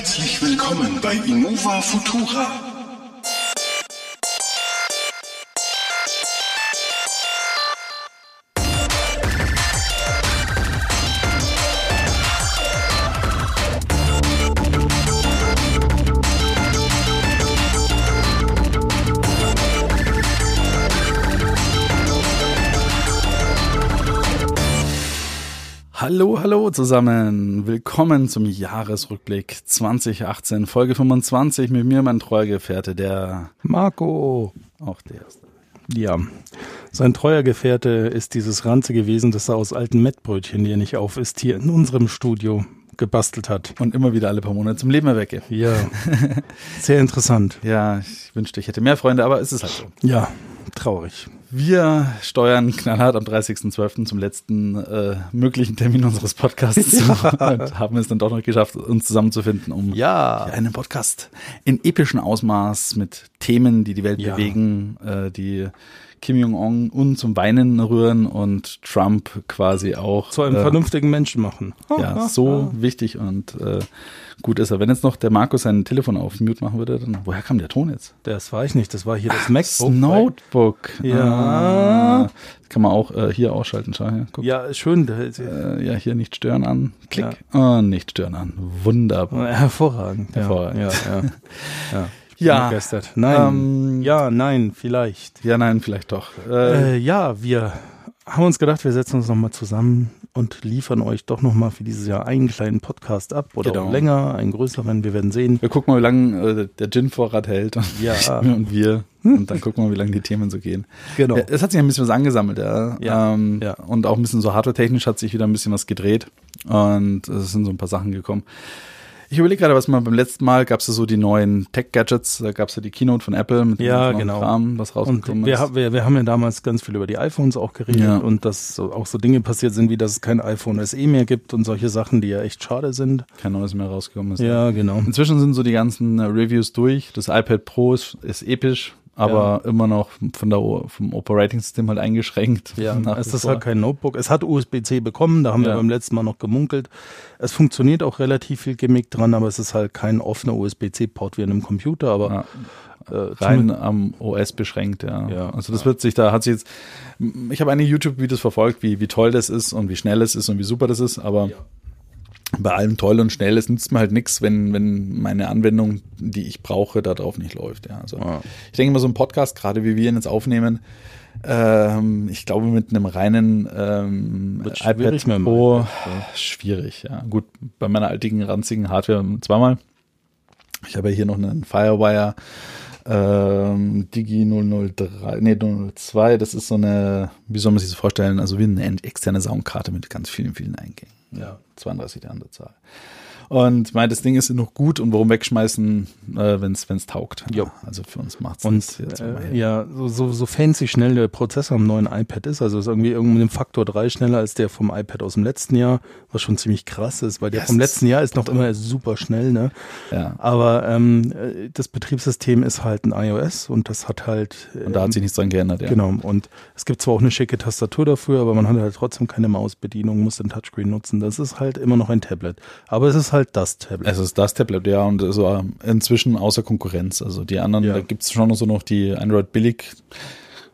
Herzlich willkommen bei Innova Futura. Hallo, hallo zusammen. Willkommen zum Jahresrückblick 2018, Folge 25 mit mir, mein treuer Gefährte, der Marco. Auch der erste. Ja, sein treuer Gefährte ist dieses ranzige Wesen, das er aus alten Mettbrötchen, die er nicht auf ist, hier in unserem Studio gebastelt hat. Und immer wieder alle paar Monate zum Leben erwecke. Ja, sehr interessant. Ja, ich wünschte, ich hätte mehr Freunde, aber es ist halt so. Ja, traurig. Wir steuern knallhart am 30.12. zum letzten äh, möglichen Termin unseres Podcasts ja. und haben es dann doch noch geschafft, uns zusammenzufinden, um ja. einen Podcast in epischem Ausmaß mit Themen, die die Welt ja. bewegen, äh, die Kim Jong-un zum Weinen rühren und Trump quasi auch zu einem äh, vernünftigen Menschen machen. Ja, so wichtig und äh, gut ist er. Wenn jetzt noch der Markus sein Telefon auf Mute machen würde, dann woher kam der Ton jetzt? Das war ich nicht, das war hier das Ach, MacBook. Das Notebook. Ja. Ah, das kann man auch äh, hier ausschalten, schau her. Guck. Ja, schön. Äh, ja, hier nicht stören an. Klick. Ja. Oh, nicht stören an. Wunderbar. Hervorragend. Hervorragend. Ja, ja. ja. Ja. Begeistert. Nein. Ähm, ja, nein, vielleicht. Ja, nein, vielleicht doch. Äh, äh, ja, wir haben uns gedacht, wir setzen uns nochmal zusammen und liefern euch doch nochmal für dieses Jahr einen kleinen Podcast ab oder genau. auch länger, einen größeren, wir werden sehen. Wir gucken mal, wie lange äh, der Gin-Vorrat hält und, ja. und wir. Und dann gucken wir mal, wie lange die Themen so gehen. Genau. Ja, es hat sich ein bisschen was angesammelt, ja. Ja, ähm, ja. Und auch ein bisschen so hardware-technisch hat sich wieder ein bisschen was gedreht. Und es sind so ein paar Sachen gekommen. Ich überlege gerade, was man beim letzten Mal gab es ja so die neuen Tech-Gadgets, da gab es ja die Keynote von Apple mit dem ja, genau. Kram, was rausgekommen und wir, ist. Wir, wir haben ja damals ganz viel über die iPhones auch geredet Ja. und dass so, auch so Dinge passiert sind, wie dass es kein iPhone SE mehr gibt und solche Sachen, die ja echt schade sind. Kein neues mehr rausgekommen ist. Ja, genau. Inzwischen sind so die ganzen äh, Reviews durch. Das iPad Pro ist, ist episch, aber immer noch von der, vom Operating-System halt eingeschränkt. Ja, es ist halt kein Notebook. Es hat USB-C bekommen, da haben Ja. wir beim letzten Mal noch gemunkelt. Es funktioniert auch relativ viel Gimmick dran, aber es ist halt kein offener USB-C-Port wie in einem Computer, aber Ja. äh, rein am OS beschränkt, ja. Ja. Also das wird sich, da hat sich jetzt, ich habe einige YouTube-Videos verfolgt, wie, wie toll das ist und wie schnell es ist und wie super das ist, aber bei allem toll und schnell, es nützt mir halt nichts, wenn, wenn meine Anwendung, die ich brauche, darauf nicht läuft, ja. Also Ja. ich denke mal, so ein Podcast, gerade wie wir ihn jetzt aufnehmen, ähm, ich glaube, mit einem reinen ähm, iPad Pro schwierig, ja. Gut, bei meiner altigen, ranzigen Hardware zweimal. Ich habe ja hier noch einen Firewire ähm, Digi 003, nee 002, das ist so eine, wie soll man sich das vorstellen, also wie eine externe Soundkarte mit ganz vielen, vielen Eingängen. Ja, 32 der andere Zahl. Und mein, das Ding ist noch gut und warum wegschmeißen, äh, wenn es taugt. Jo. Also für uns macht's Und das jetzt äh, ja, so, so, so fancy schnell der Prozessor am neuen iPad ist, also ist irgendwie irgendwie ein Faktor 3 schneller als der vom iPad aus dem letzten Jahr, was schon ziemlich krass ist, weil der Ja, vom es letzten Jahr ist noch immer super schnell, ne? ja. Aber ähm, äh, das Betriebssystem ist halt ein iOS und das hat halt Und da hat sich nichts dran geändert, ja. Genau. Und es gibt zwar auch eine schicke Tastatur dafür, aber man hat halt trotzdem keine Mausbedienung, muss den Touchscreen nutzen. Das ist halt immer noch ein Tablet. Aber es ist halt das Tablet. Es ist das Tablet, ja, und so inzwischen außer Konkurrenz. Also die anderen, Ja. da gibt's schon noch so noch die Android billig.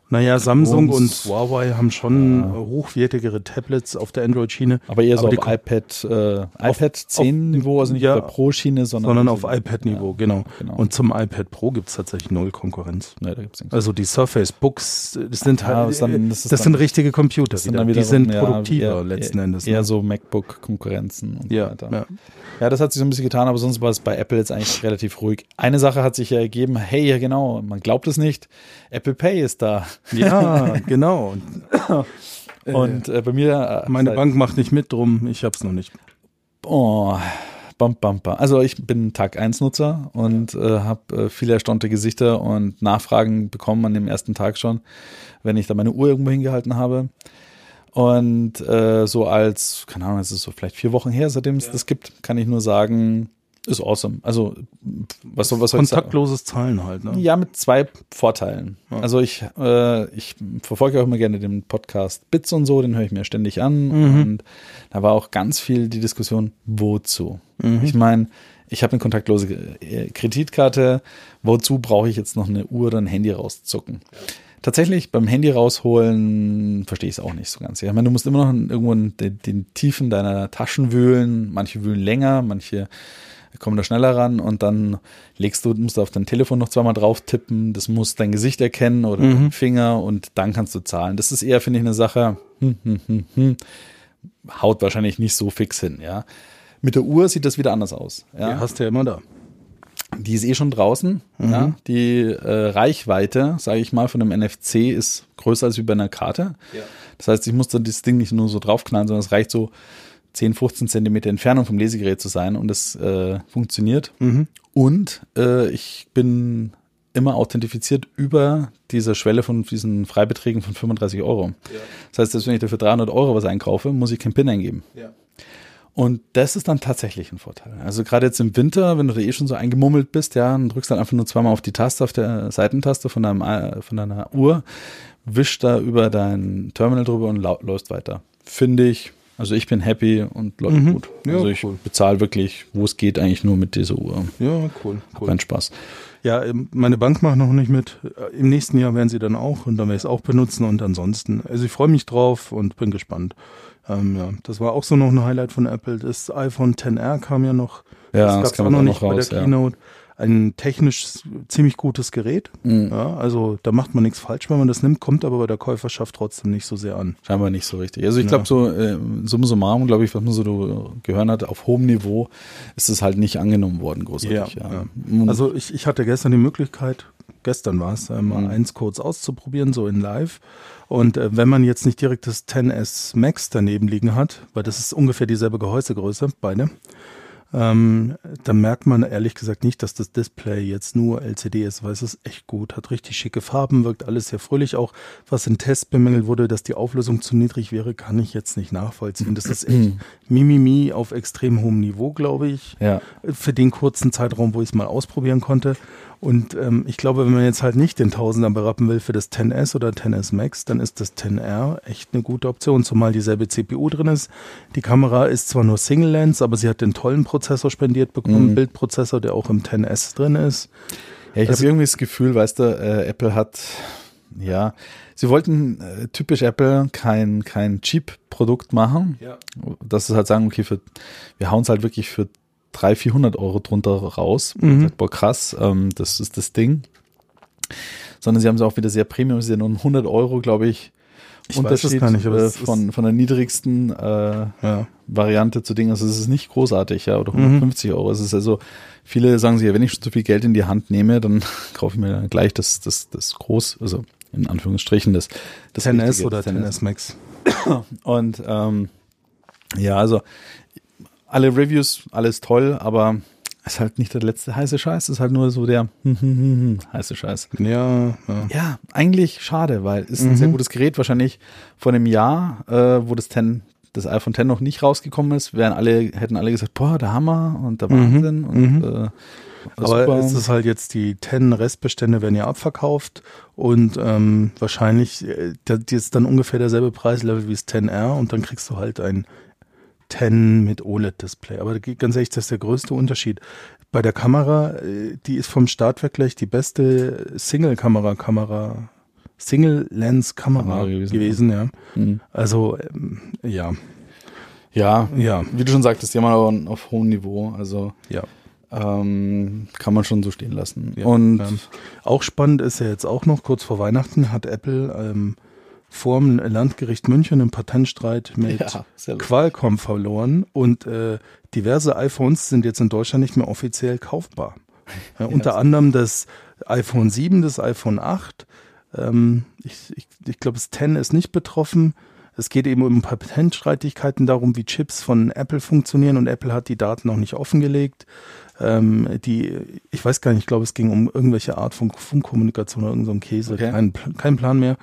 Naja, Samsung und- und, Huawei haben schon äh, hochwertigere Tablets auf der Android-Schiene. Aber eher so Aber die auf iPad, äh, iPad 10 Niveau, also nicht ja, auf der Pro-Schiene, sondern, Sondern auf iPad-Niveau, genau. genau. Und zum iPad Pro gibt's tatsächlich null Konkurrenz. nee, da gibt's nichts. Also die Surface Books, das sind Ja, halt, das dann- das, das ist sind dann- richtige Computer. Wieder. dann die wiederum, sind ja, produktiver eher, letzten eher, Endes. Eher ne? so MacBook-Konkurrenzen und ja, so weiter. ja. Ja, das hat sich so ein bisschen getan, aber sonst war es bei Apple jetzt eigentlich relativ ruhig. Eine Sache hat sich ja ergeben, hey, ja genau, man glaubt es nicht, Apple Pay ist da. Ja, genau. Und äh, bei mir äh, Meine Bank macht nicht mit, drum ich hab's noch nicht. Oh, bam, bam, bam. Also ich bin Tag 1 Nutzer und äh, habe äh, viele erstaunte Gesichter und Nachfragen bekommen an dem ersten Tag schon, wenn ich da meine Uhr irgendwo hingehalten habe. Und äh, so als, keine Ahnung, es ist so vielleicht vier Wochen her, seitdem es das gibt, kann ich nur sagen, Ist awesome. Also, was, was soll Kontaktloses Zahlen halt, ne? Ja, mit zwei Vorteilen. Ja. Also, ich, äh, ich verfolge auch immer gerne den Podcast Bits und so, den höre ich mir ständig an. Mhm. Und da war auch ganz viel die Diskussion, wozu? Mhm. Ich meine, ich habe eine kontaktlose äh, Kreditkarte. Wozu brauche ich jetzt noch eine Uhr oder ein Handy rauszucken? Ja. Tatsächlich beim Handy rausholen verstehe ich es auch nicht so ganz. Ich meine, du musst immer noch irgendwo in den, den Tiefen deiner Taschen wühlen. Manche wühlen länger, manche kommen da schneller ran und dann legst du, musst du auf dein Telefon noch zweimal drauf tippen, das muss dein Gesicht erkennen oder mhm. Finger und dann kannst du zahlen. Das ist eher, finde ich, eine Sache, hm, hm, hm, hm, haut wahrscheinlich nicht so fix hin, ja. Mit der Uhr sieht das wieder anders aus. Ja? Die hast du ja immer da. Die ist eh schon draußen. Mhm. Ja? Die äh, Reichweite, sage ich mal, von einem NFC ist größer als wie bei einer Karte. Ja. Das heißt, ich muss dann das Ding nicht nur so draufknallen, sondern es reicht so 10, 15 Zentimeter Entfernung vom Lesegerät zu sein und es äh, funktioniert. Mhm. Und äh, ich bin immer authentifiziert über dieser Schwelle von diesen Freibeträgen von 35 Euro. Ja. Das heißt, dass wenn ich dafür 300 Euro was einkaufe, muss ich keinen PIN eingeben. Ja. Und das ist dann tatsächlich ein Vorteil. Also gerade jetzt im Winter, wenn du da eh schon so eingemummelt bist, ja, dann drückst dann einfach nur zweimal auf die Taste, auf der Seitentaste von, deinem, äh, von deiner Uhr, wischst da über dein Terminal drüber und läufst weiter. Finde ich, also ich bin happy und läuft mhm. gut. Ja, also ich cool. bezahle wirklich, wo es geht, eigentlich nur mit dieser Uhr. Ja, cool. cool. Kein Spaß. Ja, ähm, meine Bank macht noch nicht mit. Äh, Im nächsten Jahr werden sie dann auch und dann werde ich es auch benutzen und ansonsten, also ich freue mich drauf und bin gespannt. Ähm, ja, das war auch so noch ein Highlight von Apple. Das iPhone XR kam ja noch. Ja, das gab es auch noch nicht raus, bei der Keynote. Ja. Ein technisch ziemlich gutes Gerät. Mhm. Ja, also da macht man nichts falsch, wenn man das nimmt, kommt aber bei der Käuferschaft trotzdem nicht so sehr an. Scheinbar nicht so richtig. Also ich glaube so, äh, summa summarum, glaube ich, was man so gehört hat, auf hohem Niveau ist es halt nicht angenommen worden, großartig. Ja, ja. Also ich, ich hatte gestern die Möglichkeit, gestern war es, äh, mal mhm. eins kurz auszuprobieren, so in live. Und äh, wenn man jetzt nicht direkt das 10S Max daneben liegen hat, weil das ist ungefähr dieselbe Gehäusegröße, beide, ähm, dann merkt man ehrlich gesagt nicht, dass das Display jetzt nur LCD ist, weil es ist echt gut, hat richtig schicke Farben, wirkt alles sehr fröhlich. Auch was in Tests bemängelt wurde, dass die Auflösung zu niedrig wäre, kann ich jetzt nicht nachvollziehen. Das ist echt Mimimi auf extrem hohem Niveau, glaube ich, ja. für den kurzen Zeitraum, wo ich es mal ausprobieren konnte. Und ähm, ich glaube, wenn man jetzt halt nicht den Tausender berappen will für das 10S oder 10S Max, dann ist das 10R echt eine gute Option, zumal dieselbe CPU drin ist. Die Kamera ist zwar nur Single Lens, aber sie hat den tollen Prozessor spendiert bekommen, mhm. Bildprozessor, der auch im 10S drin ist. Ja, ich also, habe irgendwie das Gefühl, weißt du, äh, Apple hat, ja, sie wollten äh, typisch Apple kein, kein Cheap-Produkt machen. Ja. Dass sie halt sagen, okay, für, wir hauen es halt wirklich für 300, 400 Euro drunter raus. Mhm. Sagt, boah, krass, ähm, das ist das Ding. Sondern sie haben es auch wieder sehr Premium, sie sind nur 100 Euro, glaube ich, ich Unterschied weiß nicht, äh, von, von der niedrigsten äh, ja. Variante zu Dingen. Also es ist nicht großartig, ja, oder 150 mhm. Euro. Es ist also, viele sagen sich, ja, wenn ich schon so viel Geld in die Hand nehme, dann kaufe ich mir gleich das, das, das groß, also in Anführungsstrichen das, das 10S oder 10S Max. Und ähm, ja, also alle Reviews, alles toll, aber es ist halt nicht der letzte heiße Scheiß, es ist halt nur so der heiße Scheiß. Ja, ja. Ja, eigentlich schade, weil es ist ein mhm. sehr gutes Gerät. Wahrscheinlich vor einem Jahr, äh, wo das 10, das iPhone 10 noch nicht rausgekommen ist, wären alle, hätten alle gesagt, boah, der Hammer und der mhm. Wahnsinn. Mhm. Und, äh, aber super. es ist halt jetzt, die 10 Restbestände werden ja abverkauft und ähm, wahrscheinlich, äh, das ist dann ungefähr derselbe Preislevel wie das 10R und dann kriegst du halt ein 10 mit OLED-Display. Aber ganz ehrlich, das ist der größte Unterschied. Bei der Kamera, äh, die ist vom Startwerk gleich die beste Single-Kamera, Kamera, Single-Lens-Kamera gewesen, gewesen, ja. Mhm. Also, ähm, ja. Ja, ja. Wie du schon sagtest, die haben aber auf hohem Niveau. Also, ja. Ähm, kann man schon so stehen lassen. Ja, und ähm, auch spannend ist ja jetzt auch noch, kurz vor Weihnachten hat Apple ähm, vor dem Landgericht München im Patentstreit mit ja, Qualcomm verloren und äh, diverse iPhones sind jetzt in Deutschland nicht mehr offiziell kaufbar. Ja, unter anderem das iPhone 7, das iPhone 8. Ähm, ich ich, ich glaube, das 10 ist nicht betroffen. Es geht eben um Patentstreitigkeiten darum, wie Chips von Apple funktionieren und Apple hat die Daten noch nicht offengelegt. Ähm, die, ich weiß gar nicht, ich glaube, es ging um irgendwelche Art von Funkkommunikation oder irgendein so Käse, okay. kein, kein Plan mehr.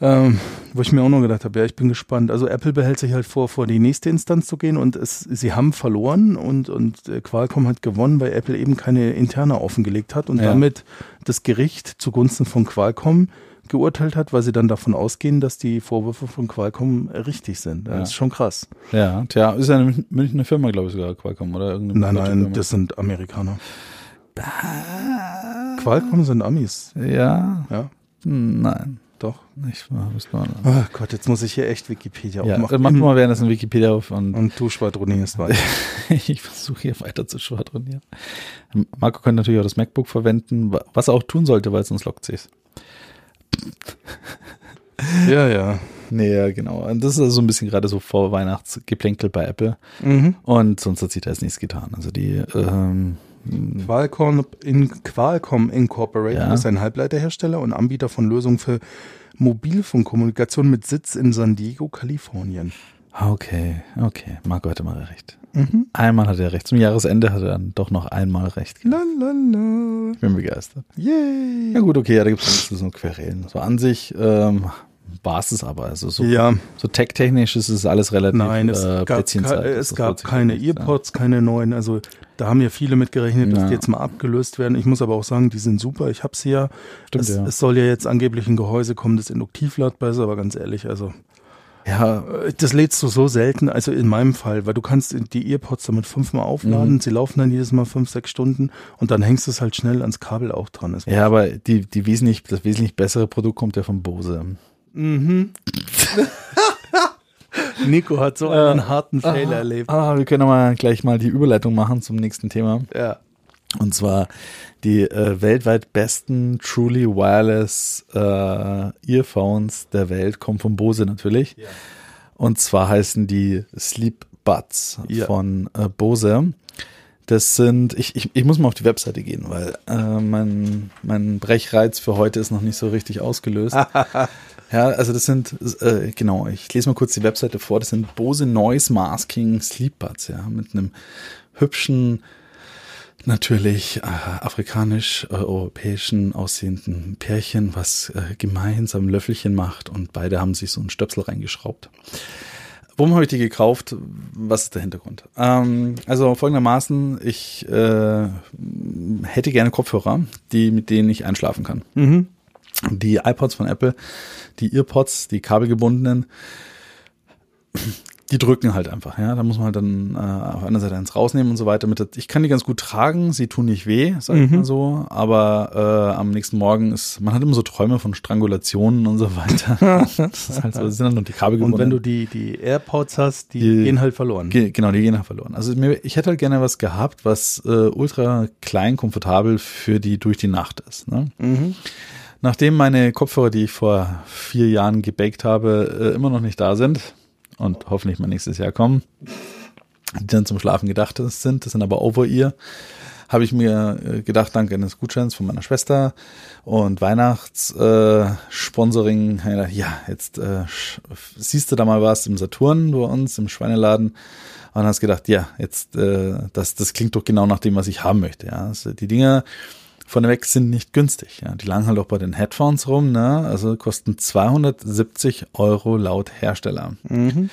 Ähm, wo ich mir auch noch gedacht habe, ja, ich bin gespannt. Also Apple behält sich halt vor, vor die nächste Instanz zu gehen und es, sie haben verloren und, und äh, Qualcomm hat gewonnen, weil Apple eben keine interne offengelegt hat und ja. damit das Gericht zugunsten von Qualcomm geurteilt hat, weil sie dann davon ausgehen, dass die Vorwürfe von Qualcomm richtig sind. Das ja. ist schon krass. Ja, tja, ist ja eine Münchner Firma, glaube ich, sogar Qualcomm, oder? Irgendeine nein, nein, Firma. das sind Amerikaner. Qualcomm sind Amis. Ja. Ja. Nein. Doch. Ich oh Gott, jetzt muss ich hier echt Wikipedia ja, aufmachen. Mach mal währenddessen Wikipedia auf. Und, und du schwadronierst weiter. ich versuche hier weiter zu schwadronieren. Marco könnte natürlich auch das MacBook verwenden, was er auch tun sollte, weil es uns lockt sich. ja, ja. Nee, ja, genau. Und das ist also so ein bisschen gerade so vor Weihnachtsgeplänkel bei Apple. Mhm. Und sonst hat sich da jetzt nichts getan. Also die ähm, Qualcomm, in, Qualcomm Incorporated ja. ist ein Halbleiterhersteller und Anbieter von Lösungen für Mobilfunkkommunikation mit Sitz in San Diego, Kalifornien. Okay, okay. Marco hatte mal recht. Mhm. Einmal hat er recht. Zum Jahresende hat er dann doch noch einmal recht. Lalalala. Ich bin begeistert. Yay. Ja gut, okay, ja, da gibt es so Querelen. So an sich ähm, war es aber. Also so, ja. so tech-technisch ist es alles relativ Nein, es äh, gab, es gab keine Earpods, ja. keine neuen. Also da haben ja viele mit gerechnet, dass ja. die jetzt mal abgelöst werden. Ich muss aber auch sagen, die sind super. Ich habe sie ja. Stimmt, es, ja. es soll ja jetzt angeblich ein Gehäuse kommen, das induktivladbar ist, aber ganz ehrlich, also ja, äh, das lädst du so selten, also in meinem Fall, weil du kannst die Earpods damit fünfmal aufladen, mhm. sie laufen dann jedes Mal fünf, sechs Stunden und dann hängst du es halt schnell ans Kabel auch dran. ja, aber die, die wesentlich, das wesentlich bessere Produkt kommt ja von Bose. Mhm. Nico hat so einen äh, harten Fehler ah, erlebt. Ah, wir können aber gleich mal die Überleitung machen zum nächsten Thema. Ja. Und zwar die äh, weltweit besten Truly Wireless äh, Earphones der Welt kommen von Bose natürlich. Ja. Und zwar heißen die Sleep Buds ja. von äh, Bose. Das sind, ich, ich, ich muss mal auf die Webseite gehen, weil äh, mein, mein Brechreiz für heute ist noch nicht so richtig ausgelöst. ja, also das sind, äh, genau, ich lese mal kurz die Webseite vor. Das sind Bose Noise Masking Sleep Buds, ja, mit einem hübschen natürlich äh, afrikanisch-europäischen äh, aussehenden Pärchen, was äh, gemeinsam Löffelchen macht und beide haben sich so einen Stöpsel reingeschraubt. Warum habe ich die gekauft? Was ist der Hintergrund? Ähm, also folgendermaßen, ich äh, hätte gerne Kopfhörer, die mit denen ich einschlafen kann. Mhm. Die iPods von Apple, die Earpods, die kabelgebundenen, die drücken halt einfach, ja. Da muss man halt dann äh, auf einer Seite eins rausnehmen und so weiter. Mit, ich kann die ganz gut tragen, sie tun nicht weh, sag ich mhm. mal so. Aber äh, am nächsten Morgen ist, man hat immer so Träume von Strangulationen und so weiter. das ist halt so, das sind dann nur die Kabel Und wenn du die, die AirPods hast, die, die gehen halt verloren. Ge genau, die gehen halt verloren. Also mir, ich hätte halt gerne was gehabt, was äh, ultra klein, komfortabel für die durch die Nacht ist. Ne? Mhm. Nachdem meine Kopfhörer, die ich vor vier Jahren gebaked habe, äh, immer noch nicht da sind, und hoffentlich mal nächstes Jahr kommen, die dann zum Schlafen gedacht sind. Das sind aber Over-Ear. Habe ich mir äh, gedacht, dank eines Gutscheins von meiner Schwester und Weihnachtssponsoring. Äh, ja, jetzt äh, siehst du da mal was im Saturn bei uns im Schweineladen und hast gedacht, ja, jetzt äh, das das klingt doch genau nach dem, was ich haben möchte. Ja, also die Dinger vorneweg sind nicht günstig. Ja. Die lagen halt auch bei den Headphones rum, ne? also kosten 270 Euro laut Hersteller. Mhm.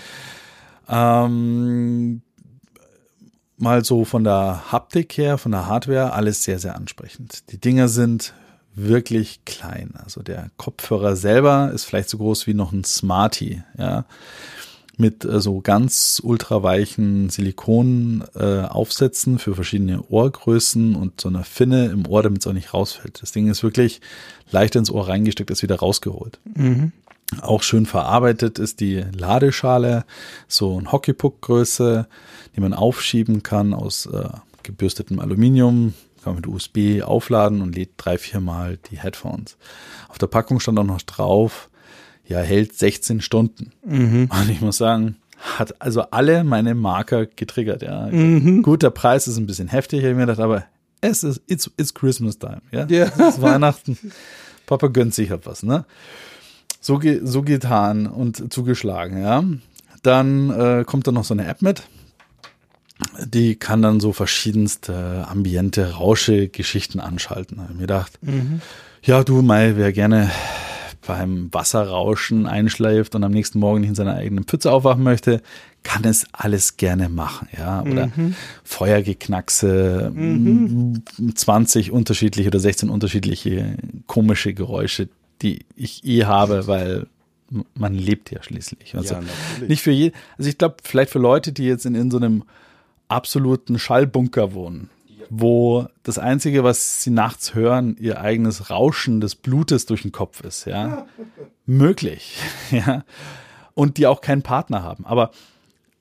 Ähm, mal so von der Haptik her, von der Hardware, alles sehr, sehr ansprechend. Die Dinger sind wirklich klein. Also der Kopfhörer selber ist vielleicht so groß wie noch ein Smartie, ja mit äh, so ganz ultraweichen Silikonaufsätzen äh, für verschiedene Ohrgrößen und so einer Finne im Ohr, damit es auch nicht rausfällt. Das Ding ist wirklich leicht ins Ohr reingesteckt, ist wieder rausgeholt. Mhm. Auch schön verarbeitet ist die Ladeschale, so ein Hockeypuck-Größe, die man aufschieben kann aus äh, gebürstetem Aluminium, kann man mit USB aufladen und lädt drei, vier Mal die Headphones. Auf der Packung stand auch noch drauf, ja, hält 16 Stunden. Mhm. Und ich muss sagen, hat also alle meine Marker getriggert, ja. Mhm. Gut, der Preis ist ein bisschen heftig, habe ich mir gedacht, aber es ist, it's, it's Christmas time, ja. ja. Es ist Weihnachten. Papa gönnt sich halt was, ne? So, ge so getan und zugeschlagen, ja. Dann äh, kommt da noch so eine App mit. Die kann dann so verschiedenste Ambiente, Rausche, Geschichten anschalten. Da habe ich mir gedacht, mhm. ja, du, Mai, wäre gerne beim Wasserrauschen einschleift und am nächsten Morgen nicht in seiner eigenen Pfütze aufwachen möchte, kann es alles gerne machen, ja. Oder mhm. Feuergeknackse, mhm. 20 unterschiedliche oder 16 unterschiedliche komische Geräusche, die ich eh habe, weil man lebt ja schließlich. Also ja, nicht für je, also ich glaube, vielleicht für Leute, die jetzt in, in so einem absoluten Schallbunker wohnen, wo das Einzige, was sie nachts hören, ihr eigenes Rauschen des Blutes durch den Kopf ist, ja. Möglich, ja. Und die auch keinen Partner haben. Aber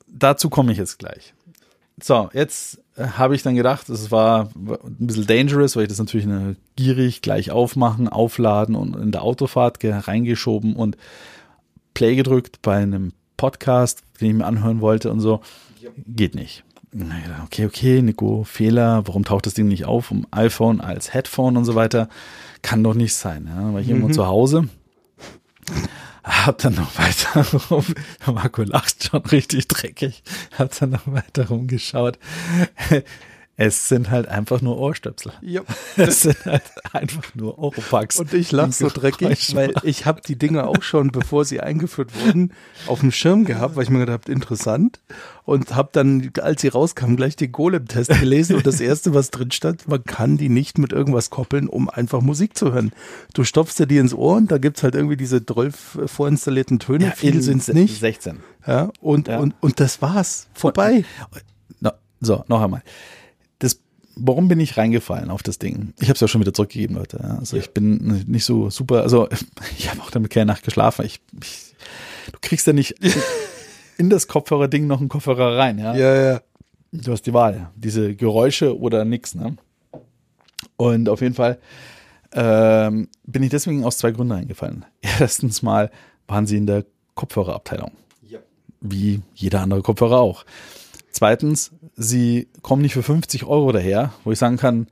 dazu komme ich jetzt gleich. So, jetzt äh, habe ich dann gedacht, es war ein bisschen dangerous, weil ich das natürlich eine, gierig gleich aufmachen, aufladen und in der Autofahrt reingeschoben und Play gedrückt bei einem Podcast, den ich mir anhören wollte und so. Geht nicht okay, okay, Nico, Fehler, warum taucht das Ding nicht auf um iPhone als Headphone und so weiter? Kann doch nicht sein. Ja? War ich mhm. irgendwo zu Hause, hab dann noch weiter rum, Marco lacht schon richtig dreckig, hab dann noch weiter rumgeschaut. Es sind halt einfach nur Ohrstöpsel. Ja. Es sind halt einfach nur Oropax. Und ich lache so dreckig, weil ich habe die Dinge auch schon, bevor sie eingeführt wurden, auf dem Schirm gehabt, weil ich mir gedacht habe, interessant. Und habe dann, als sie rauskamen, gleich den Golem-Test gelesen. Und das Erste, was drin stand, man kann die nicht mit irgendwas koppeln, um einfach Musik zu hören. Du stopfst dir die ins Ohr und da gibt's halt irgendwie diese 12 vorinstallierten Töne. Ja, Viele sind's nicht. 16. Ja, und, ja. und, und das war's. Vorbei. No, so, noch einmal warum bin ich reingefallen auf das Ding? Ich habe es ja schon wieder zurückgegeben, Leute. Also ja. ich bin nicht so super, also ich habe auch damit keine Nacht geschlafen. Ich, ich, du kriegst ja nicht in das Kopfhörer-Ding noch einen Kopfhörer rein, ja? Ja, ja. Du hast die Wahl. Diese Geräusche oder nix, ne? Und auf jeden Fall ähm, bin ich deswegen aus zwei Gründen reingefallen. Erstens mal waren sie in der Kopfhörerabteilung. Ja. Wie jeder andere Kopfhörer auch. Zweitens, sie kommen nicht für 50 Euro daher, wo ich sagen kann,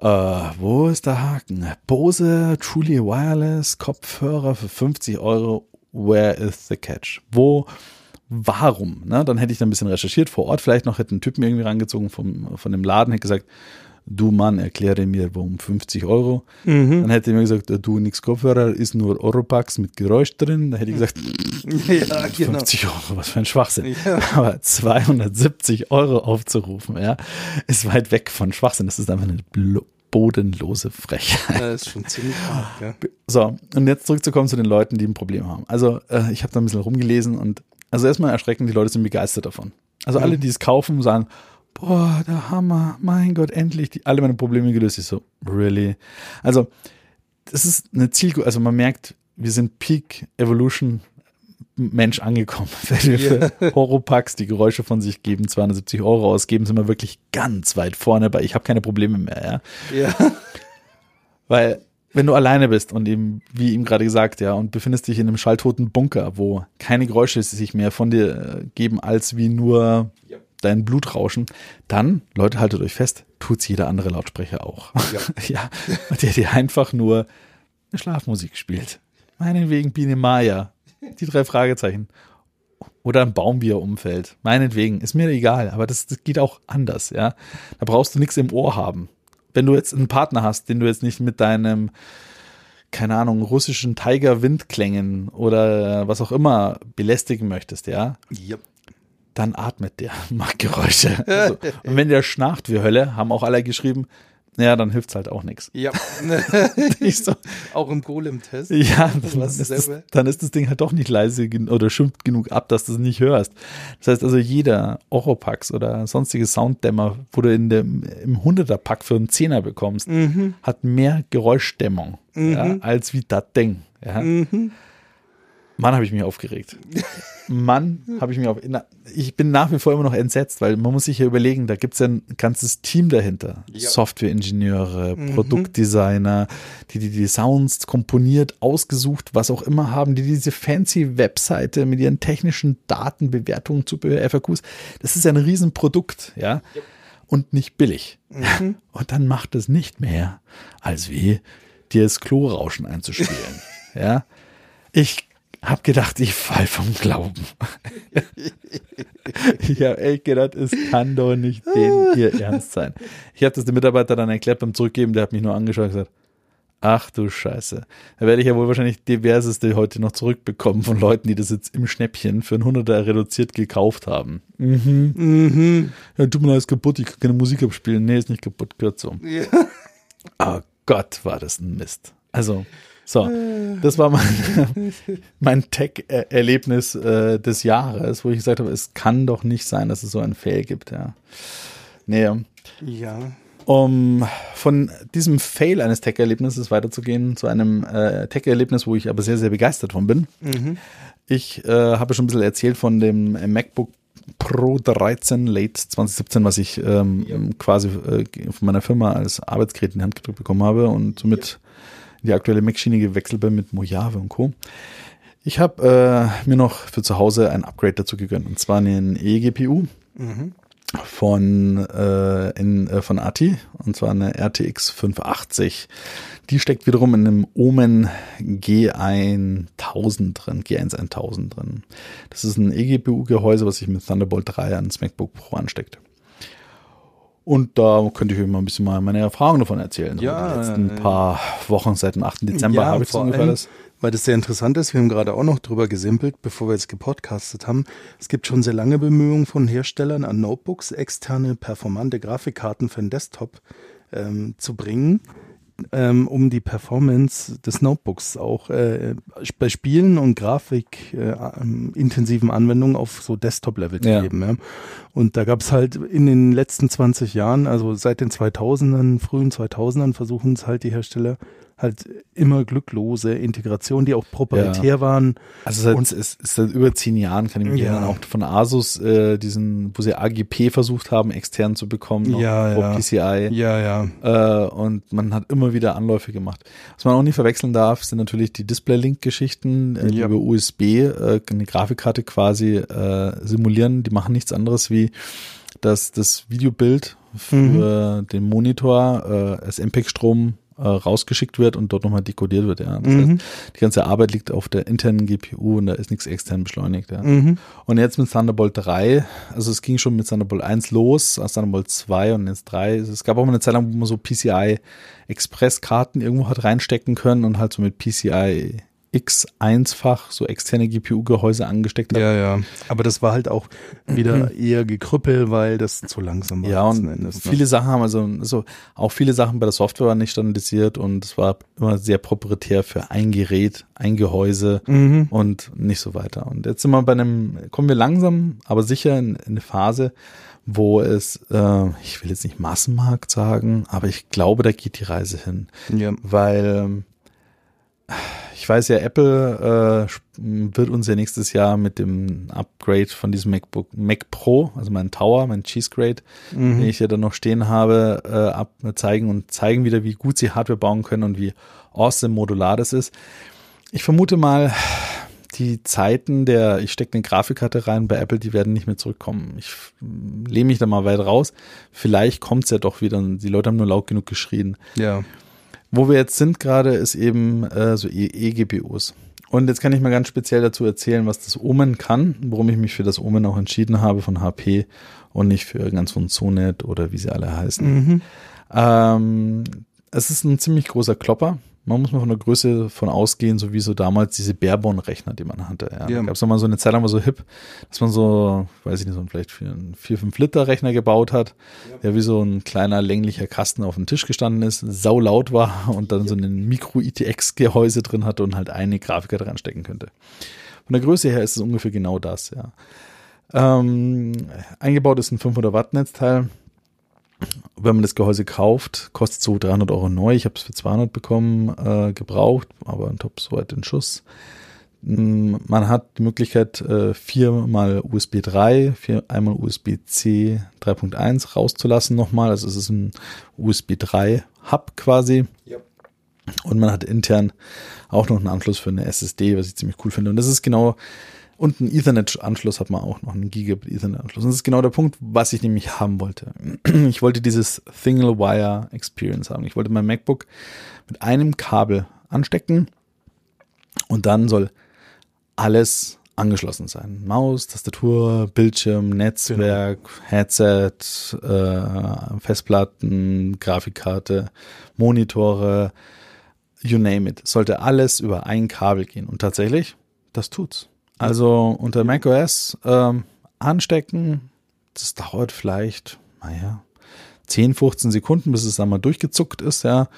äh, wo ist der Haken? Bose Truly Wireless Kopfhörer für 50 Euro. Where is the catch? Wo, warum? Ne? Dann hätte ich da ein bisschen recherchiert vor Ort, vielleicht noch hätte einen Typen irgendwie rangezogen vom, von dem Laden, hätte gesagt, du Mann, erkläre mir, warum 50 Euro. Mhm. Dann hätte er mir gesagt, du, nix Kopfhörer, ist nur Oropax mit Geräusch drin. Dann hätte ich gesagt, ja, genau. 50 Euro, was für ein Schwachsinn. Ja. Aber 270 Euro aufzurufen, ja, ist weit weg von Schwachsinn. Das ist einfach eine bodenlose Frechheit. Das ist schon ziemlich hart, ja. So, und jetzt zurückzukommen zu den Leuten, die ein Problem haben. Also, äh, ich habe da ein bisschen rumgelesen und also erstmal erschreckend, die Leute sind begeistert davon. Also alle, mhm. die es kaufen, sagen, boah, der Hammer, mein Gott, endlich die, alle meine Probleme gelöst. Ich so, really? Also, das ist eine Zielgruppe, also man merkt, wir sind Peak Evolution Mensch angekommen. Wenn wir für yeah. Horopax die Geräusche von sich geben, 270 Euro ausgeben, sind wir wirklich ganz weit vorne, weil ich habe keine Probleme mehr, ja. Ja. Weil, wenn du alleine bist und eben, wie ihm gerade gesagt, ja, und befindest dich in einem schalltoten Bunker, wo keine Geräusche sich mehr von dir äh, geben, als wie nur ja dein Blutrauschen, dann, Leute, haltet euch fest, tut's jeder andere Lautsprecher auch. Ja. ja der dir einfach nur eine Schlafmusik spielt. Meinetwegen Biene Maya. Die drei Fragezeichen. Oder ein Baum, wie er umfällt. Meinetwegen. Ist mir egal. Aber das, das geht auch anders, ja. Da brauchst du nichts im Ohr haben. Wenn du jetzt einen Partner hast, den du jetzt nicht mit deinem, keine Ahnung, russischen Tiger-Windklängen oder was auch immer belästigen möchtest, ja. Yep dann atmet der, macht Geräusche. Also, und wenn der schnarcht wie Hölle, haben auch alle geschrieben, ja, dann hilft's halt auch nichts. Ja. so. Auch im Golem-Test. Ja, das ist das, dann ist das Ding halt doch nicht leise oder schimpft genug ab, dass du es nicht hörst. Das heißt also, jeder Oropax oder sonstige Sounddämmer, wo du in dem, im 100er-Pack für einen Zehner bekommst, mhm. hat mehr Geräuschdämmung mhm. ja, als wie das Ding. Ja. Mhm. Mann, habe ich mich aufgeregt. Mann, habe ich mich auf. Ich bin nach wie vor immer noch entsetzt, weil man muss sich ja überlegen, da gibt es ja ein ganzes Team dahinter. Ja. Softwareingenieure, mhm. Produktdesigner, die, die die Sounds komponiert, ausgesucht, was auch immer haben, die diese fancy Webseite mit ihren technischen Daten, Bewertungen, Zubehör, FAQs. Das ist ja ein Riesenprodukt, ja. ja. Und nicht billig. Mhm. Und dann macht es nicht mehr, als wie dir das Klorauschen einzuspielen. ja. Ich hab gedacht, ich fall vom Glauben. ich habe echt gedacht, es kann doch nicht den ihr Ernst sein. Ich habe das dem Mitarbeiter dann erklärt beim Zurückgeben, der hat mich nur angeschaut und gesagt, Ach du Scheiße. Da werde ich ja wohl wahrscheinlich diverseste heute noch zurückbekommen von Leuten, die das jetzt im Schnäppchen für ein Hunderter reduziert gekauft haben. Mhm. Mhm. Ja, tut mir leid, ist kaputt, ich kann keine Musik abspielen. Nee, ist nicht kaputt, gehört so. Ja. Oh Gott, war das ein Mist. Also, so, das war mein, mein Tech-Erlebnis äh, des Jahres, wo ich gesagt habe, es kann doch nicht sein, dass es so ein Fail gibt, ja. Nee. Ja. Um von diesem Fail eines Tech-Erlebnisses weiterzugehen zu einem äh, Tech-Erlebnis, wo ich aber sehr, sehr begeistert von bin. Mhm. Ich äh, habe schon ein bisschen erzählt von dem MacBook Pro 13 Late 2017, was ich ähm, ja. quasi äh, von meiner Firma als Arbeitsgerät in die Hand gedrückt bekommen habe und somit die aktuelle Mac-Schiene gewechselt bin mit Mojave und Co. Ich habe äh, mir noch für zu Hause ein Upgrade dazu gegönnt und zwar einen eGPU. Mhm von, äh, in, äh, von ATI, und zwar eine RTX 580. Die steckt wiederum in einem Omen G1000 drin, G1 1000 drin. Das ist ein eGPU-Gehäuse, was sich mit Thunderbolt 3 ans MacBook Pro ansteckt. Und da könnte ich euch mal ein bisschen mal meine Erfahrungen davon erzählen. Ja, die letzten äh, paar Wochen seit dem 8. Dezember ja, habe ich so ungefähr das weil das sehr interessant ist. Wir haben gerade auch noch drüber gesimpelt, bevor wir jetzt gepodcastet haben. Es gibt schon sehr lange Bemühungen von Herstellern an Notebooks, externe performante Grafikkarten für den Desktop ähm, zu bringen ähm, um die Performance des Notebooks auch äh, bei Spielen und Grafik äh, intensiven Anwendungen auf so Desktop-Level zu ja. geben. Ja. Und da gab es halt in den letzten 20 Jahren, also seit den 2000ern, frühen 2000ern, versuchen es halt die Hersteller halt immer glücklose Integration, die auch proprietär ja. waren. Also seit, und, es ist seit über zehn Jahren, kann ich mich ja. erinnern, auch von Asus, äh, diesen, wo sie AGP versucht haben, extern zu bekommen, ja, ja. PCI. Ja, ja. Äh, und man hat immer wieder Anläufe gemacht. Was man auch nicht verwechseln darf, sind natürlich die Display-Link-Geschichten, äh, die über USB äh, eine Grafikkarte quasi äh, simulieren. Die machen nichts anderes wie dass das Videobild für mhm. den Monitor äh, als MPEG-Strom äh, rausgeschickt wird und dort nochmal dekodiert wird. Ja. Das mhm. heißt, die ganze Arbeit liegt auf der internen GPU und da ist nichts extern beschleunigt. Ja. Mhm. Und jetzt mit Thunderbolt 3, also es ging schon mit Thunderbolt 1 los, aus Thunderbolt 2 und jetzt 3. Es gab auch mal eine Zeit lang, wo man so PCI Express-Karten irgendwo hat reinstecken können und halt so mit PCI X1-fach so externe GPU-Gehäuse angesteckt hat. Ja, ja. Aber das war halt auch wieder eher gekrüppelt, weil das zu langsam war. Ja, und Endes, ne? viele Sachen haben also, also auch viele Sachen bei der Software waren nicht standardisiert und es war immer sehr proprietär für ein Gerät, ein Gehäuse mhm. und nicht so weiter. Und jetzt sind wir bei einem, kommen wir langsam, aber sicher in, in eine Phase, wo es, äh, ich will jetzt nicht Massenmarkt sagen, aber ich glaube, da geht die Reise hin. Ja. Weil ich weiß ja, Apple äh, wird uns ja nächstes Jahr mit dem Upgrade von diesem MacBook Mac Pro, also mein Tower, mein Cheese Grade, mhm. den ich ja dann noch stehen habe, äh, ab, zeigen und zeigen wieder, wie gut sie Hardware bauen können und wie awesome modular das ist. Ich vermute mal, die Zeiten der, ich stecke eine Grafikkarte rein bei Apple, die werden nicht mehr zurückkommen. Ich lehne mich da mal weit raus. Vielleicht kommt es ja doch wieder. Die Leute haben nur laut genug geschrien. Ja. Wo wir jetzt sind gerade, ist eben äh, so eGPUs. Und jetzt kann ich mal ganz speziell dazu erzählen, was das Omen kann, warum ich mich für das Omen auch entschieden habe von HP und nicht für irgendwas von Sonet oder wie sie alle heißen. Mhm. Ähm, es ist ein ziemlich großer Klopper. Man muss mal von der Größe von ausgehen, so wie so damals diese Barebone-Rechner, die man hatte. Ja. ja. Da gab es mal so eine Zeit lang war so hip, dass man so, weiß ich nicht, so vielleicht für einen 4-5 Liter Rechner gebaut hat, ja. der wie so ein kleiner länglicher Kasten auf dem Tisch gestanden ist, sau laut war und dann ja. so ein Micro-ITX-Gehäuse drin hatte und halt eine Grafiker dran stecken könnte. Von der Größe her ist es ungefähr genau das, ja. Ähm, eingebaut ist ein 500 Watt Netzteil wenn man das Gehäuse kauft, kostet so 300 Euro neu. Ich habe es für 200 bekommen, äh, gebraucht, aber ein Top soweit in Schuss. Mm, man hat die Möglichkeit, äh, viermal USB 3, vier, einmal USB-C 3.1 rauszulassen nochmal. Also es ist ein USB 3 Hub quasi. Ja. Und man hat intern auch noch einen Anschluss für eine SSD, was ich ziemlich cool finde. Und das ist genau und einen Ethernet-Anschluss hat man auch noch, einen Gigabit Ethernet-Anschluss. Und das ist genau der Punkt, was ich nämlich haben wollte. Ich wollte dieses Single Wire Experience haben. Ich wollte mein MacBook mit einem Kabel anstecken und dann soll alles angeschlossen sein. Maus, Tastatur, Bildschirm, Netzwerk, genau. Headset, äh, Festplatten, Grafikkarte, Monitore, you name it, sollte alles über ein Kabel gehen. Und tatsächlich, das tut's. Also unter macOS ähm, anstecken, das dauert vielleicht, naja, 10, 15 Sekunden, bis es einmal durchgezuckt ist, ja.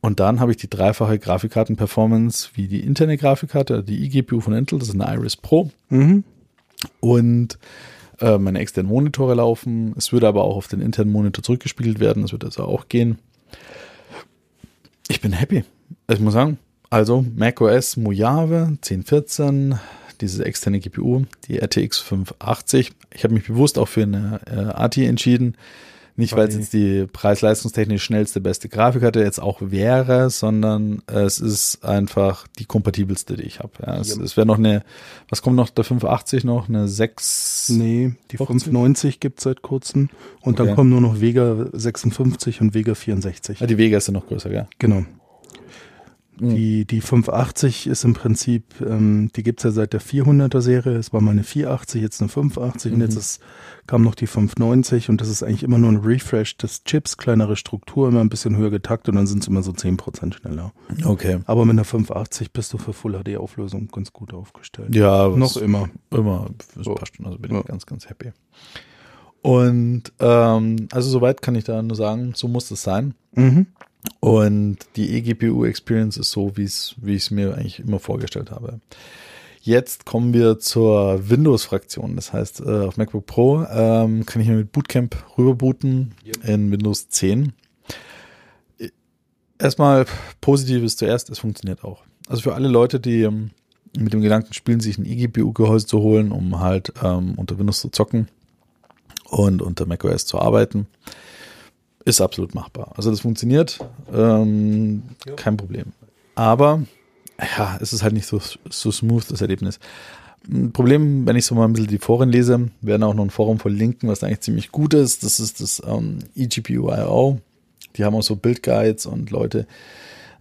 Und dann habe ich die dreifache Grafikkarten-Performance wie die interne Grafikkarte, die eGPU von Intel, das ist eine Iris Pro. Mhm. Und äh, meine externen Monitore laufen. Es würde aber auch auf den internen Monitor zurückgespiegelt werden. Das würde also auch gehen. Ich bin happy. Ich muss sagen, also macOS Mojave 1014, diese externe GPU, die RTX 580. Ich habe mich bewusst auch für eine äh, ATI entschieden. Nicht, weil es jetzt die preis-leistungstechnisch schnellste, beste Grafikkarte jetzt auch wäre, sondern es ist einfach die kompatibelste, die ich habe. Ja, es, ja. es wäre noch eine, was kommt noch, der 580 noch, eine 6? Nee, die 590 gibt es seit kurzem und okay. dann kommen nur noch Vega 56 und Vega 64. Ah, die Vega ist ja noch größer, ja? Genau. Mhm. Die, die 580 ist im Prinzip, ähm, die gibt's ja seit der 400er Serie. Es war mal eine 480, jetzt eine 580 mhm. und jetzt ist, kam noch die 590 und das ist eigentlich immer nur ein Refresh des Chips, kleinere Struktur, immer ein bisschen höher getaktet und dann sind es immer so 10% schneller. Okay. Aber mit einer 580 bist du für Full HD Auflösung ganz gut aufgestellt. Ja, noch immer. Immer, das so. passt schon, also bin ich ganz, ganz happy. Und ähm, also soweit kann ich da nur sagen, so muss es sein. Mhm. Und die eGPU-Experience ist so, wie es, wie ich es mir eigentlich immer vorgestellt habe. Jetzt kommen wir zur Windows-Fraktion. Das heißt, äh, auf MacBook Pro ähm, kann ich mir mit Bootcamp rüberbooten yep. in Windows 10. Erstmal Positives zuerst, es funktioniert auch. Also für alle Leute, die ähm, mit dem Gedanken spielen, sich ein eGPU-Gehäuse zu holen, um halt ähm, unter Windows zu zocken und unter macOS zu arbeiten, ist absolut machbar. Also das funktioniert, ähm, ja. kein Problem. Aber ja, es ist halt nicht so, so smooth, das Erlebnis. Ein Problem, wenn ich so mal ein bisschen die Foren lese, werden auch noch ein Forum verlinken, was eigentlich ziemlich gut ist. Das ist das ähm, eGPU.io. Die haben auch so Bildguides und Leute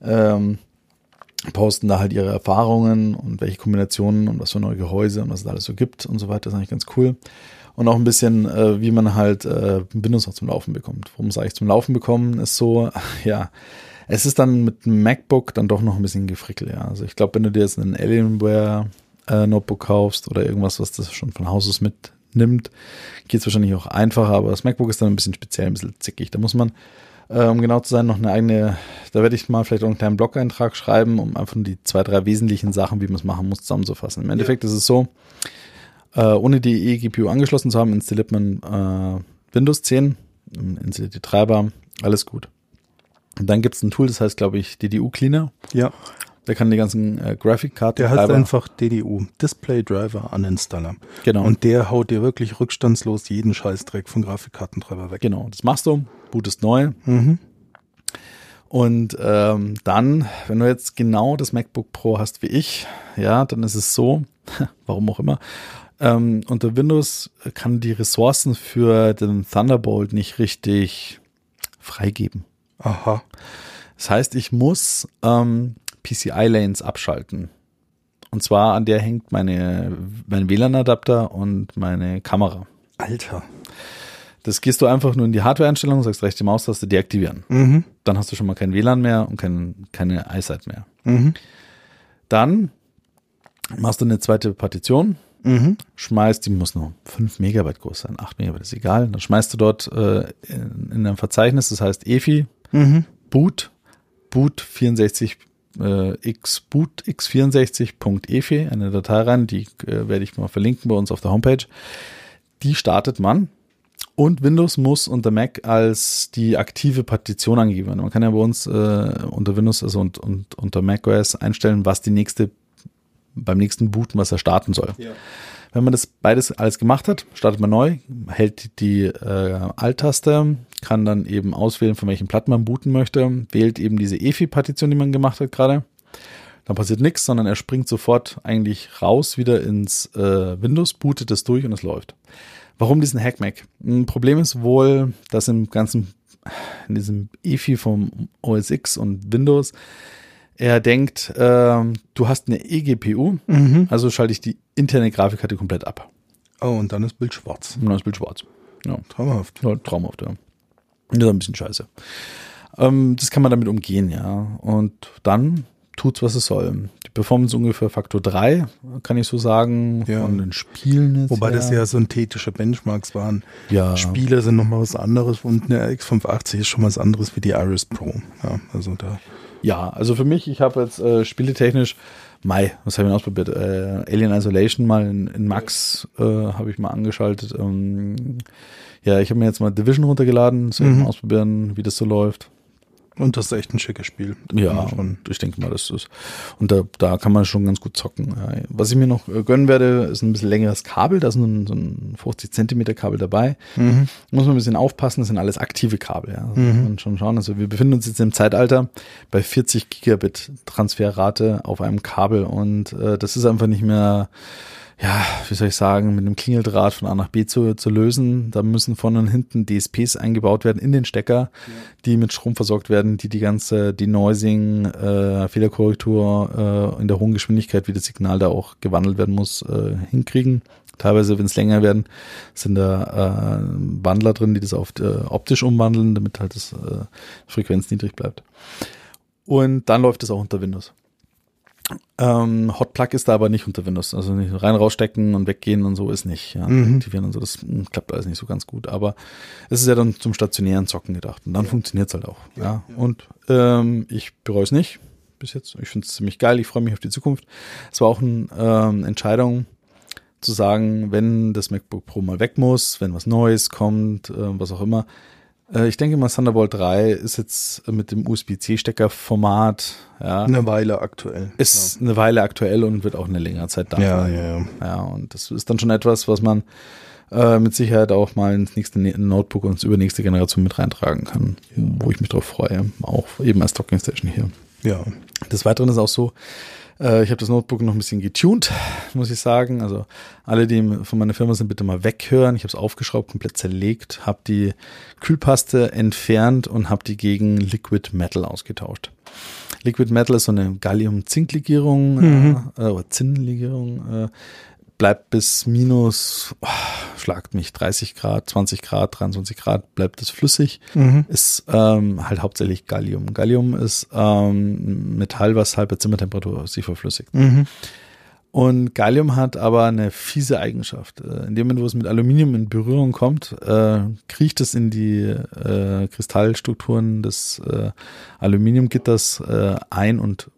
ähm, posten da halt ihre Erfahrungen und welche Kombinationen und was für neue Gehäuse und was es da alles so gibt und so weiter. Das ist eigentlich ganz cool und auch ein bisschen, äh, wie man halt äh, Windows auch zum Laufen bekommt. Warum sage ich zum Laufen bekommen, ist so, ja, es ist dann mit dem MacBook dann doch noch ein bisschen gefrickelt, ja. Also ich glaube, wenn du dir jetzt einen Alienware äh, Notebook kaufst oder irgendwas, was das schon von Haus aus mitnimmt, geht es wahrscheinlich auch einfacher, aber das MacBook ist dann ein bisschen speziell, ein bisschen zickig. Da muss man, äh, um genau zu sein, noch eine eigene, da werde ich mal vielleicht auch einen kleinen Blog-Eintrag schreiben, um einfach nur die zwei, drei wesentlichen Sachen, wie man es machen muss, zusammenzufassen. Im Endeffekt ja. ist es so, äh, ohne die eGPU angeschlossen zu haben, installiert man äh, Windows 10, installiert die Treiber, alles gut. Und dann gibt es ein Tool, das heißt, glaube ich, DDU Cleaner. Ja. Der kann die ganzen äh, Grafikkarten. Der heißt einfach DDU, Display Driver Uninstaller. Genau. Und der haut dir wirklich rückstandslos jeden Scheißdreck von Grafikkartentreiber weg. Genau, das machst du, bootest neu. Mhm. Und ähm, dann, wenn du jetzt genau das MacBook Pro hast wie ich, ja, dann ist es so, warum auch immer, ähm, unter Windows kann die Ressourcen für den Thunderbolt nicht richtig freigeben. Aha. Das heißt, ich muss ähm, PCI-Lanes abschalten. Und zwar an der hängt meine, mein WLAN-Adapter und meine Kamera. Alter. Das gehst du einfach nur in die Hardware-Einstellung, sagst rechte Maustaste deaktivieren. Mhm. Dann hast du schon mal kein WLAN mehr und kein, keine iSight mehr. Mhm. Dann machst du eine zweite Partition, Mhm. Schmeißt, die muss nur 5 Megabyte groß sein, 8 Megabyte ist egal. Dann schmeißt du dort äh, in, in ein Verzeichnis, das heißt EFI, mhm. boot, boot 64 äh, x boot x64.efi, eine Datei rein, die äh, werde ich mal verlinken bei uns auf der Homepage. Die startet man und Windows muss unter Mac als die aktive Partition angegeben werden. Man kann ja bei uns äh, unter Windows also und, und unter Mac OS einstellen, was die nächste beim nächsten Booten, was er starten soll. Ja. Wenn man das beides alles gemacht hat, startet man neu, hält die äh, Alt-Taste, kann dann eben auswählen, von welchen Platten man booten möchte, wählt eben diese EFI-Partition, die man gemacht hat gerade. Dann passiert nichts, sondern er springt sofort eigentlich raus wieder ins äh, Windows, bootet es durch und es läuft. Warum diesen HackMac? Ein Problem ist wohl, dass im ganzen, in diesem EFI vom OS X und Windows er denkt, äh, du hast eine eGPU, mhm. also schalte ich die interne Grafikkarte komplett ab. Oh, und dann ist Bild schwarz. Und dann ist Bild schwarz. Ja. Traumhaft. Ja, traumhaft, ja. Das ist ein bisschen scheiße. Ähm, das kann man damit umgehen, ja. Und dann tut's, was es soll. Die Performance ungefähr Faktor 3, kann ich so sagen, Ja. von den Spielen. Wobei das her. ja synthetische Benchmarks waren. Ja. Spiele sind nochmal was anderes und eine X580 ist schon was anderes wie die Iris Pro. Ja, also da. Ja, also für mich, ich habe jetzt äh, spieletechnisch, Mai, was habe ich denn ausprobiert? Äh, Alien Isolation mal in, in Max äh, habe ich mal angeschaltet. Ähm, ja, ich habe mir jetzt mal Division runtergeladen, soll Mhm. mal ausprobieren, wie das so läuft. Und das ist echt ein schickes Spiel. Ja, schon. und ich denke mal, das ist. Und da, da kann man schon ganz gut zocken. Ja. Was ich mir noch äh, gönnen werde, ist ein bisschen längeres Kabel. Da ist ein, so ein 50 Zentimeter Kabel dabei. Mhm. Muss man ein bisschen aufpassen, das sind alles aktive Kabel. Ja. Also muss man schon schauen. Also wir befinden uns jetzt im Zeitalter bei 40 Gigabit Transferrate auf einem Kabel und äh, das ist einfach nicht mehr, ja, wie soll ich sagen, mit einem Klingeldraht von A nach B zu, zu lösen. Da müssen vorne und hinten DSPs eingebaut werden in den Stecker, die mit Strom versorgt werden, die die ganze Denoising, äh, Fehlerkorrektur äh, in der hohen Geschwindigkeit, wie das Signal da auch gewandelt werden muss, äh, hinkriegen. Teilweise, wenn es länger werden, sind da äh, Wandler drin, die das auf äh, optisch umwandeln, damit halt das äh, Frequenz niedrig bleibt. Und dann läuft es auch unter Windows. Ähm, Hotplug ist da aber nicht unter Windows. Also nicht rein rausstecken und weggehen und so ist nicht. Ja, Mhm. Aktivieren und so, das mm, klappt alles nicht so ganz gut. Aber es ist ja dann zum stationären Zocken gedacht. Und dann funktioniert's halt auch. Ja. Und ähm, ich bereue es nicht bis jetzt. Ich finde es ziemlich geil. Ich freue mich auf die Zukunft. Es war auch eine ähm, Entscheidung zu sagen, wenn das MacBook Pro mal weg muss, wenn was Neues kommt, äh, was auch immer. Äh, ich denke mal, Thunderbolt 3 ist jetzt mit dem USB-C-Stecker-Format, ja, Eine Weile aktuell. ist eine Weile aktuell und wird auch eine längere Zeit da. ja, sein. ja, ja. Ja, und das ist dann schon etwas, was man äh, mit Sicherheit auch mal ins nächste Ne- Notebook und ins übernächste Generation mit reintragen kann, wo ich mich drauf freue. Auch eben als Docking Station hier. Ja. Des Weiteren ist auch so, äh, ich habe das Notebook noch ein bisschen getuned, muss ich sagen. Also alle, die von meiner Firma sind, bitte mal weghören. Ich habe es aufgeschraubt, komplett zerlegt, habe die Kühlpaste entfernt und habe die gegen Liquid Metal ausgetauscht. Liquid Metal ist so eine Gallium-Zink-Legierung äh, oder Zinn-Legierung. Äh, bleibt bis minus, oh, schlagt mich, 30 Grad, 20 Grad, 23 Grad, bleibt es flüssig. Mhm. Ist ähm, halt hauptsächlich Gallium. Gallium ist ähm, Metall, was halt bei Zimmertemperatur sich verflüssigt. Mhm. Und Gallium hat aber eine fiese Eigenschaft. Äh, In dem Moment, wo es mit Aluminium in Berührung kommt, äh, kriecht es in die äh, Kristallstrukturen des äh, Aluminiumgitters äh, ein und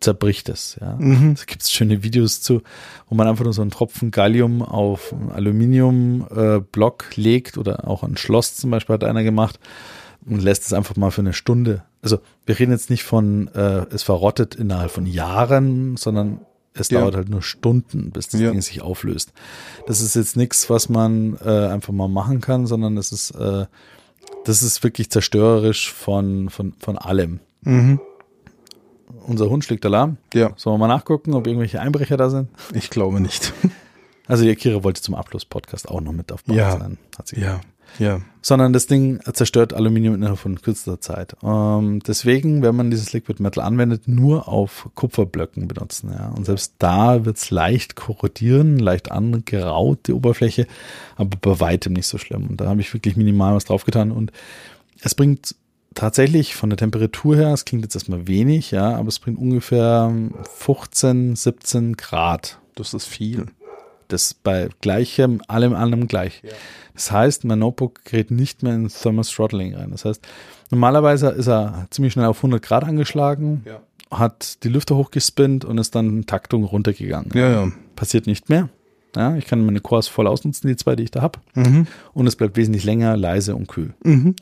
zerbricht es. Ja. Mhm. Da gibt es schöne Videos zu, wo man einfach nur so einen Tropfen Gallium auf einen Aluminiumblock äh, Block legt oder auch ein Schloss zum Beispiel hat einer gemacht und lässt es einfach mal für eine Stunde. Also wir reden jetzt nicht von, äh, es verrottet innerhalb von Jahren, sondern es Ja. dauert halt nur Stunden, bis das Ja. Ding sich auflöst. Das ist jetzt nichts, was man äh, einfach mal machen kann, sondern das ist, äh, das ist wirklich zerstörerisch von, von, von allem. Mhm. Unser Hund schlägt Alarm. Ja, Sollen wir mal nachgucken, ob irgendwelche Einbrecher da sind? ich glaube nicht. Also die Akira wollte zum Abschluss-Podcast auch noch mit auf Ja. sein. Hat sie ja, ja. Sondern das Ding zerstört Aluminium innerhalb von kürzester Zeit. Ähm, deswegen, wenn man dieses Liquid Metal anwendet, nur auf Kupferblöcken benutzen. Ja. Und selbst da wird's leicht korrodieren, leicht angeraut, die Oberfläche, aber bei weitem nicht so schlimm. Und da habe ich wirklich minimal was draufgetan. Und es bringt tatsächlich von der Temperatur her, es klingt jetzt erstmal wenig, ja, aber es bringt ungefähr 15, 17 Grad Das ist viel. das bei gleichem, allem anderen gleich. Das heißt, mein Notebook gerät nicht mehr in Thermal Throttling rein. Das heißt, normalerweise ist er ziemlich schnell auf 100 Grad angeschlagen, Ja. hat die Lüfter hochgespinnt und ist dann in Taktung runtergegangen. Ja, ja. Passiert nicht mehr. Ja, ich kann meine Cores voll ausnutzen, die zwei, die ich da habe. Mhm. Und es bleibt wesentlich länger, leise und kühl. Mhm.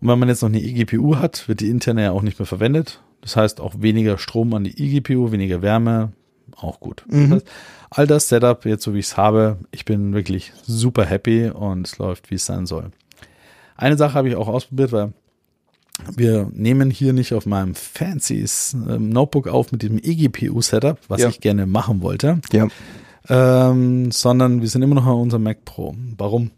Und wenn man jetzt noch eine eGPU hat, wird die interne ja auch nicht mehr verwendet. Das heißt auch weniger Strom an die eGPU, weniger Wärme, auch gut. Mhm. Das heißt, all das Setup, jetzt so wie ich es habe, ich bin wirklich super happy und es läuft, wie es sein soll. Eine Sache habe ich auch ausprobiert, weil wir nehmen hier nicht auf meinem fancy ähm, Notebook auf mit dem eGPU-Setup, was Ja. ich gerne machen wollte, Ja. Ähm, sondern wir sind immer noch an unserem Mac Pro. Warum?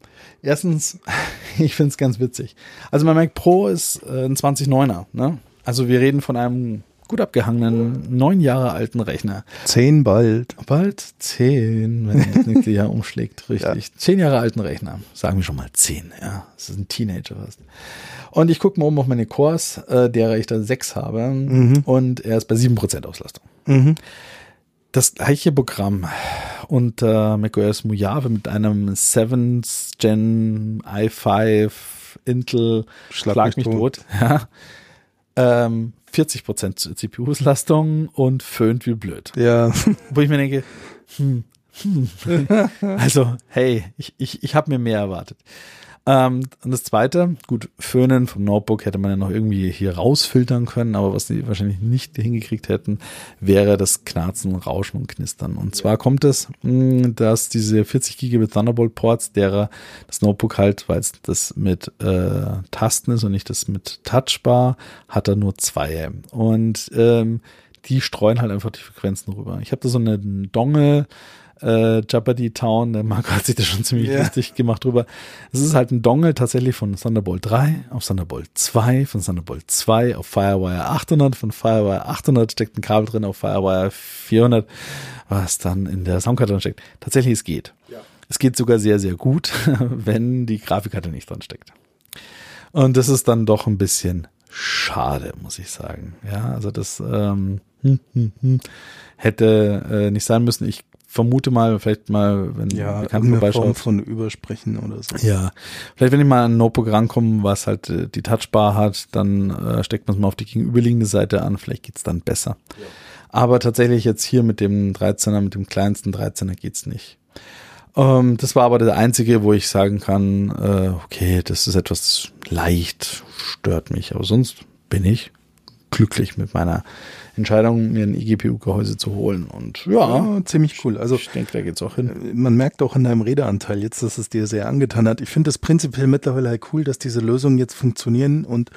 Erstens, ich finde es ganz witzig. Also mein Mac Pro ist äh, ein 20.9er. Ne? Also wir reden von einem gut abgehangenen, neun Jahre alten Rechner. Zehn bald. Bald zehn, wenn das nächste Jahr umschlägt, richtig. Ja. Zehn Jahre alten Rechner. Sagen wir schon mal zehn, ja. Das ist ein Teenager fast. Und ich gucke mal um auf meine Cores, äh, derer ich da sechs habe. Mhm. Und er ist bei sieben Prozent Auslastung. Mhm. Das gleiche Programm unter macOS Mojave mit einem 7th Gen i5 Intel Schlag, Schlag mich tot. tot. Ja. Ähm, 40% CPU-Auslastung und föhnt wie blöd. Ja. Wo ich mir denke, hm, hm. also hey, ich, ich, ich habe mir mehr erwartet. Ähm, und das zweite, gut, Föhnen vom Notebook hätte man ja noch irgendwie hier rausfiltern können, aber was sie wahrscheinlich nicht hingekriegt hätten, wäre das Knarzen, Rauschen und Knistern. Und zwar kommt es, hm, dass diese 40 Gigabit Thunderbolt Ports, derer das Notebook halt, weil es das mit äh, Tasten ist und nicht das mit Touchbar, hat er nur zwei. Und ähm, die streuen halt einfach die Frequenzen rüber. Ich habe da so eine Dongle, äh, Jeopardy Town. Der Marco hat sich da schon ziemlich yeah. lustig gemacht drüber. Es ist halt ein Dongle tatsächlich von Thunderbolt 3 auf Thunderbolt 2, von Thunderbolt 2 auf Firewire 800, von Firewire 800 steckt ein Kabel drin auf Firewire 400, was dann in der Soundkarte drin steckt. Tatsächlich, es geht. Ja. Es geht sogar sehr, sehr gut, wenn die Grafikkarte nicht drin steckt. Und das ist dann doch ein bisschen schade, muss ich sagen. Ja, also das ähm, hm, hm, hm, hätte äh, nicht sein müssen. Ich vermute mal, vielleicht mal, wenn ja, Bekannten vorbeischaut. Von Übersprechen oder so. Ja, vielleicht wenn ich mal an ein Notebook rankomme, was halt äh, die Touchbar hat, dann äh, steckt man es mal auf die gegenüberliegende Seite an, vielleicht geht's dann besser. Ja. Aber tatsächlich jetzt hier mit dem 13er, mit dem kleinsten 13er geht's nicht. Ähm, das war aber der einzige, wo ich sagen kann, äh, okay, das ist etwas leicht, stört mich, aber sonst bin ich glücklich mit meiner Entscheidung, mir ein eGPU-Gehäuse zu holen. Und ja, ja, ziemlich cool. Also ich denke, da geht's auch hin. Äh, man merkt auch in deinem Redeanteil jetzt, dass es dir sehr angetan hat. Ich finde es prinzipiell mittlerweile halt cool, dass diese Lösungen jetzt funktionieren und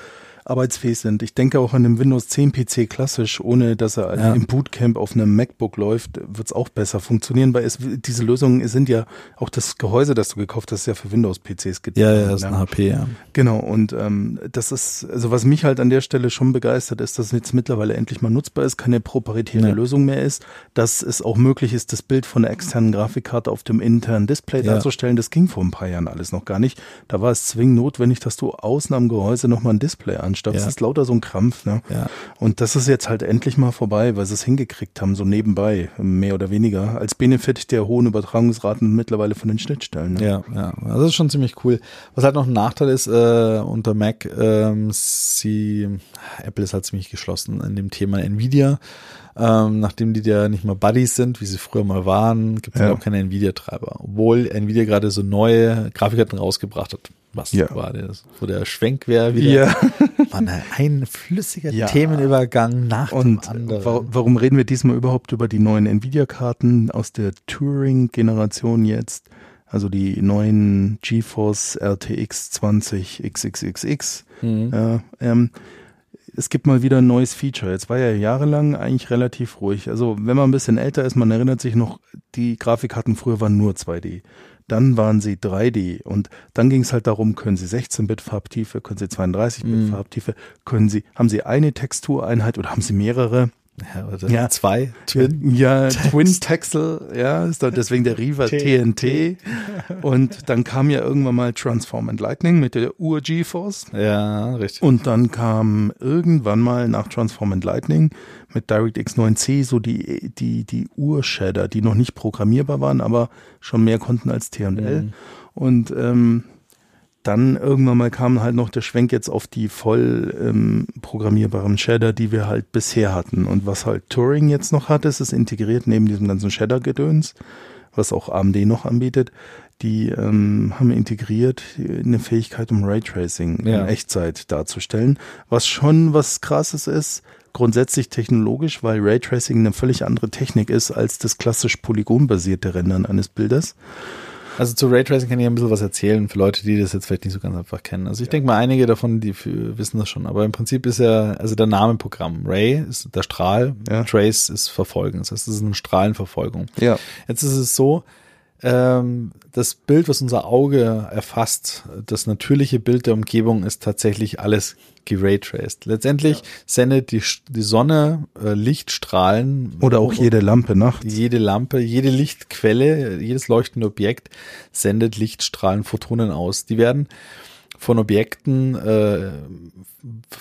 arbeitsfähig sind. Ich denke auch an einem Windows 10 PC klassisch, ohne dass er ja. im Bootcamp auf einem MacBook läuft, wird es auch besser funktionieren, weil es, diese Lösungen sind ja auch das Gehäuse, das du gekauft hast, ja für Windows PCs getan. Ja, ja, das ist ein HP, ja. Genau, und ähm, das ist, also was mich halt an der Stelle schon begeistert, ist, dass es jetzt mittlerweile endlich mal nutzbar ist, keine proprietäre ja. Lösung mehr ist, dass es auch möglich ist, das Bild von der externen Grafikkarte auf dem internen Display ja. darzustellen. Das ging vor ein paar Jahren alles noch gar nicht. Da war es zwingend notwendig, dass du außen am Gehäuse nochmal ein Display anschaust anstatt. Ja. Das ist lauter so ein Krampf. Ne? Ja. Und das ist jetzt halt endlich mal vorbei, weil sie es hingekriegt haben, so nebenbei, mehr oder weniger, als Benefit der hohen Übertragungsraten mittlerweile von den Schnittstellen. Ne? Ja, ja, also das ist schon ziemlich cool. Was halt noch ein Nachteil ist, äh, unter Mac, ähm, sie, Apple ist halt ziemlich geschlossen in dem Thema Nvidia. Ähm, nachdem die ja nicht mehr Buddies sind, wie sie früher mal waren, gibt es ja. auch keine Nvidia-Treiber. Obwohl Nvidia gerade so neue Grafikkarten rausgebracht hat. Was ja. war das? So der Schwenk wäre wieder. Ja. War ein flüssiger ja. Themenübergang nach Und dem anderen. Wa warum reden wir diesmal überhaupt über die neuen Nvidia-Karten aus der Turing-Generation jetzt? Also die neuen GeForce RTX 20 XXXX. Mhm. Ja, ähm, es gibt mal wieder ein neues Feature. Jetzt war ja jahrelang eigentlich relativ ruhig. Also wenn man ein bisschen älter ist, man erinnert sich noch, die Grafikkarten früher waren nur 2D. Dann waren sie 3D und dann ging es halt darum, können Sie 16-Bit Farbtiefe, können Sie 32-Bit mm. Farbtiefe, können Sie, haben Sie eine Textureinheit oder haben Sie mehrere? Ja, oder ja. zwei Twin. Ja, Twin Texel, ja, ist doch deswegen der Riva TNT. Und dann kam ja irgendwann mal Transform and Lightning mit der Ur GeForce. Ja, richtig. Und dann kam irgendwann mal nach Transform and Lightning mit DirectX 9C so die, die, die Ur-Shader, die noch nicht programmierbar waren, aber schon mehr konnten als TL. Mhm. Und ähm, dann irgendwann mal kam halt noch der Schwenk jetzt auf die voll ähm, programmierbaren Shader, die wir halt bisher hatten. Und was halt Turing jetzt noch hat, ist es integriert neben diesem ganzen Shader-Gedöns, was auch AMD noch anbietet. Die ähm, haben integriert eine Fähigkeit, um Raytracing ja. in Echtzeit darzustellen, was schon was krasses ist, grundsätzlich technologisch, weil Raytracing eine völlig andere Technik ist als das klassisch polygonbasierte Rendern eines Bildes. Also zu Raytracing kann ich ein bisschen was erzählen für Leute, die das jetzt vielleicht nicht so ganz einfach kennen. Also ich ja. denke mal, einige davon, die wissen das schon. Aber im Prinzip ist ja, also der Name Programm. Ray ist der Strahl, ja. Trace ist Verfolgen. Das heißt, es ist eine Strahlenverfolgung. Ja. Jetzt ist es so, ähm, das Bild, was unser Auge erfasst, das natürliche Bild der Umgebung ist tatsächlich alles geraytraced. Letztendlich ja. sendet die, die Sonne äh, Lichtstrahlen. Oder auch jede Lampe nachts. Jede Lampe, jede Lichtquelle, jedes leuchtende Objekt sendet Lichtstrahlen, Photonen aus. Die werden von Objekten äh,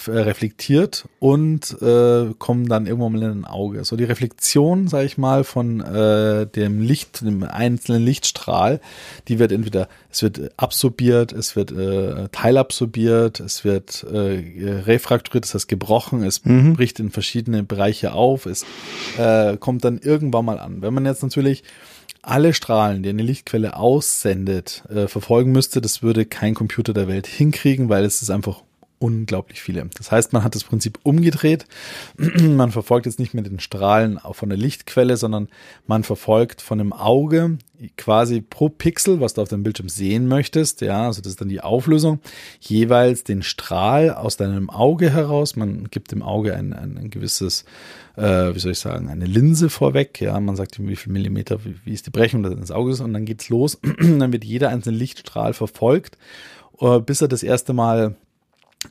reflektiert und äh, kommen dann irgendwann mal in ein Auge. So die Reflexion, sage ich mal, von äh, dem Licht, dem einzelnen Lichtstrahl, die wird entweder, es wird absorbiert, es wird äh, teilabsorbiert, es wird äh, refrakturiert, das heißt gebrochen, es mhm. bricht in verschiedene Bereiche auf, es äh, kommt dann irgendwann mal an. Wenn man jetzt natürlich alle Strahlen, die eine Lichtquelle aussendet, äh, verfolgen müsste, das würde kein Computer der Welt hinkriegen, weil es ist einfach unglaublich viele. Das heißt, man hat das Prinzip umgedreht. man verfolgt jetzt nicht mehr den Strahlen von der Lichtquelle, sondern man verfolgt von dem Auge quasi pro Pixel, was du auf dem Bildschirm sehen möchtest, ja, also das ist dann die Auflösung, jeweils den Strahl aus deinem Auge heraus. Man gibt dem Auge ein, ein, ein gewisses, äh, wie soll ich sagen, eine Linse vorweg, ja, man sagt ihm, wie viel Millimeter, wie, wie ist die Brechung des Auges und dann geht's los. dann wird jeder einzelne Lichtstrahl verfolgt, äh, bis er das erste Mal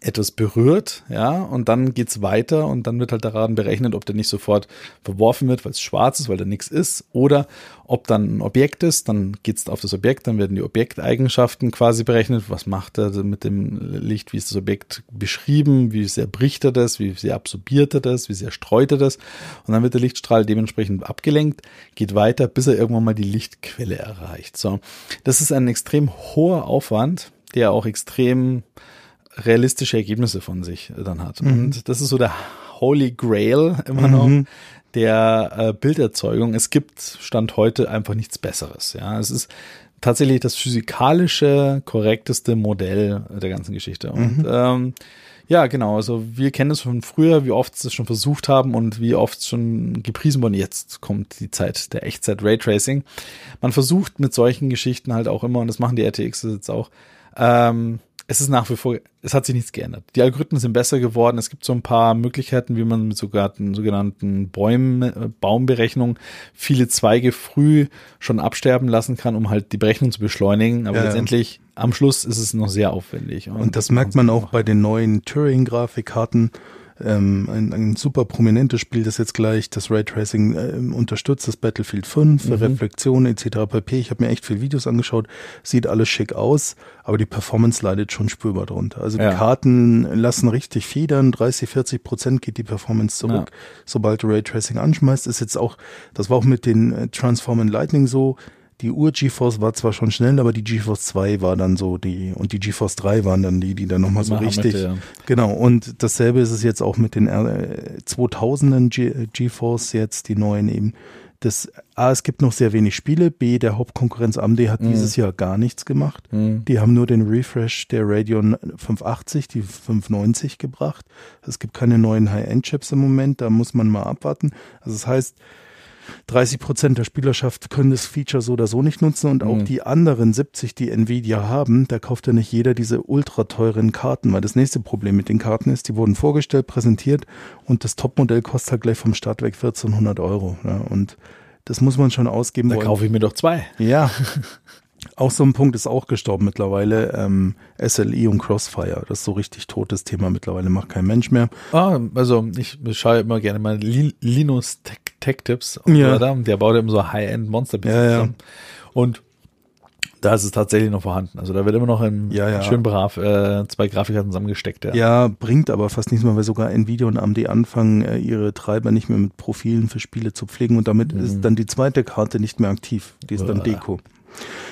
etwas berührt, ja, und dann geht's weiter und dann wird halt daran berechnet, ob der nicht sofort verworfen wird, weil es schwarz ist, weil da nichts ist, oder ob dann ein Objekt ist, dann geht's auf das Objekt, dann werden die Objekteigenschaften quasi berechnet, was macht er mit dem Licht, wie ist das Objekt beschrieben, wie sehr bricht er das, wie sehr absorbiert er das, wie sehr streut er das, und dann wird der Lichtstrahl dementsprechend abgelenkt, geht weiter, bis er irgendwann mal die Lichtquelle erreicht. So, das ist ein extrem hoher Aufwand, der auch extrem realistische Ergebnisse von sich dann hat. Mhm. Und das ist so der Holy Grail immer noch mhm. der äh, Bilderzeugung. Es gibt Stand heute einfach nichts Besseres. Ja, es ist tatsächlich das physikalische, korrekteste Modell der ganzen Geschichte. Und mhm. ähm, ja, genau. Also wir kennen es von früher, wie oft sie es schon versucht haben und wie oft schon gepriesen worden. Jetzt kommt die Zeit der Echtzeit Raytracing. Man versucht mit solchen Geschichten halt auch immer, und das machen die RTX jetzt auch, ähm, es ist nach wie vor, es hat sich nichts geändert. Die Algorithmen sind besser geworden. Es gibt so ein paar Möglichkeiten, wie man mit sogar sogenannten Bäumen, äh, Baumberechnung viele Zweige früh schon absterben lassen kann, um halt die Berechnung zu beschleunigen. Aber ja, letztendlich am Schluss ist es noch sehr aufwendig. Und, und das merkt man auch bei den neuen Turing-Grafikkarten ähm, ein, ein super prominentes Spiel, das jetzt gleich das Raytracing äh, unterstützt, das Battlefield 5, mhm. Reflexion etc. pp. Ich habe mir echt viele Videos angeschaut, sieht alles schick aus, aber die Performance leidet schon spürbar drunter. Also ja. die Karten lassen richtig federn, 30, 40 Prozent geht die Performance zurück, ja. sobald du Raytracing anschmeißt. Ist jetzt auch, das war auch mit den äh, Transform and Lightning so, die Ur-GeForce war zwar schon schnell, aber die GeForce 2 war dann so die, und die GeForce 3 waren dann die, die dann nochmal so richtig. Mitte, ja. Genau. Und dasselbe ist es jetzt auch mit den R 2000ern Ge GeForce jetzt, die neuen eben. Das, A, es gibt noch sehr wenig Spiele. B, der Hauptkonkurrenz AMD hat mhm. dieses Jahr gar nichts gemacht. Mhm. Die haben nur den Refresh der Radeon 580, die 590 gebracht. Es gibt keine neuen High-End-Chips im Moment. Da muss man mal abwarten. Also das heißt, 30 Prozent der Spielerschaft können das Feature so oder so nicht nutzen und auch mhm. die anderen 70, die Nvidia haben, da kauft ja nicht jeder diese ultra teuren Karten, weil das nächste Problem mit den Karten ist, die wurden vorgestellt, präsentiert und das Topmodell kostet halt gleich vom Start weg 1400 Euro. Ja, und das muss man schon ausgeben da wollen. Kaufe ich mir doch zwei. Ja. Auch so ein Punkt ist auch gestorben mittlerweile. Ähm, SLI und Crossfire. Das ist so richtig totes Thema mittlerweile, macht kein Mensch mehr. Ah, also ich schaue immer gerne mal Linus Tech, Tech Tips. Ja. Oder? Der baut eben so High-End Monster ja, ja. Und da ist es tatsächlich noch vorhanden. Also da wird immer noch in ja, ja. schön brav äh, zwei Grafikkarten zusammengesteckt. Ja. ja, bringt aber fast nichts mehr, weil sogar Nvidia und AMD anfangen, äh, ihre Treiber nicht mehr mit Profilen für Spiele zu pflegen und damit mhm. ist dann die zweite Karte nicht mehr aktiv. Die ist dann Deko.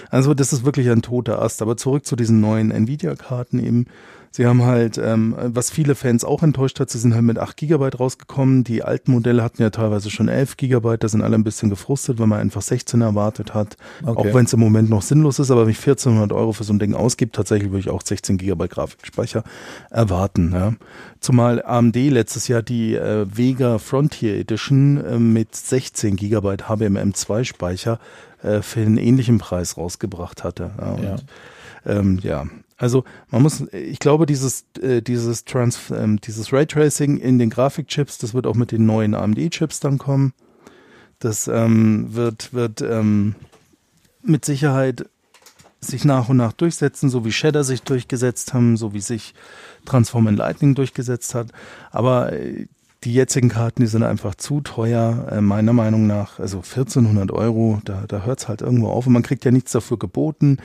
Also das ist wirklich ein toter Ast. Aber zurück zu diesen neuen Nvidia-Karten eben. Sie haben halt, ähm, was viele Fans auch enttäuscht hat, sie sind halt mit 8 GB rausgekommen. Die alten Modelle hatten ja teilweise schon 11 GB, da sind alle ein bisschen gefrustet, weil man einfach 16 erwartet hat. Okay. Auch wenn es im Moment noch sinnlos ist, aber wenn ich 1400 Euro für so ein Ding ausgibt, tatsächlich würde ich auch 16 GB Grafikspeicher erwarten. Ja. Zumal AMD letztes Jahr die äh, Vega Frontier Edition äh, mit 16 GB HBM2 Speicher äh, für einen ähnlichen Preis rausgebracht hatte. Ja, und, ja. Ähm, ja. Also man muss, ich glaube, dieses äh, dieses Trans, ähm, dieses Raytracing in den Grafikchips, das wird auch mit den neuen AMD-Chips dann kommen. Das ähm, wird wird ähm, mit Sicherheit sich nach und nach durchsetzen, so wie Shader sich durchgesetzt haben, so wie sich Transform in Lightning durchgesetzt hat. Aber äh, die jetzigen Karten, die sind einfach zu teuer, äh, meiner Meinung nach. Also 1400 Euro, da, da hört es halt irgendwo auf und man kriegt ja nichts dafür geboten.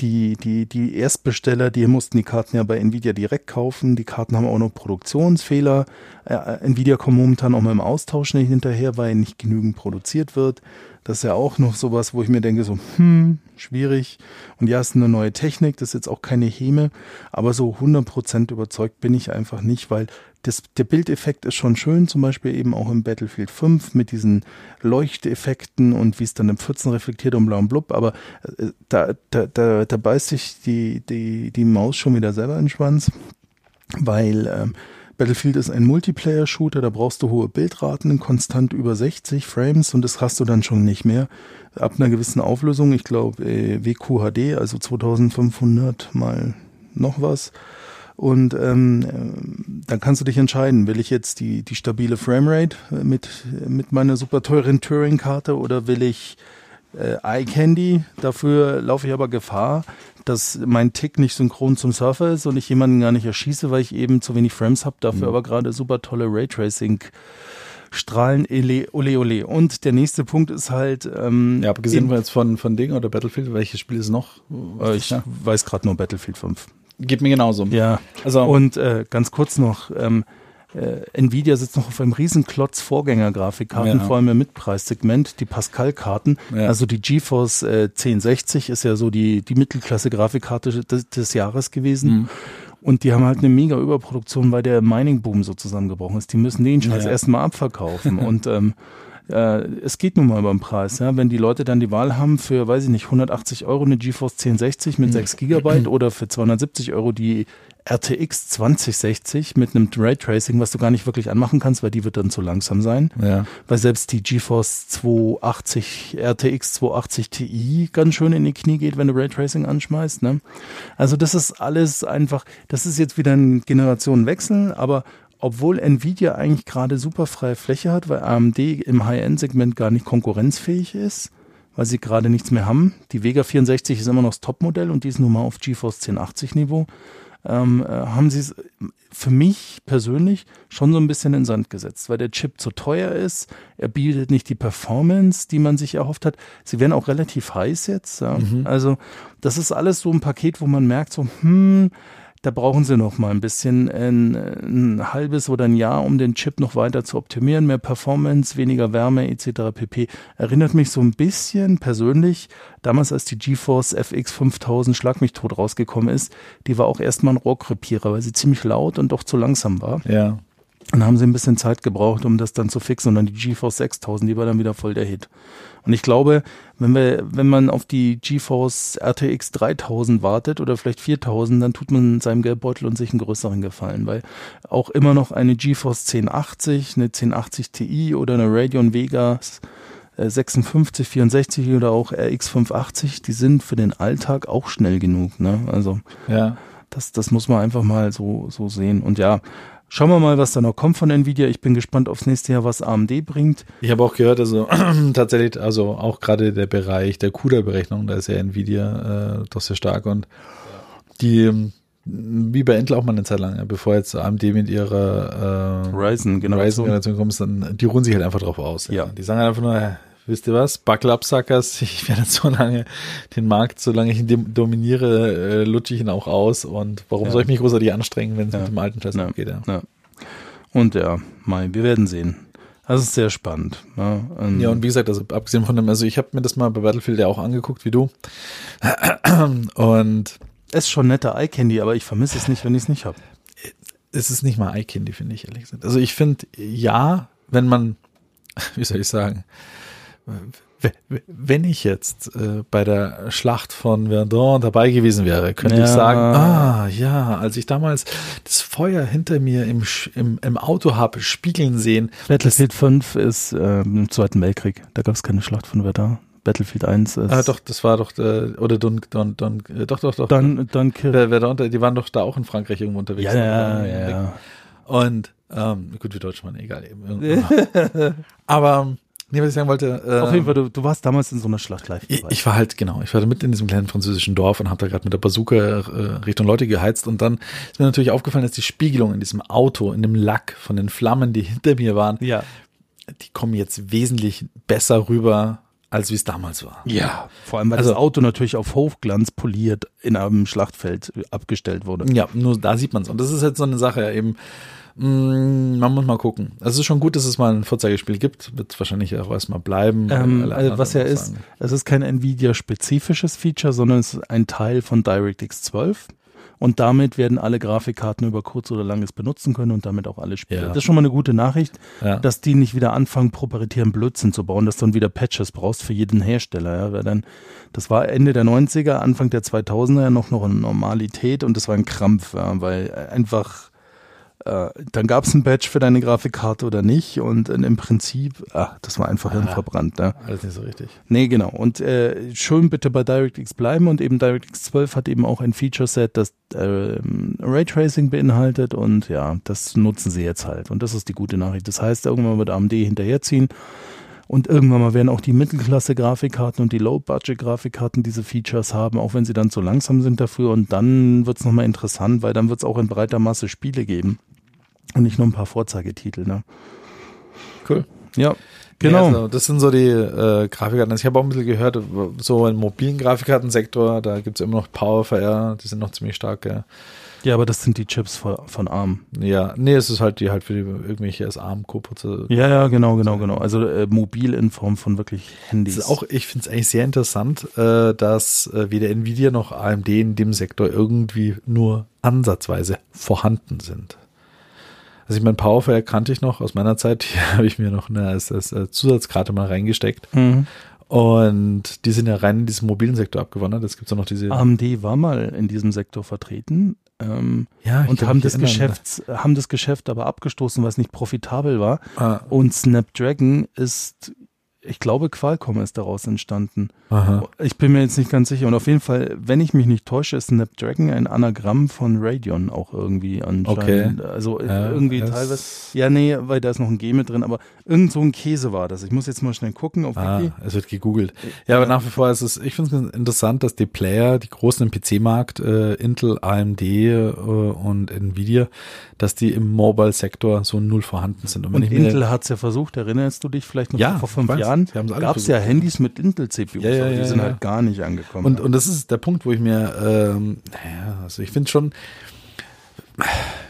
Die, die, die Erstbesteller, die mussten die Karten ja bei Nvidia direkt kaufen. Die Karten haben auch noch Produktionsfehler. Äh, Nvidia kommt momentan auch mal im Austausch nicht hinterher, weil nicht genügend produziert wird. Das ist ja auch noch sowas, wo ich mir denke, so, hm, schwierig. Und ja, es ist eine neue Technik, das ist jetzt auch keine Häme, aber so 100% überzeugt bin ich einfach nicht, weil das, der Bildeffekt ist schon schön, zum Beispiel eben auch im Battlefield 5 mit diesen Leuchteffekten und wie es dann im 14 reflektiert und blau und blub, aber äh, da, da, da, da beißt sich die, die, die Maus schon wieder selber in den Schwanz, weil ähm, Battlefield ist ein Multiplayer-Shooter, da brauchst du hohe Bildraten, konstant über 60 Frames und das hast du dann schon nicht mehr. Ab einer gewissen Auflösung, ich glaube äh, WQHD, also 2500 mal noch was. Und ähm, äh, dann kannst du dich entscheiden, will ich jetzt die, die stabile Framerate mit, mit meiner super teuren Turing-Karte oder will ich äh, Eye Candy. Dafür laufe ich aber Gefahr, dass mein Tick nicht synchron zum Surfer ist und ich jemanden gar nicht erschieße, weil ich eben zu wenig Frames habe. Dafür mhm. aber gerade super tolle Raytracing. Strahlen, ele, ole, ole. Und der nächste Punkt ist halt. Ähm, ja, abgesehen jetzt von, von Ding oder Battlefield, welches Spiel ist noch? Äh, ich ja. weiß gerade nur Battlefield 5. Geht mir genauso. Ja. Also, und äh, ganz kurz noch, ähm, äh, Nvidia sitzt noch auf einem riesen Klotz Vorgängergrafikkarten, ja. vor allem im Mitpreissegment, die Pascal-Karten. Ja. Also die GeForce äh, 1060 ist ja so die, die Mittelklasse-Grafikkarte des, des, Jahres gewesen. Mhm. Und die haben halt eine mega Überproduktion, weil der Mining-Boom so zusammengebrochen ist. Die müssen den Scheiß ja. erstmal abverkaufen. und ähm, äh, es geht nun mal beim Preis. Ja? Wenn die Leute dann die Wahl haben für, weiß ich nicht, 180 Euro eine GeForce 1060 mit 6 mhm. Gigabyte oder für 270 Euro die RTX 2060 mit einem Raytracing, was du gar nicht wirklich anmachen kannst, weil die wird dann zu langsam sein. Ja. Weil selbst die GeForce 280, RTX 280 Ti ganz schön in die Knie geht, wenn du Raytracing anschmeißt. Ne? Also das ist alles einfach, das ist jetzt wieder ein Generationenwechsel, aber obwohl Nvidia eigentlich gerade super freie Fläche hat, weil AMD im High-End-Segment gar nicht konkurrenzfähig ist, weil sie gerade nichts mehr haben. Die Vega 64 ist immer noch das Topmodell und die ist nun mal auf GeForce 1080 Niveau ähm, äh, haben sie es für mich persönlich schon so ein bisschen in den Sand gesetzt, weil der Chip zu teuer ist, er bietet nicht die Performance, die man sich erhofft hat. Sie werden auch relativ heiß jetzt. Ja. Mhm. Also das ist alles so ein Paket, wo man merkt, so, hm, da brauchen sie noch mal ein bisschen ein, ein, halbes oder ein Jahr, um den Chip noch weiter zu optimieren, mehr Performance, weniger Wärme etc. pp. Erinnert mich so ein bisschen persönlich, damals als die GeForce FX 5000 Schlag mich tot rausgekommen ist, die war auch erstmal ein Rohrkrepierer, weil sie ziemlich laut und doch zu langsam war. Ja. Und haben sie ein bisschen Zeit gebraucht, um das dann zu fixen. Und dann die GeForce 6000, die war dann wieder voll der Hit. Und ich glaube, wenn wir, wenn man auf die GeForce RTX 3000 wartet oder vielleicht 4000, dann tut man seinem Geldbeutel und sich einen größeren Gefallen, weil auch immer noch eine GeForce 1080, eine 1080 Ti oder eine Radeon Vega 56, 64 oder auch RX 580, die sind für den Alltag auch schnell genug, ne? Also, ja. Das, das muss man einfach mal so, so sehen. Und ja, Schauen wir mal, was da noch kommt von Nvidia. Ich bin gespannt aufs nächste Jahr, was AMD bringt. Ich habe auch gehört, also tatsächlich, also auch gerade der Bereich der CUDA-Berechnung, da ist ja Nvidia äh, doch sehr stark und die wie bei Intel auch mal eine Zeit lang, bevor jetzt AMD mit ihrer äh, Ryzen Generation Ryzen kommt, dann die ruhen sich halt einfach drauf aus. Ja. ja. Die sagen halt einfach nur, wisst ihr was, Buckle up, Suckers, ich werde so lange den Markt, solange ich ihn dominiere, äh, lutsche ich ihn auch aus und warum ja. soll ich mich großartig anstrengen, wenn es ja. mit dem alten Scheiß ja. geht, ja. ja. Und ja, Mai, wir werden sehen. Das ist sehr spannend. Ja, und, ja, und wie gesagt, also abgesehen von dem, also ich habe mir das mal bei Battlefield ja auch angeguckt, wie du. Und es ist schon netter Eye Candy, aber ich vermisse es nicht, wenn ich es nicht habe. Es ist nicht mal Eye Candy, finde ich, ehrlich gesagt. Also ich finde, ja, wenn man, wie soll ich sagen, wenn ich jetzt äh, bei der Schlacht von Verdun dabei gewesen wäre, könnte ja. ich sagen, ah ja, als ich damals das Feuer hinter mir im, im, im Auto habe spiegeln sehen. Battlefield 5 ist äh, im Zweiten Weltkrieg, da gab es keine Schlacht von Verdun. Battlefield 1 ist. Ah, doch, das war doch, äh, oder Don, Don, Don, äh, doch, doch, doch. Don, Don Verdun, die waren doch da auch in Frankreich irgendwo unterwegs. Ja, ja, ja. Und, ähm, gut, wie Deutschmann, egal. Aber, Nee, was ich sagen wollte. Äh, Auf jeden Fall, du, du warst damals in so einer Schlacht live. Ich, ich, war halt, genau, ich war mitten in diesem kleinen französischen Dorf und habe da gerade mit der Bazooka äh, Richtung Leute geheizt und dann ist mir natürlich aufgefallen, dass die Spiegelung in diesem Auto, in dem Lack von den Flammen, die hinter mir waren, ja. die kommen jetzt wesentlich besser rüber als wie es damals war. Ja, vor allem weil also, das Auto natürlich auf Hochglanz poliert in einem Schlachtfeld abgestellt wurde. Ja, nur da sieht man es. Und das ist jetzt so eine Sache ja eben, man muss mal gucken. Also es ist schon gut, dass es mal ein Vorzeigespiel gibt. Wird wahrscheinlich auch erstmal bleiben. Ähm, also was ja ist, sagen. es ist kein Nvidia-spezifisches Feature, sondern es ist ein Teil von DirectX 12. Und damit werden alle Grafikkarten über kurz oder lang es benutzen können und damit auch alle Spiele. Ja. Das ist schon mal eine gute Nachricht, ja. dass die nicht wieder anfangen, proprietären Blödsinn zu bauen, dass du dann wieder Patches brauchst für jeden Hersteller. Ja, weil dann, das war Ende der 90er, Anfang der 2000er ja noch, noch eine Normalität und das war ein Krampf, ja, weil einfach äh, dann gab es ein Badge für deine Grafikkarte oder nicht und äh, im Prinzip, ach, das war einfach ah, verbrannt. Ne? Alles nicht so richtig. Nee, genau. Und äh, schön bitte bei DirectX bleiben und eben DirectX 12 hat eben auch ein Feature-Set, das äh, Raytracing beinhaltet und ja, das nutzen sie jetzt halt und das ist die gute Nachricht. Das heißt, irgendwann wird AMD hinterherziehen und irgendwann mal werden auch die Mittelklasse-Grafikkarten und die Low-Budget-Grafikkarten diese Features haben, auch wenn sie dann zu langsam sind dafür. Und dann wird es nochmal interessant, weil dann wird es auch in breiter Masse Spiele geben. Und nicht nur ein paar Vorzeigetitel. Ne? Cool. Ja. Genau. Ja, also das sind so die äh, Grafikkarten. Also ich habe auch ein bisschen gehört, so im mobilen Grafikkartensektor, da gibt es immer noch PowerVR, die sind noch ziemlich stark. Ja. Ja, aber das sind die Chips von, von ARM. Ja, nee, es ist halt die halt für die, irgendwelche ARM-Koputze. Ja, ja, genau, genau, genau. Also äh, mobil in Form von wirklich Handys. Das ist auch, ich finde es eigentlich sehr interessant, äh, dass äh, weder Nvidia noch AMD in dem Sektor irgendwie nur ansatzweise vorhanden sind. Also ich meine, PowerFire kannte ich noch aus meiner Zeit. Hier habe ich mir noch eine als, als, als Zusatzkarte mal reingesteckt. Mhm. Und die sind ja rein in diesen mobilen Sektor abgewandert. Es gibt ja noch diese. AMD war mal in diesem Sektor vertreten. Ähm, ja, und haben das, Geschäft, haben das Geschäft aber abgestoßen, weil es nicht profitabel war. Ah. Und Snapdragon ist ich glaube, Qualcomm ist daraus entstanden. Aha. Ich bin mir jetzt nicht ganz sicher. Und auf jeden Fall, wenn ich mich nicht täusche, ist Snapdragon ein Anagramm von Radeon auch irgendwie anscheinend. Okay. Also ja, irgendwie teilweise. Ja, nee, weil da ist noch ein G mit drin, aber irgend so ein Käse war das. Ich muss jetzt mal schnell gucken auf ah, Es wird gegoogelt. Ja, aber nach wie vor ist es, ich finde es interessant, dass die Player, die großen im PC-Markt, äh, Intel, AMD äh, und Nvidia, dass die im Mobile-Sektor so null vorhanden sind. Und, und Intel hat es ja versucht, erinnerst du dich vielleicht noch ja, vor fünf Jahren? Gab es ja Handys mit Intel-CPUs, ja, ja, aber die sind halt gar nicht angekommen. Und, und das ist der Punkt, wo ich mir, ähm, naja, also ich finde schon,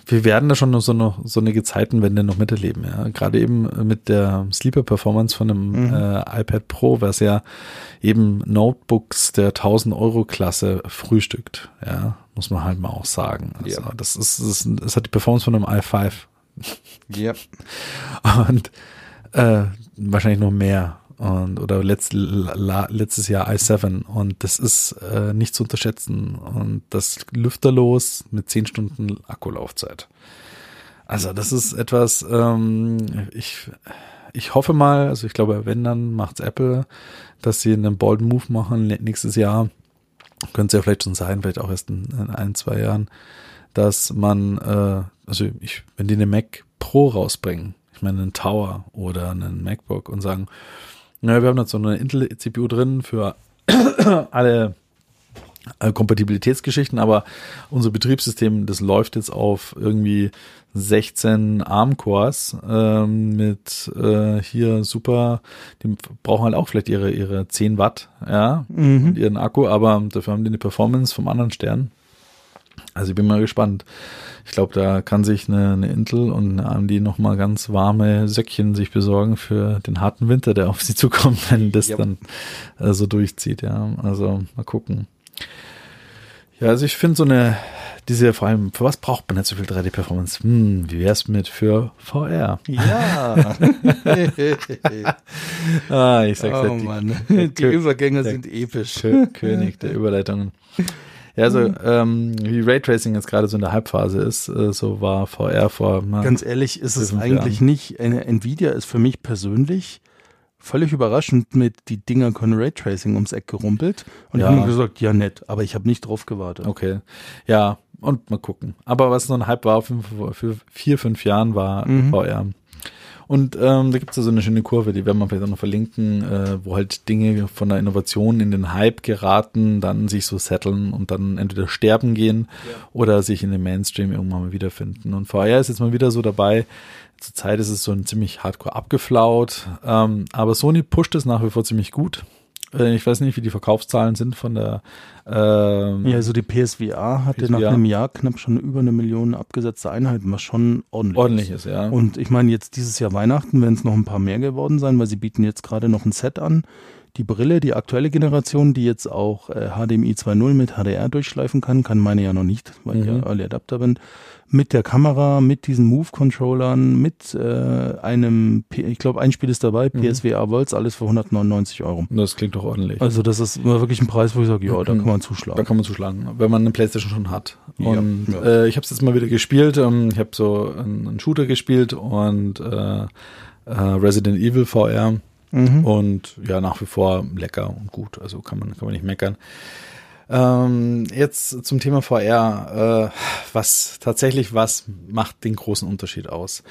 wir werden da schon noch so eine, so eine Gezeitenwende noch miterleben, ja. Gerade eben mit der Sleeper-Performance von einem mhm. äh, iPad Pro, was ja eben Notebooks der 1000 Euro Klasse frühstückt, ja. Muss man halt mal auch sagen. Also ja. das ist, das, ist, das hat die Performance von einem i5. Ja. Und äh, wahrscheinlich noch mehr und oder letzt, la, letztes Jahr i7 und das ist äh, nicht zu unterschätzen und das lüfterlos mit 10 Stunden Akkulaufzeit. Also das ist etwas, ähm, ich, ich hoffe mal, also ich glaube, wenn dann macht's Apple, dass sie einen Bold Move machen nächstes Jahr. Könnte es ja vielleicht schon sein, vielleicht auch erst in, in ein, zwei Jahren, dass man, äh, also ich, wenn die eine Mac Pro rausbringen, ich meine einen Tower oder einen MacBook und sagen, ja, wir haben da so eine Intel-CPU drin für alle Kompatibilitätsgeschichten, aber unser Betriebssystem, das läuft jetzt auf irgendwie 16 ARM-Cores ähm, mit äh, hier super, die brauchen halt auch vielleicht ihre, ihre 10 Watt, ja, mhm. und ihren Akku, aber dafür haben die eine Performance vom anderen Stern. Also ich bin mal gespannt. Ich glaube, da kann sich eine, eine Intel und eine AMD nochmal ganz warme Söckchen sich besorgen für den harten Winter, der auf sie zukommt, wenn das yep. dann äh, so durchzieht. Ja, also mal gucken. Ja, also ich finde so eine, diese, vor allem, für was braucht man nicht so viel 3D-Performance? Hm, wie wär's mit für VR? Ja. ah, ich sag's oh, ja, die, die Übergänge sind episch. König der Überleitungen. Ja, also mhm. ähm, wie Raytracing jetzt gerade so in der Halbphase ist, äh, so war VR vor. Na, Ganz ehrlich, ist es eigentlich Jahren. nicht. Nvidia ist für mich persönlich völlig überraschend mit die Dinger können Raytracing ums Eck gerumpelt und ja. ich habe gesagt, ja nett, aber ich habe nicht drauf gewartet. Okay, ja und mal gucken. Aber was so ein Hype war für, für vier, fünf Jahren war mhm. VR. Und ähm, da gibt es ja so eine schöne Kurve, die werden wir vielleicht auch noch verlinken, äh, wo halt Dinge von der Innovation in den Hype geraten, dann sich so setteln und dann entweder sterben gehen ja. oder sich in den Mainstream irgendwann mal wiederfinden. Und VR ist jetzt mal wieder so dabei. Zurzeit ist es so ein ziemlich hardcore abgeflaut, ähm, aber Sony pusht es nach wie vor ziemlich gut. Äh, ich weiß nicht, wie die Verkaufszahlen sind von der. Ähm, ja, also die PSVR hatte PSVR. nach einem Jahr knapp schon über eine Million abgesetzte Einheiten, was schon ordentlich, ordentlich ist. ja. Und ich meine, jetzt dieses Jahr Weihnachten werden es noch ein paar mehr geworden sein, weil sie bieten jetzt gerade noch ein Set an. Die Brille, die aktuelle Generation, die jetzt auch äh, HDMI 2.0 mit HDR durchschleifen kann, kann meine ja noch nicht, weil mhm. ich ja Early Adapter bin mit der Kamera, mit diesen Move-Controllern, mit äh, einem, ich glaube, ein Spiel ist dabei, mhm. PSVR Volts, alles für 199 Euro. Das klingt doch ordentlich. Also das ist wirklich ein Preis, wo ich sage, ja, da mhm. kann man zuschlagen. Da kann man zuschlagen, wenn man eine Playstation schon hat. Und ja, ja. Äh, ich habe es jetzt mal wieder gespielt. Ähm, ich habe so einen, einen, Shooter gespielt und äh, äh, Resident Evil VR. Mhm. Und ja, nach wie vor lecker und gut. Also kann man, kann man nicht meckern. Ähm, jetzt zum Thema VR. Äh, was tatsächlich, was macht den großen Unterschied aus?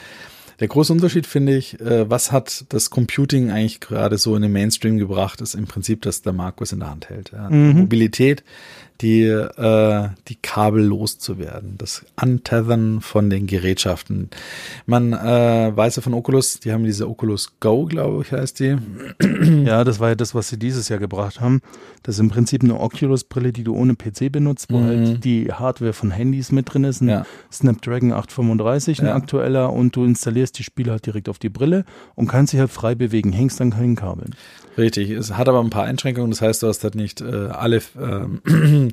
Der große Unterschied finde ich, äh, was hat das Computing eigentlich gerade so in den Mainstream gebracht, ist im Prinzip, dass der Markus in der Hand hält. Ja. Mhm. Mobilität, die, äh, die Kabel loszuwerden, das Untethern von den Gerätschaften. Man äh, weiß ja von Oculus, die haben diese Oculus Go, glaube ich, heißt die. Ja, das war ja das, was sie dieses Jahr gebracht haben. Das ist im Prinzip eine Oculus-Brille, die du ohne PC benutzt, wo halt mhm. halt die Hardware von Handys mit drin ist. Ein ja. Snapdragon 835, ein ja. aktueller, und du installierst die Spiele halt direkt auf die Brille und kannst dich halt frei bewegen, hängst dann keinen Kabeln. Richtig, es hat aber ein paar Einschränkungen, das heißt, du hast halt nicht äh, alle äh,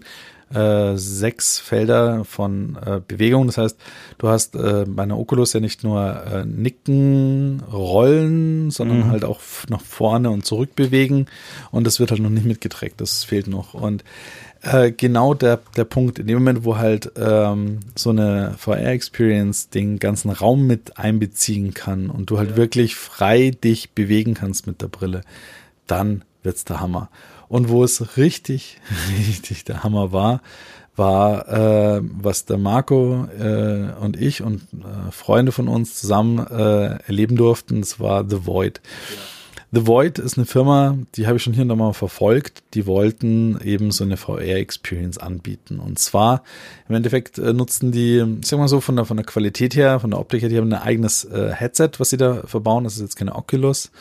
äh, sechs Felder von äh, Bewegung. Das heißt, du hast äh, bei einer Oculus ja nicht nur äh, Nicken, Rollen, sondern mhm. halt auch nach vorne und zurück bewegen. Und das wird halt noch nicht mitgetrackt. Das fehlt noch. Und äh, genau der, der Punkt, in dem Moment, wo halt ähm, so eine VR-Experience den ganzen Raum mit einbeziehen kann und du halt ja. wirklich frei dich bewegen kannst mit der Brille, dann wird's der Hammer. Und wo es richtig, richtig der Hammer war, war, äh, was der Marco äh, und ich und äh, Freunde von uns zusammen äh, erleben durften. Das war The Void. Ja. The Void ist eine Firma, die habe ich schon hier und da mal verfolgt. Die wollten eben so eine VR-Experience anbieten. Und zwar, im Endeffekt äh, nutzten die, sagen wir mal so, von der, von der Qualität her, von der Optik her, die haben ein eigenes äh, Headset, was sie da verbauen. Das ist jetzt keine Oculus.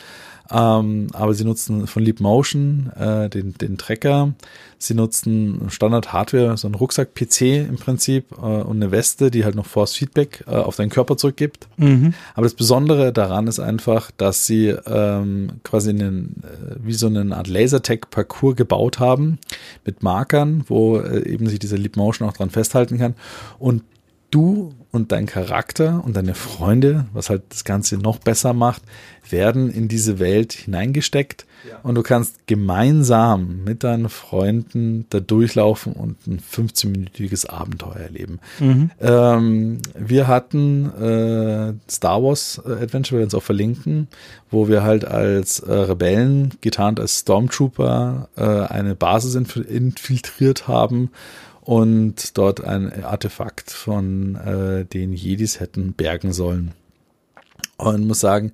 Ähm, aber sie nutzen von Leap Motion äh, den, den Tracker. Sie nutzen Standard-Hardware, so ein Rucksack-PC im Prinzip äh, und eine Weste, die halt noch Force Feedback äh, auf deinen Körper zurückgibt. Mhm. Aber das Besondere daran ist einfach, dass sie ähm, quasi einen, äh, wie so eine Art Lasertag-Parcours gebaut haben mit Markern, wo äh, eben sich dieser Leap Motion auch dran festhalten kann. Und du und dein Charakter und deine Freunde, was halt das Ganze noch besser macht, werden in diese Welt hineingesteckt ja. und du kannst gemeinsam mit deinen Freunden da durchlaufen und ein 15-minütiges Abenteuer erleben. Mhm. Ähm, wir hatten äh, Star Wars äh, Adventure, wir uns auch verlinken, wo wir halt als äh, Rebellen, getarnt als Stormtrooper, äh, eine Basis infiltriert haben und dort ein Artefakt von äh, den Jedis hätten bergen sollen. Und muss sagen,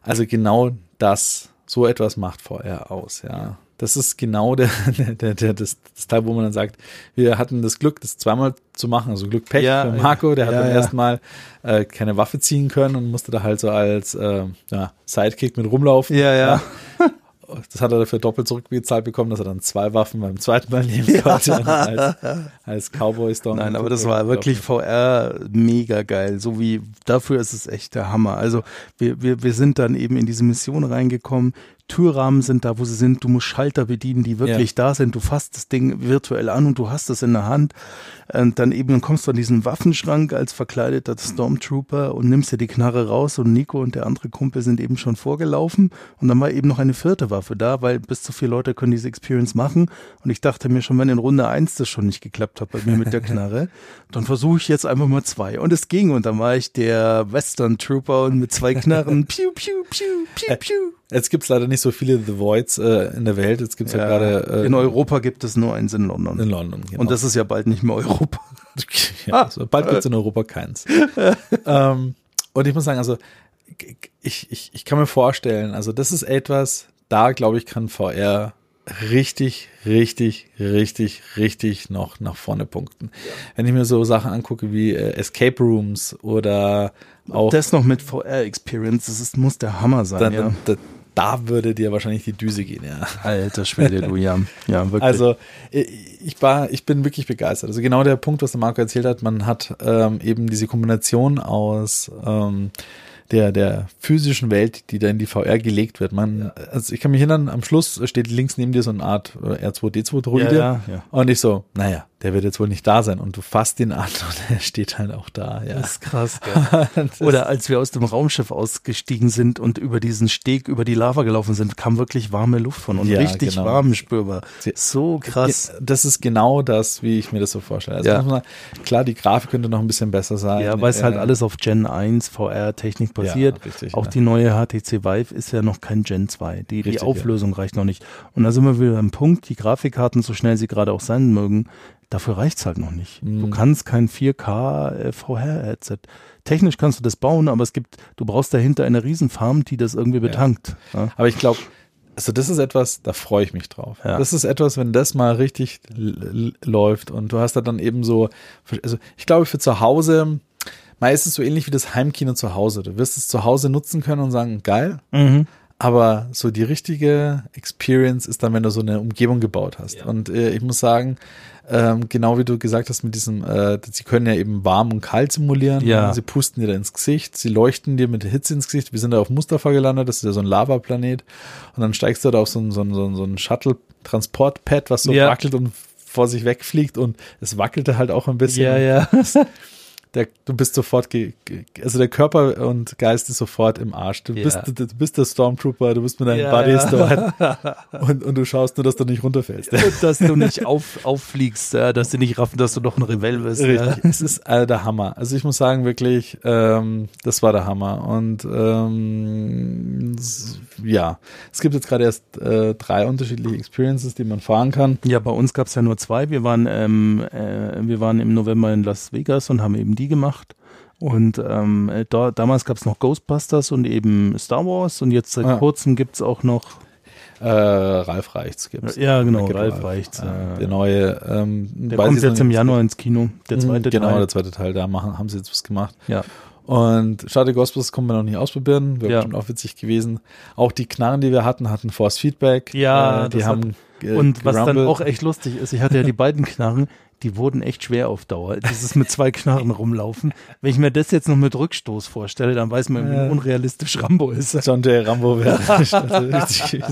also genau das, so etwas macht VR aus, ja. Das ist genau der, der, der, das, das Teil, wo man dann sagt, wir hatten das Glück, das zweimal zu machen. Also Glück Pech ja, für Marco, der ja, hat beim ja. ersten Mal äh, keine Waffe ziehen können und musste da halt so als äh, ja, Sidekick mit rumlaufen. Ja, ja. das hat er dafür doppelt zurückbezahlt bekommen, dass er dann zwei Waffen beim zweiten Mal nehmen konnte ja. als, als Cowboys Storm. Nein, aber das war wirklich VR mega geil. So wie dafür ist es echt der Hammer. Also wir, wir, wir sind dann eben in diese Mission reingekommen. Türrahmen sind da, wo sie sind. Du musst Schalter bedienen, die wirklich ja. da sind. Du fasst das Ding virtuell an und du hast es in der Hand. Und dann eben kommst du an diesen Waffenschrank als verkleideter Stormtrooper und nimmst dir die Knarre raus und Nico und der andere Kumpel sind eben schon vorgelaufen. Und dann war eben noch eine vierte Waffe da, weil bis zu vier Leute können diese Experience machen. Und ich dachte mir schon, wenn in Runde eins das schon nicht geklappt hat bei mir mit der Knarre, dann versuche ich jetzt einfach mal zwei. Und es ging. Und dann war ich der Western Trooper und mit zwei Knarren. piu, piu, piu, piu, piu. Jetzt gibt's leider nicht so viele The Voids äh, in der Welt. Jetzt gibt's ja, ja gerade. Äh, in Europa gibt es nur eins in London. In London, genau. Und das ist ja bald nicht mehr Europa. ja, also bald gibt's in Europa keins. ähm, und ich muss sagen, also ich, ich, ich kann mir vorstellen, also das ist etwas, da glaube ich, kann VR richtig, richtig, richtig, richtig noch nach vorne punkten. Ja. Wenn ich mir so Sachen angucke wie äh, Escape Rooms oder auch. Das noch mit VR-Experience, das ist, muss der Hammer sein. Dann, ja. da, da würde dir wahrscheinlich die Düse gehen, ja. Alter Schwede, du, ja. Ja, wirklich. Also, ich war, ich bin wirklich begeistert. Also genau der Punkt, was der Marco erzählt hat, man hat ähm, eben diese Kombination aus ähm, der, der physischen Welt, die da in die VR gelegt wird. Man, ja. also ich kann mich erinnern, am Schluss steht links neben dir so eine Art äh, R2D2-Droide. Ja, ja, und ich so, naja, der wird jetzt wohl nicht da sein. Und du fasst ihn an und er steht halt auch da. Ja. Das ist krass. das Oder als wir aus dem Raumschiff ausgestiegen sind und über diesen Steg über die Lava gelaufen sind, kam wirklich warme Luft von und ja, richtig genau. warm spürbar. So krass. das ist genau das, wie ich mir das so vorstelle. Also ja. klar, die Grafik könnte noch ein bisschen besser sein. Ja, weil es halt alles auf Gen 1 VR-Technik basiert. Ja, richtig, auch die neue HTC Vive ist ja noch kein Gen 2. Die, richtig, die Auflösung reicht noch nicht. Und da sind wir wieder am Punkt, die Grafikkarten, so schnell sie gerade auch sein mögen, Dafür reicht's halt noch nicht. Mhm. Du kannst kein 4K äh, VR-Headset. Technisch kannst du das bauen, aber es gibt, du brauchst dahinter eine Riesenfarm, die das irgendwie betankt. Ja. Ja. Aber ich glaube, also das ist etwas, da freue ich mich drauf. Ja. Das ist etwas, wenn das mal richtig läuft und du hast da dann eben so, also ich glaube für zu Hause, meistens so ähnlich wie das Heimkino zu Hause. Du wirst es zu Hause nutzen können und sagen, geil. Mhm. Aber so die richtige Experience ist dann, wenn du so eine Umgebung gebaut hast. Ja. Und äh, ich muss sagen, ähm, genau wie du gesagt hast mit diesem, äh, sie können ja eben warm und kalt simulieren. Ja. Sie pusten dir da ins Gesicht, sie leuchten dir mit der Hitze ins Gesicht. Wir sind da auf Mustafa gelandet, das ist ja so ein Lavaplanet. Und dann steigst du da auf so ein, so ein, so ein Shuttle-Transportpad, was so ja. wackelt und vor sich wegfliegt und es wackelte halt auch ein bisschen. Ja, ja. Der, du bist sofort, ge, also der Körper und Geist ist sofort im Arsch. Du, ja. bist, du, du, bist der Stormtrooper, du bist mit deinen ja, Buddies ja. dort und, und du schaust nur, dass du nicht runterfällst. Und dass du nicht auf, auffliegst, ja, dass sie nicht raffen, dass du noch ein Rebell bist. Richtig. Es ist äh, der Hammer. Also ich muss sagen, wirklich, ähm, das war der Hammer. Und ähm, ja, es gibt jetzt gerade erst äh, drei unterschiedliche Experiences, die man fahren kann. Ja, bei uns gab es ja nur zwei. Wir waren, ähm, äh, wir waren im November in Las Vegas und haben eben die gemacht. Und ähm, da, damals gab es noch Ghostbusters und eben Star Wars und jetzt seit ah. kurzem gibt es auch noch äh, Ralf Reichts gibt's. Ja, genau, Ralf, Ralf Reichts. Äh, der neue. Ähm, der kommt jetzt im Januar ins Kino. Der zweite genau, Teil. Genau, der zweite Teil. Da machen, haben sie jetzt was gemacht. Ja. Und schade Ghostbusters konnten wir noch nicht ausprobieren. Wäre ja. bestimmt auch witzig gewesen. Auch die Knarren, die wir hatten, hatten Force Feedback. Ja, äh, die haben. Hat, und was dann auch echt lustig ist, ich hatte ja die beiden Knarren, die wurden echt schwer auf Dauer. Dieses mit zwei Knarren rumlaufen. Wenn ich mir das jetzt noch mit Rückstoß vorstelle, dann weiß man, wie unrealistisch Rambo ist. John J. Rambo wäre richtig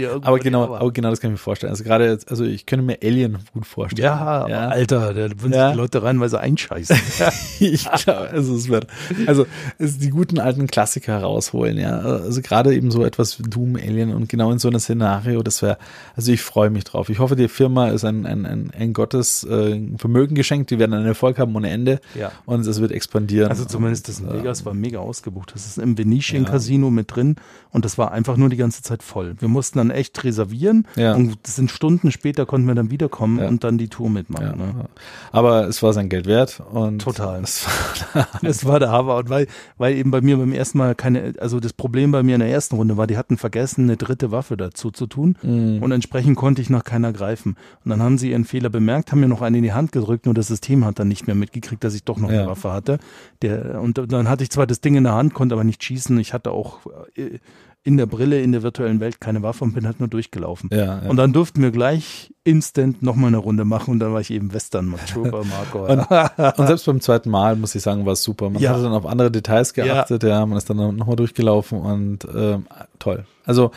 ja, aber genau, aber genau das kann ich mir vorstellen. Also gerade, also ich könnte mir Alien gut vorstellen. Ja, ja. Alter, da würden ja. sich die Leute reinweise einscheißen. ich glaube, also es wird, also es die guten alten Klassiker rausholen, ja. Also gerade eben so etwas wie Doom, Alien und genau in so einem Szenario, das wäre, also ich freue mich drauf. Ich hoffe, die Firma ist ein, ein, ein, ein Gott Gottes äh, Vermögen geschenkt, die werden einen Erfolg haben ohne Ende ja. und es wird expandieren. Also zumindest das in Vegas war mega ausgebucht. Das ist im Venetian ja. Casino mit drin und das war einfach nur die ganze Zeit voll. Wir mussten dann echt reservieren ja. und das sind Stunden später konnten wir dann wiederkommen und dann die Tour mitmachen. Ne? Aber es war sein Geld wert und total. Es war, es war der Hammer und weil, weil eben bei mir beim ersten Mal keine, also das Problem bei mir in der ersten Runde war, die hatten vergessen, eine dritte Waffe dazu zu tun mhm. und entsprechend konnte ich nach keiner greifen. Und dann haben sie ihren Fehler bemerkt gemerkt, haben mir noch eine in die Hand gedrückt, nur das System hat dann nicht mehr mitgekriegt, dass ich doch noch ja. eine Waffe hatte. Der, und dann hatte ich zwar das Ding in der Hand, konnte aber nicht schießen. Ich hatte auch äh, in der Brille in der virtuellen Welt keine Waffe und bin halt nur durchgelaufen. Ja, ja. Und dann durften wir gleich instant nochmal eine Runde machen und dann war ich eben Western Trooper Marco. und, und, selbst beim zweiten Mal, muss ich sagen, war es super. Man ja. hat dann auf andere Details geachtet, ja, man ist dann nochmal durchgelaufen und ähm, toll. Also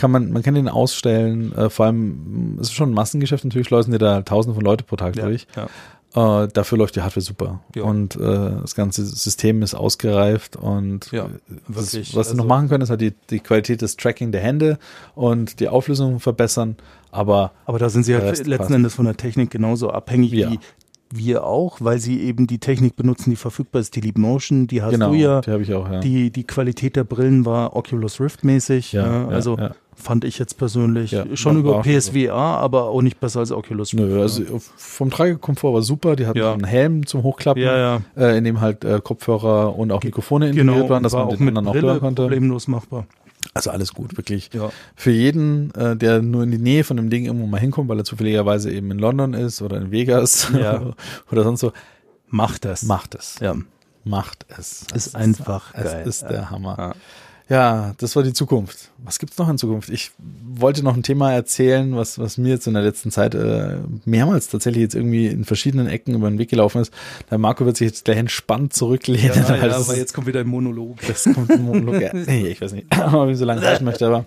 kann man, man kann den ausstellen, äh, vor allem, es ist schon ein Massengeschäft, natürlich schleusen die da tausende von Leute pro Tag ja, durch. Ja. Äh, dafür läuft die Hardware super. Ja. Und äh, das ganze System ist ausgereift und ja, das, was also, sie noch machen können, ist halt die, die Qualität des Tracking der Hände und die Auflösung verbessern. Aber, aber da sind sie ja letzten passt. Endes von der Technik genauso abhängig wie wir auch, weil sie eben die Technik benutzen, die verfügbar ist. Die Leap Motion, die hast genau, du ja. Die habe ich auch, ja. Die, die Qualität der Brillen war Oculus Rift mäßig. Ja, ja also ja, fand ich jetzt persönlich. Ja, Schon über PSVR, aber auch nicht besser als Oculus. Nö, also vom Tragekomfort war super. Die hatten ja. einen Helm zum Hochklappen, ja. Äh, in dem halt äh, Kopfhörer und auch Mikrofone genau, integriert waren, dass war man den anderen auch hören konnte. Problemlos machbar. Also alles gut, wirklich. Ja. Für jeden, äh, der nur in die Nähe von dem Ding irgendwo mal hinkommt, weil er zufälligerweise eben in London ist oder in Vegas ja. oder sonst so, macht es. Macht es. Ja. Macht es. Es ist einfach es geil. Es ist der Hammer. Ja. Ja, das war die Zukunft. Was gibt's noch in Zukunft? Ich wollte noch ein Thema erzählen, was, was mir jetzt in der letzten Zeit äh, mehrmals tatsächlich jetzt irgendwie in verschiedenen Ecken über den Weg gelaufen ist. Der Marco wird sich jetzt gleich entspannt zurücklehnen. Ja, ja aber jetzt kommt wieder ein Monolog. Das kommt ein Monolog. ja, nee, ich weiß nicht, ob ich so lange reichen möchte, aber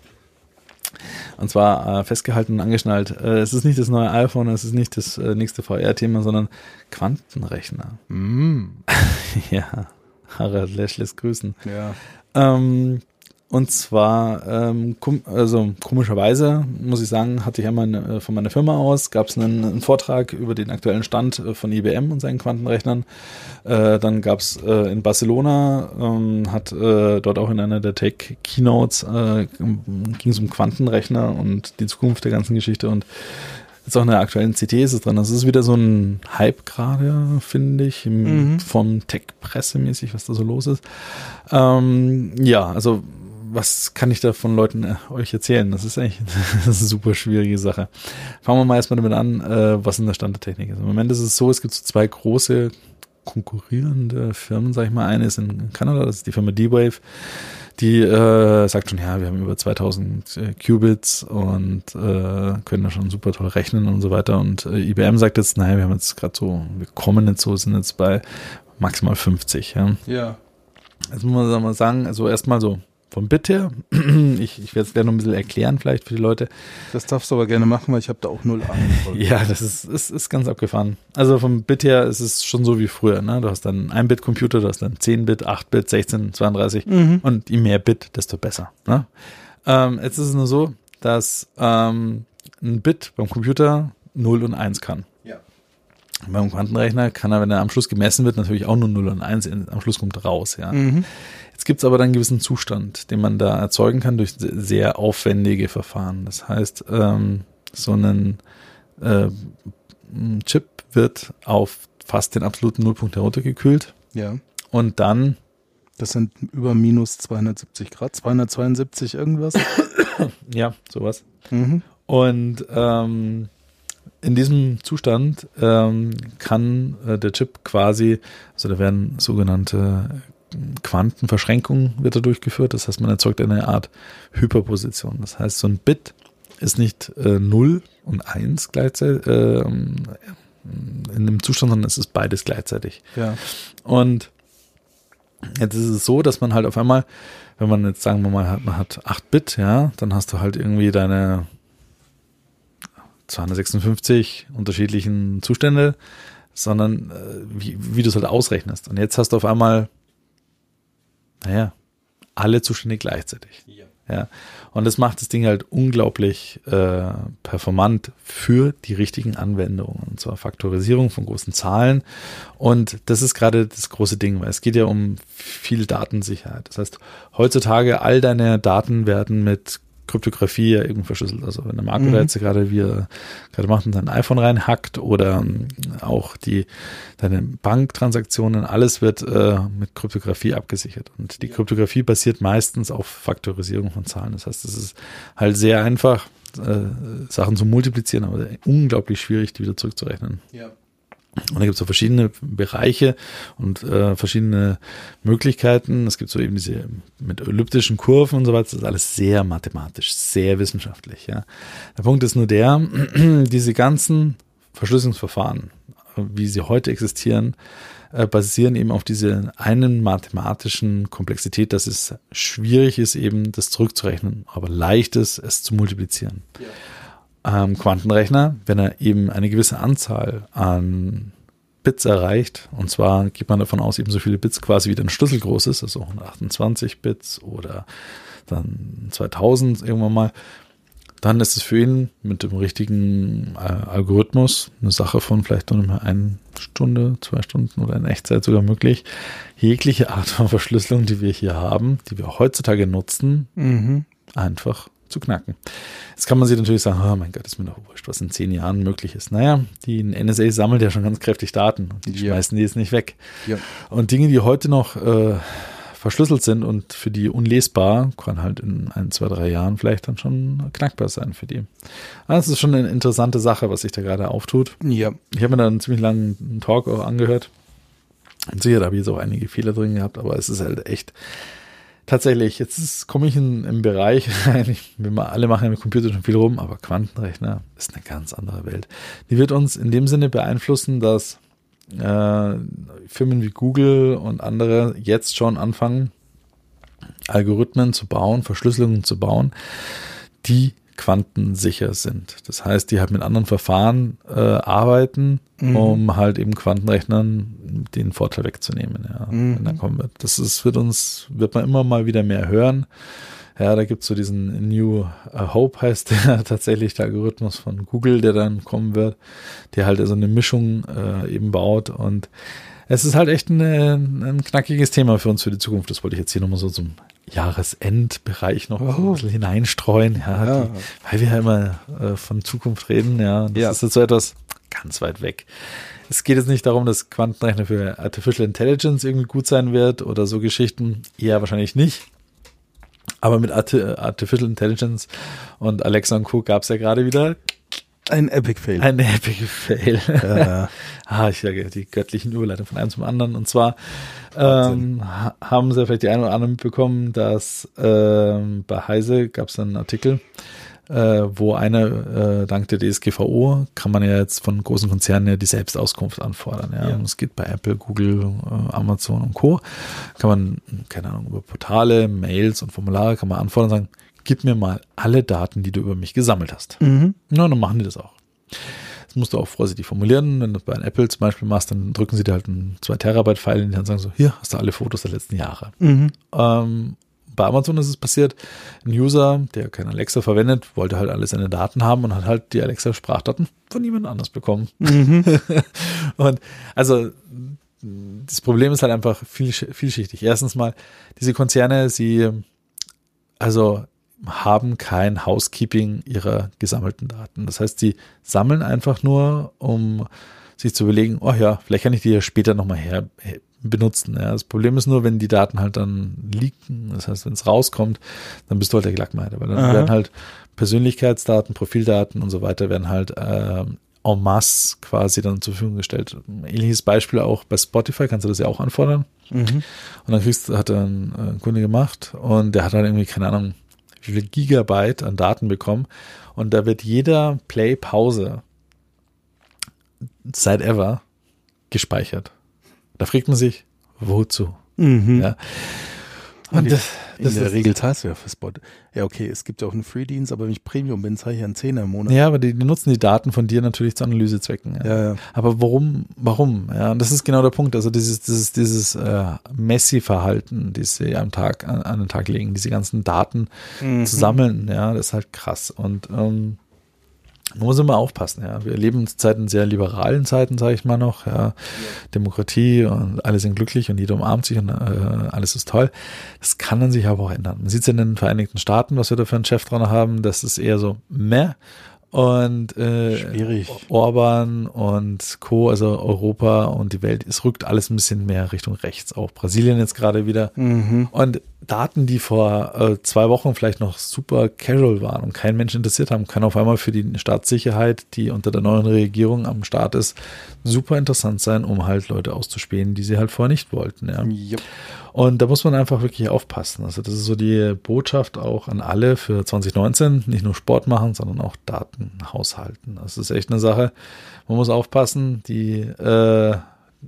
und zwar äh, festgehalten und angeschnallt. Äh, es ist nicht das neue iPhone, es ist nicht das äh, nächste VR-Thema, sondern Quantenrechner. Mm. ja, Harald Lesch lässt grüßen. Ja. Ähm, und zwar, ähm, also komischerweise, muss ich sagen, hatte ich einmal äh, von meiner Firma aus, gab es einen, einen, Vortrag über den aktuellen Stand äh, von IBM und seinen Quantenrechnern. Äh, dann gab es äh, in Barcelona, ähm, hat äh, dort auch in einer der Tech-Keynotes, äh, ging es um Quantenrechner und die Zukunft der ganzen Geschichte und Jetzt auch in der aktuellen CT ist es dran. Das ist wieder so ein Hype gerade, finde ich, mhm. vom Tech-Presse-mäßig, was da so los ist. Ähm, ja, also was kann ich da von Leuten äh, euch erzählen? Das ist eigentlich das ist eine super schwierige Sache. Fangen wir mal erstmal damit an, äh, was in der Stand der Technik ist. Im Moment ist es so, es gibt so zwei große konkurrierende Firmen, sag ich mal. Eine ist in Kanada, das ist die Firma D-Wave. Die äh, sagt schon, ja, wir haben über 2000 äh, Qubits und äh, können da schon super toll rechnen und so weiter. Und äh, IBM sagt jetzt, naja, wir haben jetzt gerade so, wir kommen jetzt so, sind jetzt bei maximal 50. Ja. ja. Jetzt muss man mal sagen, also erstmal so vom Bit her. Ich, ich werde es gerne noch ein bisschen erklären, vielleicht für die Leute. Das darfst du aber gerne machen, weil ich habe da auch null Ahnung. ja, das ist, ist, ist ganz abgefahren. Also vom Bit her ist es schon so wie früher. Ne? Du hast dann ein Bit-Computer, du hast dann 10 Bit, 8 Bit, 16, 32 mhm. und je mehr Bit, desto besser. Ne? Ähm, jetzt ist es nur so, dass ähm, ein Bit beim Computer 0 und 1 kann. Ja. Beim Quantenrechner kann er, wenn er am Schluss gemessen wird, natürlich auch nur 0 und 1, am Schluss kommt raus. Ja. Mhm. Jetzt gibt es aber dann einen gewissen Zustand, den man da erzeugen kann durch sehr aufwendige Verfahren. Das heißt, ähm, so ein äh, Chip wird auf fast den absoluten Nullpunkt heruntergekühlt. Ja. Und dann. Das sind über minus 270 Grad, 272 irgendwas. ja, sowas. Mhm. Und ähm, in diesem Zustand ähm, kann äh, der Chip quasi, also da werden sogenannte Quantenverschränkung wird da durchgeführt. Das heißt, man erzeugt eine Art Hyperposition. Das heißt, so ein Bit ist nicht äh, 0 und 1 gleichzeitig äh, in dem Zustand, sondern es ist beides gleichzeitig. Ja. Und jetzt ist es so, dass man halt auf einmal, wenn man jetzt sagen wir mal, hat, man hat 8 Bit, ja, dann hast du halt irgendwie deine 256 unterschiedlichen Zustände, sondern äh, wie, wie du es halt ausrechnest. Und jetzt hast du auf einmal naja, alle Zustände gleichzeitig. Ja. ja. Und das macht das Ding halt unglaublich äh, performant für die richtigen Anwendungen. Und zwar Faktorisierung von großen Zahlen. Und das ist gerade das große Ding, weil es geht ja um viel Datensicherheit. Das heißt, heutzutage all deine Daten werden mit Kryptographie ja irgendwie verschlüsselt. Also wenn der Marco mhm. da jetzt gerade wie er gerade macht und sein iPhone reinhackt oder ähm, auch die deine Banktransaktionen, alles wird äh, mit Kryptographie abgesichert. Und die Kryptographie basiert meistens auf Faktorisierung von Zahlen. Das heißt, es ist halt sehr einfach, äh, Sachen zu multiplizieren, aber unglaublich schwierig, die wieder zurückzurechnen. Ja. Und da gibt es so verschiedene Bereiche und äh, verschiedene Möglichkeiten. Es gibt so eben diese mit elliptischen Kurven und so weiter. Das ist alles sehr mathematisch, sehr wissenschaftlich. Ja. Der Punkt ist nur der, diese ganzen Verschlüsselungsverfahren, wie sie heute existieren, äh, basieren eben auf dieser einen mathematischen Komplexität, dass es schwierig ist, eben das zurückzurechnen, aber leicht ist, es zu multiplizieren. Ja ähm, Quantenrechner, wenn er eben eine gewisse Anzahl an Bits erreicht, und zwar geht man davon aus, eben so viele Bits quasi wie ein Schlüssel groß ist, also 128 Bits oder dann 2000 irgendwann mal, dann ist es für ihn mit dem richtigen äh, Algorithmus eine Sache von vielleicht nur mehr eine Stunde, zwei Stunden oder in Echtzeit sogar möglich, jegliche Art von Verschlüsselung, die wir hier haben, die wir heutzutage nutzen, mhm. einfach zu knacken. Jetzt kann man sich natürlich sagen, oh mein Gott, ist mir doch wurscht, was in zehn Jahren möglich ist. Naja, die NSA sammelt ja schon ganz kräftig Daten und die ja. schmeißen die jetzt nicht weg. Ja. Und Dinge, die heute noch äh, verschlüsselt sind und für die unlesbar, kann halt in ein, zwei, drei Jahren vielleicht dann schon knackbar sein für die. Also das ist schon eine interessante Sache, was sich da gerade auftut. Ja. Ich habe mir da einen ziemlich langen Talk auch angehört. Und sicher, da habe ich jetzt auch einige Fehler drin gehabt, aber es ist halt echt tatsächlich, jetzt komme ich in, im Bereich rein, wir alle machen mit Computer schon viel rum, aber Quantenrechner ist eine ganz andere Welt. Die wird uns in dem Sinne beeinflussen, dass äh, Firmen wie Google und andere jetzt schon anfangen, Algorithmen zu bauen, Verschlüsselungen zu bauen, die quantensicher sind. Das heißt, die halt mit anderen Verfahren äh, arbeiten, mhm. um halt eben Quantenrechnern den Vorteil wegzunehmen, ja, mhm. wenn er kommen wird. Das ist, wird uns, wird man immer mal wieder mehr hören. Ja, da gibt's so diesen New Hope heißt der tatsächlich der Algorithmus von Google, der dann kommen wird, der halt so eine Mischung äh, eben baut und es ist halt echt eine, ein knackiges Thema für uns für die Zukunft. Das wollte ich jetzt hier nochmal so zum Jahresendbereich noch oh. ein bisschen hineinstreuen, ja, ja. Die, weil wir ja immer äh, von Zukunft reden, ja. Das ja. ist jetzt so etwas ganz weit weg. Es geht jetzt nicht darum, dass Quantenrechner für Artificial Intelligence irgendwie gut sein wird oder so Geschichten. Eher wahrscheinlich nicht. Aber mit Artificial Intelligence und Alexa und Co. gab es ja gerade wieder ein Epic Fail. Ein Epic Fail. Ja. ah, ich sage die göttlichen Überleitungen von einem zum anderen. Und zwar ähm, haben sie vielleicht die einen oder anderen mitbekommen, dass ähm, bei Heise gab es einen Artikel, äh, wo eine, äh, dank der DSGVO, kann man ja jetzt von großen Konzernen ja die Selbstauskunft anfordern. Ja. ja. Und es geht bei Apple, Google, äh, Amazon und Co. Kann man, keine Ahnung, über Portale, Mails und Formulare kann man anfordern und sagen, gib mir mal alle Daten, die du über mich gesammelt hast. Mhm. Na, dann machen die das auch. Das musst du auch vorsichtig formulieren. Wenn du bei einem Apple zum Beispiel machst, dann drücken sie dir halt einen 2 Terabyte File in die Hand und sagen so, hier hast du alle Fotos der letzten Jahre. Mhm. Ähm, bei Amazon ist es passiert, ein User, der kein Alexa verwendet, wollte halt alle seine Daten haben und hat halt die Alexa-Sprachdaten von jemand anders bekommen. Mhm. und also das Problem ist halt einfach viel, vielschichtig. Erstens mal, diese Konzerne, sie, also haben kein Housekeeping ihrer gesammelten Daten. Das heißt, sie sammeln einfach nur, um sich zu überlegen, oh ja, vielleicht kann ich die ja später nochmal her, benutzen. Ja. Das Problem ist nur, wenn die Daten halt dann liegen, das heißt, wenn es rauskommt, dann bist du halt der Glackmeister, weil dann Aha. werden halt Persönlichkeitsdaten, Profildaten und so weiter werden halt äh, en masse quasi dann zur Verfügung gestellt. Ähnliches Beispiel auch bei Spotify, kannst du das ja auch anfordern. Mhm. Und dann kriegst, hat er ein, ein Kunde gemacht und der hat dann irgendwie, keine Ahnung, wie viel Gigabyte an Daten bekommen. Und da wird jeder Play-Pause seit ever gespeichert. Da fragt man sich, wozu? Mhm. Ja. Und das, das in der Regel zahlst du ja für Spot. Ja, okay, es gibt ja auch einen Free-Dienst, aber wenn ich Premium bin, zahle ich einen Zehner im Monat. Ja, aber die, die, nutzen die Daten von dir natürlich zu Analysezwecken. Ja. ja, ja. Aber warum, warum? Ja, und das ist genau der Punkt. Also dieses, dieses, dieses äh, Messi-Verhalten, das sie am Tag, an, an, den Tag legen, diese ganzen Daten mhm. zu sammeln, ja, das ist halt krass. Und ähm, man muss immer aufpassen, ja. Wir leben in sehr liberalen Zeiten, sage ich mal noch. Ja. ja. Demokratie und alle sind glücklich und jeder umarmt sich und äh, alles ist toll. Das kann dann sich aber auch ändern. Man sieht es in den Vereinigten Staaten, was wir da für einen Chef dran haben. Das ist eher so meh. Und äh, Schwierig. Orban und Co., also Europa und die Welt, es rückt alles ein bisschen mehr Richtung rechts. Auch Brasilien jetzt gerade wieder. Mhm. Und Daten, die vor äh, zwei Wochen vielleicht noch super casual waren und kein Mensch interessiert haben, kann auf einmal für die Staatssicherheit, die unter der neuen Regierung am Start ist, super interessant sein, um halt Leute auszuspähen, die sie halt vorher nicht wollten. Ja. Yep. Und da muss man einfach wirklich aufpassen. Also das ist so die Botschaft auch an alle für 2019, nicht nur Sport machen, sondern auch Daten haushalten. Das ist echt eine Sache. Man muss aufpassen, die äh,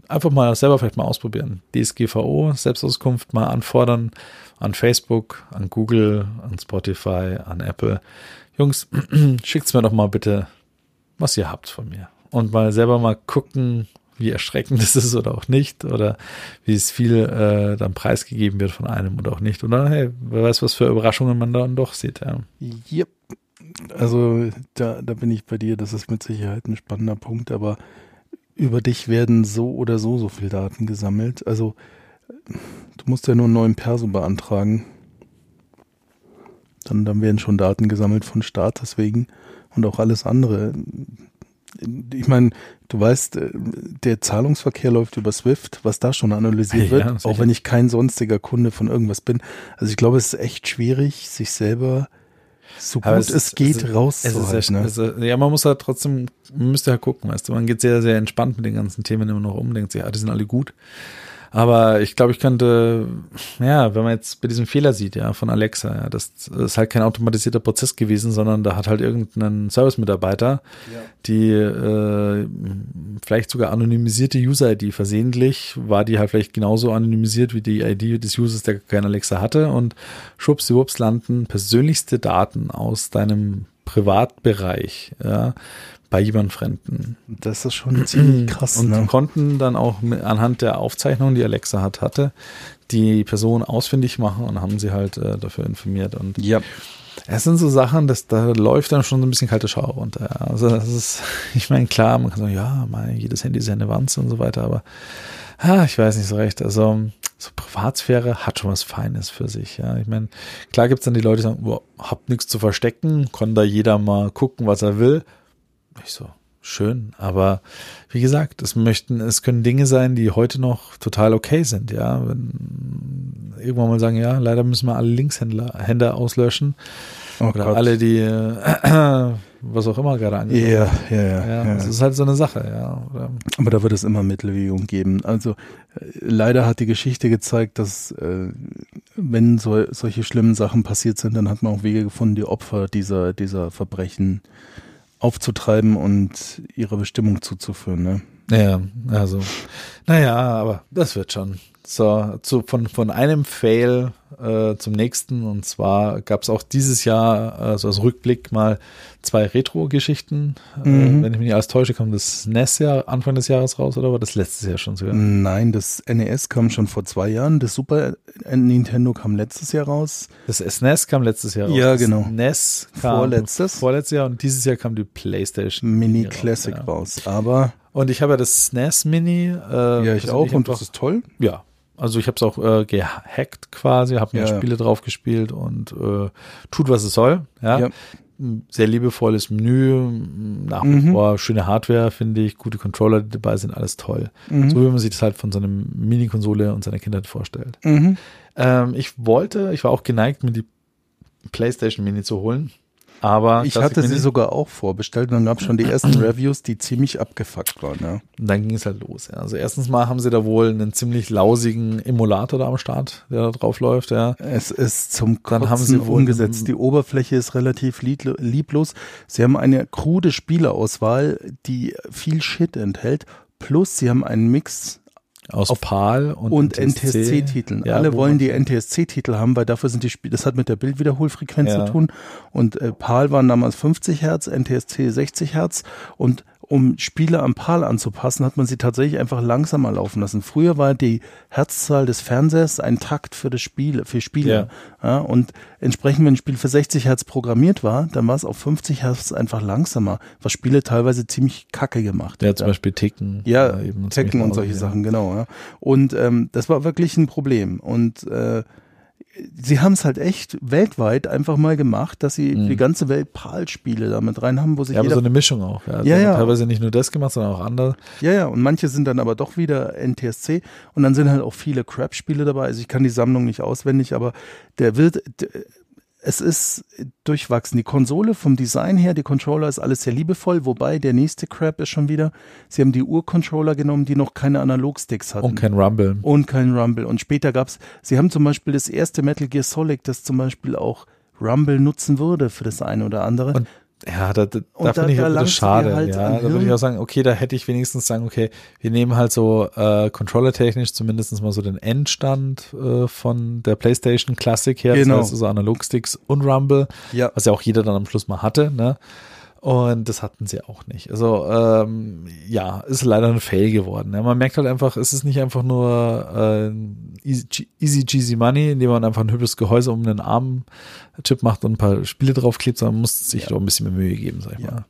einfach mal selber vielleicht mal ausprobieren. DSGVO, Selbstauskunft mal anfordern an Facebook, an Google, an Spotify, an Apple. Jungs, schickt's mir doch mal bitte, was ihr habt von mir. Und mal selber mal gucken, wie erschreckend es ist oder auch nicht. Oder wie es viel äh, dann preisgegeben wird von einem oder auch nicht. Oder hey, wer weiß, was für Überraschungen man dann doch sieht. Ja. Yep. Also da, da bin ich bei dir, das ist mit Sicherheit ein spannender Punkt, aber über dich werden so oder so so viel Daten gesammelt. Also Du musst ja nur einen neuen Perso beantragen. Dann, dann werden schon Daten gesammelt von Start deswegen und auch alles andere. Ich meine, du weißt, äh, der Zahlungsverkehr läuft über Swift, was da schon analysiert wird, ja, auch wenn ich kein sonstiger Kunde von irgendwas bin. Also ich glaube, es ist echt schwierig, sich selber so gut es, es, geht es, rauszuhalten. Es ist, ne? ja, man muss halt trotzdem, man müsste ja gucken, weißt du, man geht sehr, sehr entspannt mit den ganzen Themen immer noch um, denkt sich, ja, die sind alle gut. Aber ich glaube, ich könnte, ja, wenn man jetzt bei diesem Fehler sieht, ja, von Alexa, ja, das, ist halt kein automatisierter Prozess gewesen, sondern da hat halt irgendein Service-Mitarbeiter, ja. die äh, vielleicht sogar anonymisierte User-ID versehentlich, war die halt vielleicht genauso anonymisiert wie die ID des Users, der kein Alexa hatte und schwuppsiwupps landen persönlichste Daten aus deinem Privatbereich, ja, bei jemandem Fremden. Das ist schon ziemlich krass. Und ne? konnten dann auch mit, anhand der Aufzeichnung, die Alexa hat, hatte, die Person ausfindig machen und haben sie halt äh, dafür informiert. Und ja. Es sind so Sachen, dass da läuft dann schon so ein bisschen kalte Schau runter. Also das ist, ich meine, klar, man kann sagen, ja, mein, jedes Handy ist ja eine Wanze und so weiter, aber ah, ich weiß nicht so recht. Also so Privatsphäre hat schon was Feines für sich. Ja, ich meine, klar gibt's dann die Leute, die sagen, boah, habt nichts zu verstecken, kann da jeder mal gucken, was er will. Ich so, schön. Aber wie gesagt, es möchten, es können Dinge sein, die heute noch total okay sind, ja. Wenn irgendwann mal sagen, ja, leider müssen wir alle Linkshändler, Hände auslöschen. Oh oder Gott. alle, die äh, was auch immer gerade angeht. Ja, ja, ja, ja. Das ist halt so eine Sache, ja. Oder Aber da wird es immer Mittelbewegung geben. Also äh, leider hat die Geschichte gezeigt, dass äh, wenn so, solche schlimmen Sachen passiert sind, dann hat man auch Wege gefunden, die Opfer dieser, dieser Verbrechen aufzutreiben und ihrer Bestimmung zuzuführen. Ne? Ja, also, naja, aber das wird schon. So, zu, von, von einem Fail äh, zum nächsten. Und zwar gab es auch dieses Jahr, also als Rückblick, mal zwei Retro-Geschichten. Äh, mhm. Äh, wenn ich mich nicht alles täusche, kam das NES ja Anfang des Jahres raus oder war das letztes Jahr schon sogar? Nein, das NES kam schon vor zwei Jahren. Das Super Nintendo kam letztes Jahr raus. Das SNES kam letztes Jahr raus. Ja, genau. Das NES kam vorletztes. vorletztes Jahr und dieses Jahr kam die PlayStation Mini Classic raus, ja. raus. Aber und ich habe ja das SNES Mini. Äh, ja, ich auch. Und das ist toll. Ja, also ich habe es auch äh, gehackt quasi, habe mir ja, Spiele drauf gespielt und äh, tut, was es soll. Ja. ja. Sehr liebevolles Menü, nach wie mhm. vor schöne Hardware, finde ich, gute Controller, die dabei sind, alles toll. Mhm. So wie man sich das halt von so einem Mini-Konsole und seiner Kindheit vorstellt. Mhm. Ähm, ich wollte, ich war auch geneigt, mir die PlayStation Mini zu holen. Aber ich hatte sie sogar auch vorbestellt und dann gab es schon die ersten Reviews, die ziemlich abgefuckt waren. Ja. Und dann ging es halt los. Ja. Also erstens mal haben sie da wohl einen ziemlich lausigen Emulator da am Start, der da drauf läuft. Ja. Es ist zum Kotzen dann haben sie umgesetzt. Die Oberfläche ist relativ lieblos. Sie haben eine krude Spielerauswahl, die viel Shit enthält. Plus sie haben einen Mix aus auf PAL und, und NTSC-Titeln. Ja, Alle wollen die NTSC-Titel haben, weil dafür sind die Spiele, das hat mit der Bildwiederholfrequenz ja. zu tun. Und äh, PAL waren damals 50 Hertz, NTSC 60 Hertz und um Spiele am PAL anzupassen, hat man sie tatsächlich einfach langsamer laufen lassen. Früher war die Herzzahl des Fernsehers ein Takt für das Spiel, für Spiele. Ja. ja. und entsprechend, wenn ein Spiel für 60 Hertz programmiert war, dann war es auf 50 Hertz einfach langsamer, was Spiele teilweise ziemlich kacke gemacht ja, hat. Ja, zum Beispiel Ticken. Ja, eben Ticken und solche Sachen, genau. Ja. Und ähm, das war wirklich ein Problem. Und äh, sie haben es halt echt weltweit einfach mal gemacht, dass sie mhm. die ganze Welt PAL-Spiele damit rein haben, wo sich ja, jeder... aber so eine Mischung auch. Ja, also ja, ja. Teilweise nicht nur das gemacht, sondern auch andere. Ja, ja, und manche sind dann aber doch wieder NTSC und dann sind halt auch viele Crap-Spiele dabei. Also ich kann die Sammlung nicht auswendig, aber der wird, der, es ist durchwachsen. Die Konsole vom Design her, die Controller ist alles sehr liebevoll, wobei der nächste Crap ist schon wieder, sie haben die Ur-Controller genommen, die noch keine Analogsticks hatten. Und kein Rumble. Und kein Rumble. Und später gab's, sie haben zum Beispiel das erste Metal Gear Solid, das zum Beispiel auch Rumble nutzen würde für das eine oder andere. Und ja, da, da, da finde ich das schade. Halt ja, da würde ich auch sagen, okay, da hätte ich wenigstens sagen, okay, wir nehmen halt so äh, Controller-technisch zumindest mal so den Endstand äh, von der PlayStation Classic her, genau. das heißt also Analogsticks und Rumble, ja. was ja auch jeder dann am Schluss mal hatte, ne? Und das hatten sie auch nicht. Also ähm, ja, ist leider ein Fail geworden. Ja, man merkt halt einfach, es ist nicht einfach nur äh, easy, easy cheesy money, indem man einfach ein hübsches Gehäuse um einen Arm-Chip macht und ein paar Spiele draufklebt, sondern muss sich ja. doch ein bisschen mehr Mühe geben, sag ich ja. mal.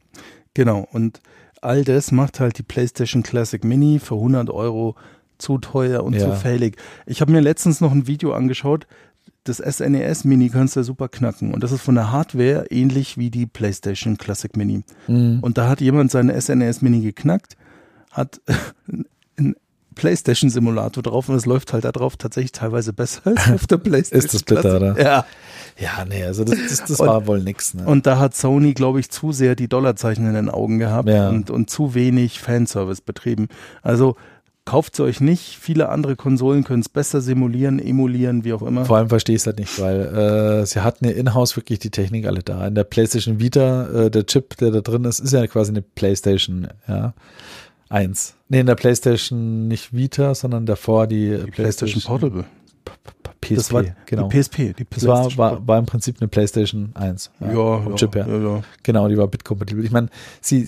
Genau. Und all das macht halt die PlayStation Classic Mini für 100 Euro zu teuer und ja. zu fällig. Ich habe mir letztens noch ein Video angeschaut, das SNES Mini kannst du ja super knacken. Und das ist von der Hardware ähnlich wie die PlayStation Classic Mini. Mhm. Und da hat jemand seine SNES Mini geknackt, hat ein PlayStation Simulator drauf und es läuft halt da drauf tatsächlich teilweise besser als auf der PlayStation. ist das bitter, oder? Ja. Ja, nee, also das, das, das und, war wohl nix. Ne? Und da hat Sony, glaube ich, zu sehr die Dollarzeichen in den Augen gehabt ja. und, und zu wenig Fanservice betrieben. Also kauft es euch nicht. Viele andere Konsolen können es besser simulieren, emulieren, wie auch immer. Vor allem verstehe ich es halt nicht, weil äh, sie hatten ja in-house wirklich die Technik alle da. In der PlayStation Vita, äh, der Chip, der da drin ist, ist ja quasi eine PlayStation, ja. Eins. Nee, in der PlayStation nicht Vita, sondern davor die, die PlayStation, PlayStation Portable. PSP, das war genau. Die PSP, die das war, war, war im Prinzip eine PlayStation 1. Ja, ja, ja, ja. Genau, die war bitkompatibel. Ich meine, sie,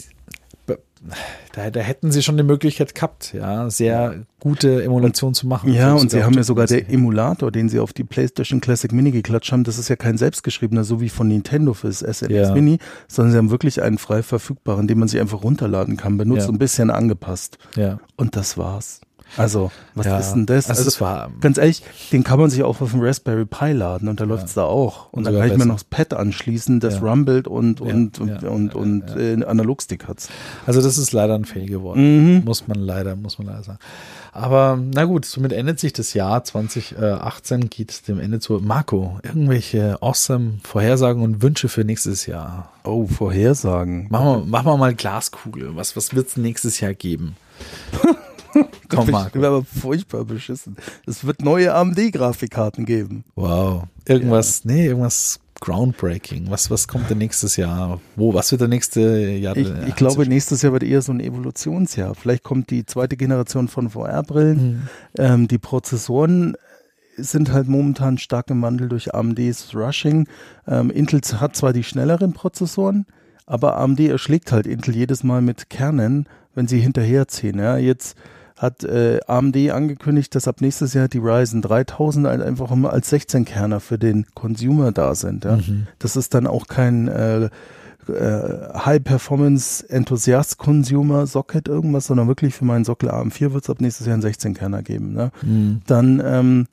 da, da hätten sie schon die Möglichkeit gehabt, ja, sehr gute Emulation zu machen. Ja, und sie haben ja sogar der Emulator, den sie auf die PlayStation Classic Mini geklatscht haben, das ist ja kein selbstgeschriebener, so wie von Nintendo fürs SNES ja. Mini, sondern sie haben wirklich einen frei verfügbaren, den man sich einfach runterladen kann, benutzt, ja. ein bisschen angepasst. Ja. Und das war's. Also, was ja, ist denn das? Also, also war, ganz ehrlich, den kann man sich auch auf dem Raspberry Pi laden und da läuft's ja. da auch. Und, und dann kann ich mir noch das Pad anschließen, das ja. rumbelt und, und, und, und, und äh, Analogstick hat's. Also, das ist leider ein Fail geworden. Mhm. Muss man leider, muss man leider sagen. Aber na gut, somit endet sich das Jahr 2018, geht dem Ende zu. Marco, irgendwelche awesome Vorhersagen und Wünsche für nächstes Jahr? Oh, Vorhersagen. Machen wir, machen wir mal Glaskugel. Was, was wird's nächstes Jahr geben? Komm, Marco. Ich bin aber furchtbar beschissen. Es wird neue AMD-Grafikkarten geben. Wow. Irgendwas, ja. nee, irgendwas groundbreaking. Was, was kommt denn nächstes Jahr? Wo, was wird der nächste Jahr? Ich, ich glaube, nächstes Jahr wird eher so ein Evolutionsjahr. Vielleicht kommt die zweite Generation von VR-Brillen. Mhm. Ähm, die Prozessoren sind halt momentan stark im Wandel durch AMDs Rushing. Ähm, Intel hat zwar die schnelleren Prozessoren, aber AMD erschlägt halt Intel jedes Mal mit Kernen, wenn sie hinterherziehen. Ja, jetzt hat äh, AMD angekündigt, dass ab nächstes Jahr die Ryzen 3000 einfach immer als 16-Kerner für den Consumer da sind. Ja? Mhm. Das ist dann auch kein äh, äh, High-Performance-Enthusiast-Consumer Socket irgendwas, sondern wirklich für meinen Sockel AM4 wird es ab nächstes Jahr einen 16-Kerner geben. Ne? Mhm. Dann ähm,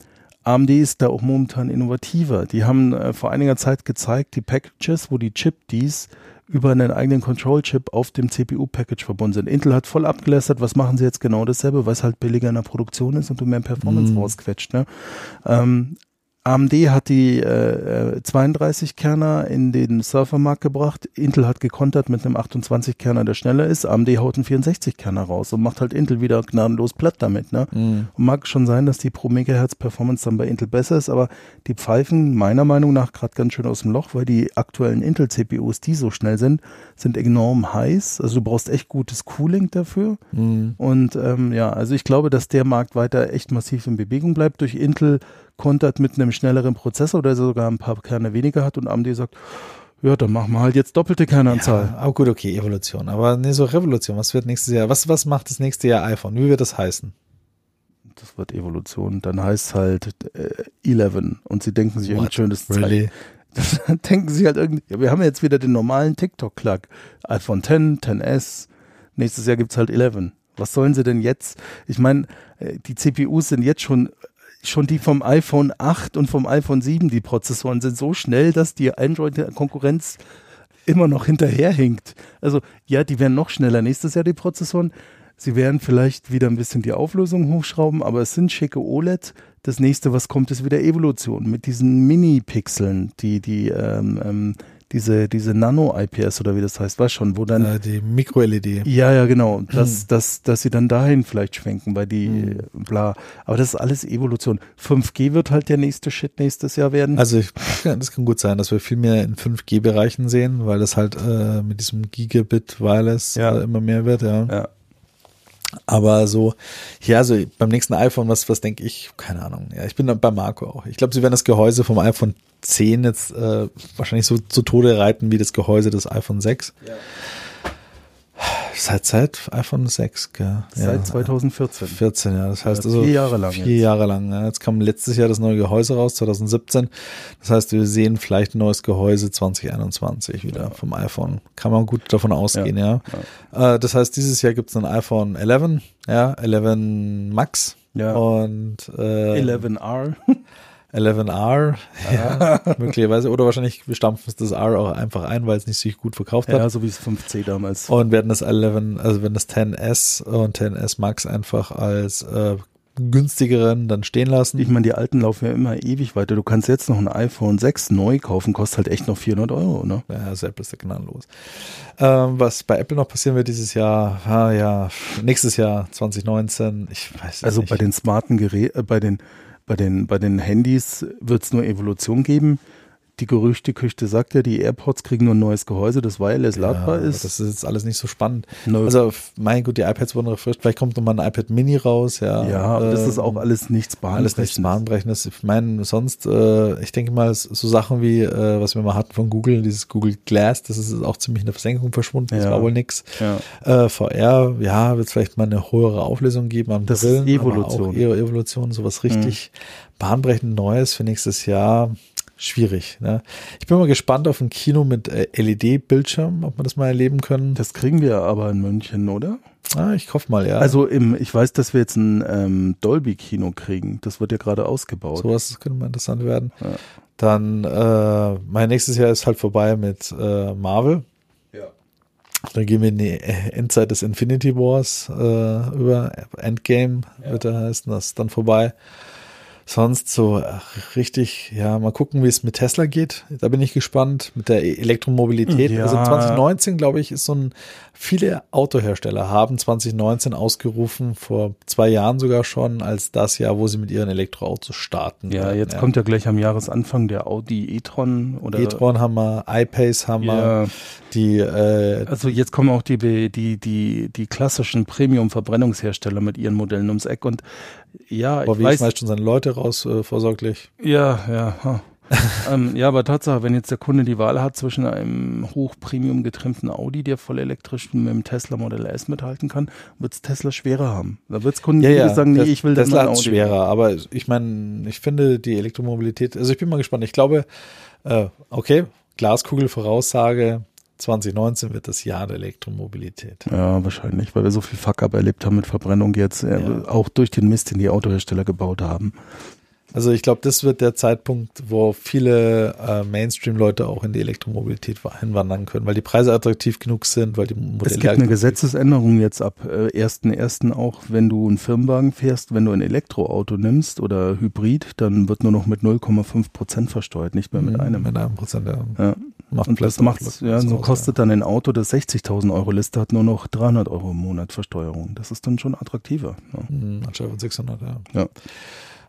AMD ist da auch momentan innovativer. Die haben äh, vor einiger Zeit gezeigt, die Packages, wo die Chip-Dies über einen eigenen Control-Chip auf dem CPU-Package verbunden sind. Intel hat voll abgelästert, was machen sie jetzt genau dasselbe, weil es halt billiger in der Produktion ist und du mehr Performance mm. rausquetscht. Ne? Ähm, AMD hat die äh, 32 Kerner in den Surfermarkt gebracht. Intel hat gekontert mit einem 28 Kerner, der schneller ist. AMD haut einen 64 Kerner raus und macht halt Intel wieder gnadenlos platt damit. Ne? Mhm. Und mag schon sein, dass die pro Megahertz Performance dann bei Intel besser ist, aber die pfeifen meiner Meinung nach gerade ganz schön aus dem Loch, weil die aktuellen Intel CPUs, die so schnell sind, sind enorm heiß. Also du brauchst echt gutes Cooling dafür. Mhm. Und ähm, ja, also ich glaube, dass der Markt weiter echt massiv in Bewegung bleibt durch Intel kontert mit einem schnelleren Prozessor oder sogar ein paar Kerne weniger hat und AMD sagt, ja, dann machen wir halt jetzt doppelte Kernanzahl. Ja, auch gut, okay, Evolution. Aber nee, so Revolution. Was wird nächstes Jahr? Was, was macht das nächste Jahr iPhone? Wie wird das heißen? Das wird Evolution. Dann heißt es halt äh, 11 und sie denken sich irgendein schönes really? Dann denken sie halt irgendwie, ja, wir haben jetzt wieder den normalen TikTok-Klack. iPhone 10, 10S. Nächstes Jahr gibt's halt 11. Was sollen sie denn jetzt? Ich meine, äh, die CPUs sind jetzt schon schon die vom iPhone 8 und vom iPhone 7, die Prozessoren sind so schnell, dass die Android-Konkurrenz immer noch hinterherhinkt. Also ja, die werden noch schneller nächstes Jahr, die Prozessoren. Sie werden vielleicht wieder ein bisschen die Auflösung hochschrauben, aber es sind schicke OLED. Das nächste, was kommt, ist wieder Evolution mit diesen Mini-Pixeln, die, die ähm, ähm, diese, diese Nano-IPS oder wie das heißt, was schon, wo dann. Äh, die Mikro-LED. Ja, ja, genau. Dass, hm. dass, dass sie dann dahin vielleicht schwenken, weil die, hm. bla. Aber das ist alles Evolution. 5G wird halt der nächste Shit nächstes Jahr werden. Also, ich, ja, das kann gut sein, dass wir viel mehr in 5G-Bereichen sehen, weil das halt äh, mit diesem Gigabit Wireless ja. äh, immer mehr wird, ja. Ja. Aber so, ja, so beim nächsten iPhone, was, was denke ich? Keine Ahnung. Ja, ich bin bei Marco auch. Ich glaube, sie werden das Gehäuse vom iPhone 10 jetzt äh, wahrscheinlich so zu Tode reiten wie das Gehäuse des iPhone 6. Ja. Seit, seit iPhone 6, gell? Seit ja, 2014. 14, ja. Das heißt also vier Jahre lang. Vier jetzt. Jahre lang. Ja. Jetzt kam letztes Jahr das neue Gehäuse raus, 2017. Das heißt, wir sehen vielleicht ein neues Gehäuse 2021 wieder ja. vom iPhone. Kann man gut davon ausgehen, ja. ja. Äh, das heißt, dieses Jahr gibt es ein iPhone 11, ja, 11 Max. Ja. Und äh, 11R. 11R, ja, möglicherweise. Oder wahrscheinlich stampfen es das R auch einfach ein, weil es nicht sich gut verkauft hat. Ja, so wie es 5C damals. Und werden das 11, also wenn das 10S und 10S Max einfach als äh, günstigeren dann stehen lassen. Ich meine, die alten laufen ja immer ewig weiter. Du kannst jetzt noch ein iPhone 6 neu kaufen, kostet halt echt noch 400 Euro, ne? Ja, selbst ist der gnadenlos. Ähm, was bei Apple noch passieren wird dieses Jahr, ah, ja, nächstes Jahr 2019, ich weiß Also nicht. bei den smarten Geräten, äh, bei den bei den, bei den Handys wird es nur Evolution geben die Gerüchteküche sagt ja, die AirPods kriegen nur ein neues Gehäuse, das wireless ladbar ja, ist. Das ist jetzt alles nicht so spannend. No. Also, mein Gott, die iPads wurden refreshed. Vielleicht kommt noch mal ein iPad Mini raus. Ja, ja aber das ist auch alles nichts bahnbrechendes. Alles nichts bahnbrechendes. Ich meine, sonst, äh, ich denke mal, so Sachen wie, äh, was wir mal hatten von Google, dieses Google Glass, das ist auch ziemlich in der Versenkung verschwunden. Das ja. war wohl nix. Ja. Äh, VR, ja, wird es vielleicht mal eine höhere Auflösung geben am Das Brillen, ist Evolution. Evolution, sowas richtig mhm. bahnbrechend Neues für nächstes Jahr schwierig. Ne? Ich bin mal gespannt auf ein Kino mit äh, LED-Bildschirm, ob wir das mal erleben können. Das kriegen wir aber in München, oder? Ah, ich hoffe mal, ja. Also im, ich weiß, dass wir jetzt ein ähm, Dolby-Kino kriegen. Das wird ja gerade ausgebaut. Sowas könnte mal interessant werden. Ja. Dann äh, mein nächstes Jahr ist halt vorbei mit äh, Marvel. Ja. Dann gehen wir in die Endzeit des Infinity Wars äh, über. Endgame ja. wird er heißen, das ist dann vorbei sonst so ach, richtig, ja, mal gucken, wie es mit Tesla geht. Da bin ich gespannt mit der Elektromobilität. Ja. Also 2019, glaube ich, ist so ein, viele Autohersteller haben 2019 ausgerufen, vor zwei Jahren sogar schon, als das Jahr, wo sie mit ihren Elektroautos starten. Ja, jetzt ja. kommt ja gleich am Jahresanfang der Audi e-tron oder. E-tron haben wir, iPace haben wir, die, äh, Also jetzt kommen auch die, die, die, die klassischen Premium-Verbrennungshersteller mit ihren Modellen ums Eck und ja, aber ich weiß. schon seine Leute raus, äh, vorsorglich. Ja, ja. ähm, ja, aber Tatsache, wenn jetzt der Kunde die Wahl hat zwischen einem hochpremium getrimmten Audi, der voll elektrisch mit dem Tesla Model S mithalten kann, wird es Tesla schwerer haben. Da wird es Kunden ja, ja, sagen, nee, ich will Tesla das Tesla Audi. schwerer, aber ich meine, ich finde die Elektromobilität, also ich bin mal gespannt. Ich glaube, äh, okay, Glaskugel Voraussage, 2019 wird das Jahr der Elektromobilität. Ja, wahrscheinlich, weil wir so viel Fuck-up erlebt haben mit Verbrennung jetzt, äh, ja. auch durch den Mist, den die Autohersteller gebaut haben. Also ich glaube, das wird der Zeitpunkt, wo viele äh, Mainstream-Leute auch in die Elektromobilität hinwandern können, weil die Preise attraktiv genug sind, weil die Modelle Es gibt eine Gesetzesänderung jetzt ab äh, 1.1. auch, wenn du einen Firmenwagen fährst, wenn du ein Elektroauto nimmst oder Hybrid, dann wird nur noch mit 0,5 Prozent versteuert, nicht mehr mit mhm, einem. Mit einem Prozent, ja. ja. Macht und das macht, ja, so kostet dann ein Auto, das 60.000 Euro Liste hat, nur noch 300 Euro im Monat Versteuerung. Das ist dann schon attraktiver. Ja. Mhm, anstatt von 600, ja. ja.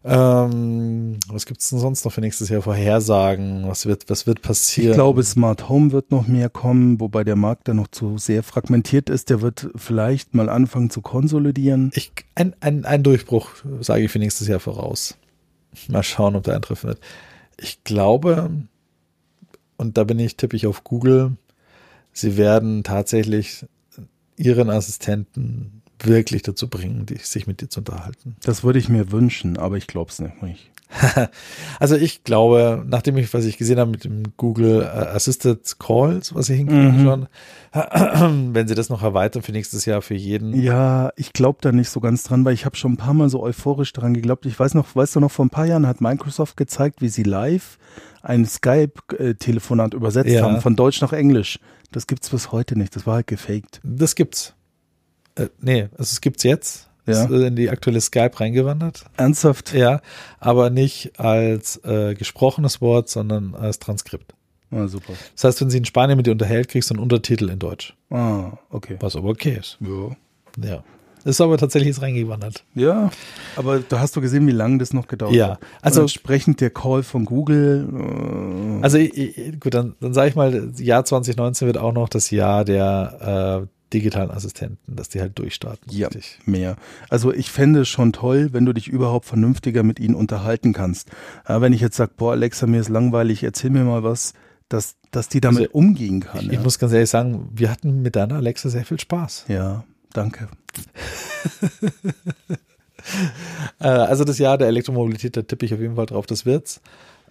Ähm, was gibt es denn sonst noch für nächstes Jahr? Vorhersagen? Was wird, was wird passieren? Ich glaube, Smart Home wird noch mehr kommen, wobei der Markt da noch zu sehr fragmentiert ist. Der wird vielleicht mal anfangen zu konsolidieren. Ich, ein, ein, ein Durchbruch sage ich für nächstes Jahr voraus. Mal schauen, ob der eintreffen wird. Ich glaube, und da bin ich, tippe ich auf Google, sie werden tatsächlich ihren Assistenten wirklich dazu bringen, die, sich mit dir zu unterhalten. Das würde ich mir wünschen, aber ich glaube es nicht. also ich glaube, nachdem ich, was ich gesehen habe mit dem Google äh, Assisted Calls, was sie hinkriegen mhm. schon, wenn sie das noch erweitern für nächstes Jahr für jeden. Ja, ich glaube da nicht so ganz dran, weil ich habe schon ein paar Mal so euphorisch daran geglaubt. Ich weiß noch, weißt du noch, vor ein paar Jahren hat Microsoft gezeigt, wie sie live ein Skype-Telefonat übersetzt ja. haben, von Deutsch nach Englisch. Das gibt's bis heute nicht. Das war halt gefaked. Das gibt's. Äh, nee, also es gibt's jetzt. Ja. Ist in die aktuelle Skype reingewandert. Ernsthaft? Ja, aber nicht als äh, gesprochenes Wort, sondern als Transkript. Ah, super. Das heißt, wenn sie in Spanien mit dir unterhält, kriegst du einen Untertitel in Deutsch. Ah, okay. Was aber okay ist. Ja. Ja. Ist aber tatsächlich jetzt reingewandert. Ja, aber da hast du gesehen, wie lange das noch gedauert ja, hat. Ja, also entsprechend der Call von Google. Äh also gut, dann, dann sage ich mal, Jahr 2019 wird auch noch das Jahr der äh, digitalen Assistenten, dass die halt durchstarten. Ja, richtig. mehr. Also ich fände es schon toll, wenn du dich überhaupt vernünftiger mit ihnen unterhalten kannst. Aber wenn ich jetzt sage, boah, Alexa, mir ist langweilig, erzähl mir mal was, dass, dass die damit also, umgehen kann. Ich, ja. ich muss ganz ehrlich sagen, wir hatten mit deiner Alexa sehr viel Spaß. Ja, danke. Äh, also das Jahr der Elektromobilität, da tippe ich auf jeden Fall drauf, das wird's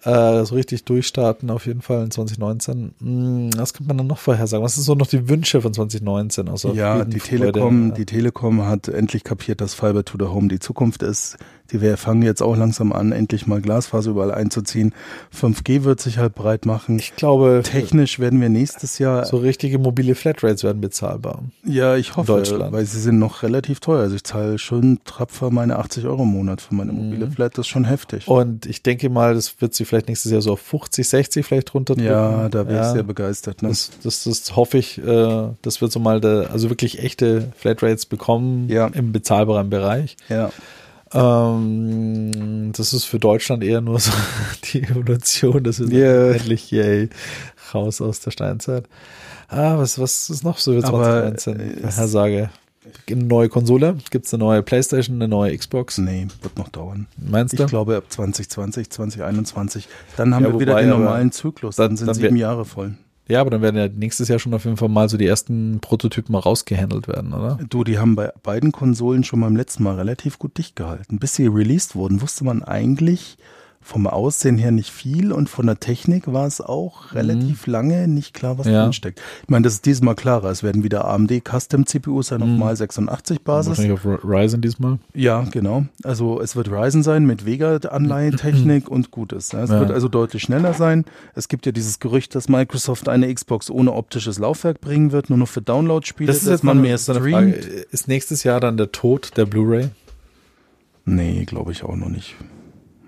äh, so richtig durchstarten, auf jeden Fall in 2019. Hm, was könnte man dann noch vorher sagen? Was sind so noch die Wünsche von 2019? Also ja, die Telekom, die Telekom hat endlich kapiert, dass Fiber to the Home die Zukunft ist. Die wir fangen jetzt auch langsam an, endlich mal Glasfaser überall einzuziehen. 5G wird sich halt breit machen. Ich glaube, technisch werden wir nächstes Jahr so richtige mobile Flatrates werden bezahlbar. Ja, ich hoffe, weil sie sind noch relativ teuer. Also ich zahle schon trapfer meine 80 Euro im Monat für meine mobile mhm. Flat. Das ist schon heftig. Und ich denke mal, das wird sie vielleicht nächstes Jahr so auf 50, 60 vielleicht runter Ja, da wäre ja, ich sehr begeistert. Ne? Das, das, das hoffe ich, äh, dass wir so mal der, also wirklich echte Flatrates bekommen ja. im bezahlbaren Bereich. Ja. Ähm, das ist für Deutschland eher nur so die Evolution, dass wir yeah. endlich yay, raus aus der Steinzeit. Ah, was, was ist noch so für 2019? Herr Sage. Eine neue Konsole? Gibt es eine neue Playstation, eine neue Xbox? Nee, wird noch dauern. Meinst du? Ich glaube ab 2020, 2021. Dann haben ja, wir wieder den normalen Zyklus. Dann, dann sind dann sieben Jahre voll. Ja, aber dann werden ja nächstes Jahr schon auf jeden Fall mal so die ersten Prototypen mal rausgehandelt werden, oder? Du, die haben bei beiden Konsolen schon beim letzten Mal relativ gut dicht gehalten. Bis sie released wurden, wusste man eigentlich, vom Aussehen her nicht viel und von der Technik war es auch relativ mhm. lange nicht klar, was ja. drin steckt. Ich meine, das ist diesmal klarer. Es werden wieder AMD Custom CPUs sein mhm. mal 86 Basis. Wahrscheinlich auf Ryzen diesmal. Ja, genau. Also es wird Ryzen sein mit Vega Anleihentechnik und Gutes. Es ja. wird also deutlich schneller sein. Es gibt ja dieses Gerücht, dass Microsoft eine Xbox ohne optisches Laufwerk bringen wird, nur noch für Download-Spiele, das ist dass man mehr streamt. Ist nächstes Jahr dann der Tod der Blu-ray? Nee, glaube ich auch noch nicht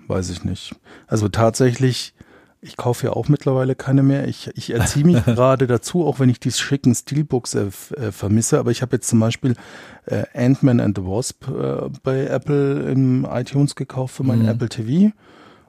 weiß ich nicht. Also tatsächlich, ich kaufe ja auch mittlerweile keine mehr. Ich, ich erziehe mich gerade dazu, auch wenn ich die schicken Steelbooks äh, äh, vermisse. Aber ich habe jetzt zum Beispiel äh, Ant-Man and the Wasp äh, bei Apple im iTunes gekauft für mein mhm. Apple TV.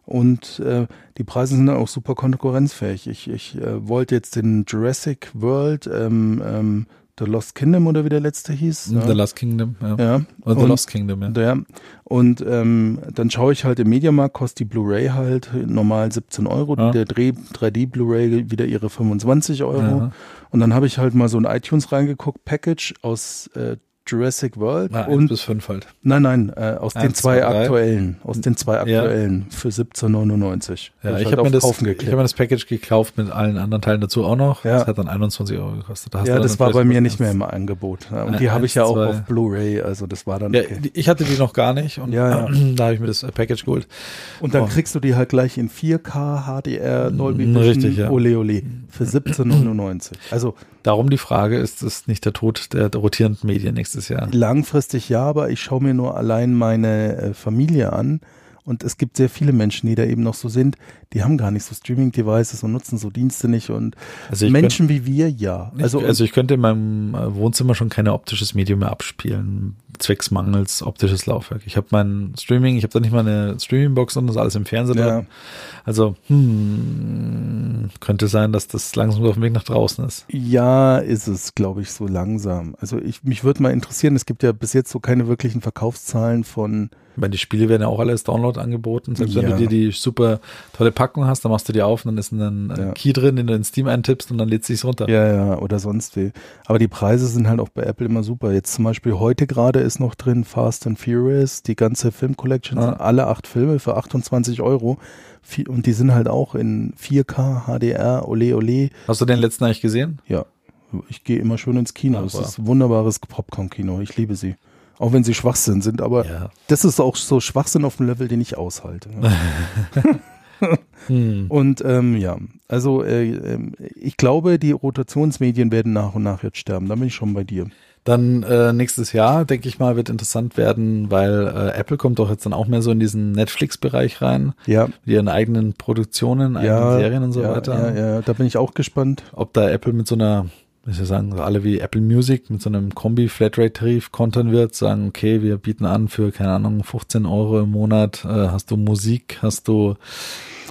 Und äh, die Preise sind dann auch super konkurrenzfähig. Ich, ich äh, wollte jetzt den Jurassic World ähm, ähm, The Lost Kingdom oder wie der letzte hieß. The ja. Lost Kingdom, ja. ja. Oder The und, Lost Kingdom, ja. ja. Und ähm, dann schaue ich halt im Mediamarkt, kostet die Blu-ray halt normal 17 Euro, ja. der 3D Blu-ray wieder ihre 25 Euro. Ja. Und dann habe ich halt mal so ein iTunes reingeguckt, Package aus äh, Jurassic World Na, und bis fünf halt. Nein, nein, äh, aus eins, den zwei, zwei aktuellen, aus den zwei aktuellen ja. für 17,99. Ja, ich, ich habe mir das, ich habe mir das Package gekauft mit allen anderen Teilen dazu auch noch. Ja. Das hat dann 21 Euro gekostet. Da ja, das war bei mir nicht mehr im Angebot. Und die habe ich ja auch zwei. auf Blu-ray, also das war dann. Ja, okay. ich hatte die noch gar nicht und ja, ja. da habe ich mir das Package geholt. Und dann oh. kriegst du die halt gleich in 4K HDR Dolby Vision Richtig, ja. Ole Ole für 17,99. Also Darum die Frage, ist es nicht der Tod der rotierenden Medien nächstes Jahr? Langfristig ja, aber ich schaue mir nur allein meine äh, Familie an und es gibt sehr viele Menschen, die da eben noch so sind, die haben gar nicht so Streaming-Devices und nutzen so Dienste nicht. Und also Menschen könnt, wie wir, ja. Also, ich, also ich könnte in meinem äh, Wohnzimmer schon kein optisches Medium mehr abspielen, zwecks mangels optisches Laufwerk. Ich habe mein Streaming, ich habe da nicht mal eine Streaming-Box, sondern das alles im Fernseher ja. drin. Also hm, könnte sein, dass das langsam auf dem Weg nach draußen ist. Ja, ist es, glaube ich, so langsam. Also ich, mich würde mal interessieren, es gibt ja bis jetzt so keine wirklichen Verkaufszahlen von ich meine, die Spiele werden ja auch alle als Download angeboten. Selbst ja. wenn du dir die super tolle Packung hast, dann machst du die auf und dann ist ein ja. Key drin, den du in Steam eintippst und dann lädt sich runter. Ja, ja, oder sonst wie. Aber die Preise sind halt auch bei Apple immer super. Jetzt zum Beispiel heute gerade ist noch drin Fast and Furious, die ganze Film Collection, ah. alle acht Filme für 28 Euro. Und die sind halt auch in 4K, HDR, ole ole. Hast du den letzten eigentlich gesehen? Ja. Ich gehe immer schon ins Kino. Es ist ein wunderbares Popcorn-Kino. Ich liebe sie. Auch wenn sie Schwachsinn sind, aber ja. das ist auch so Schwachsinn auf dem Level, den ich aushalte. hm. Und ähm, ja, also äh, ähm, ich glaube, die Rotationsmedien werden nach und nach jetzt sterben. Da bin ich schon bei dir. Dann äh, nächstes Jahr, denke ich mal, wird interessant werden, weil äh, Apple kommt doch jetzt dann auch mehr so in diesen Netflix-Bereich rein. Ja. Mit ihren eigenen Produktionen, eigenen ja, Serien und so ja, weiter. Ja, ja, da bin ich auch gespannt. Ob da Apple mit so einer ich sagen, alle wie Apple Music mit so einem Kombi-Flatrate-Tarif kontern wird, sagen, okay, wir bieten an für, keine Ahnung, 15 Euro im Monat, äh, hast du Musik, hast du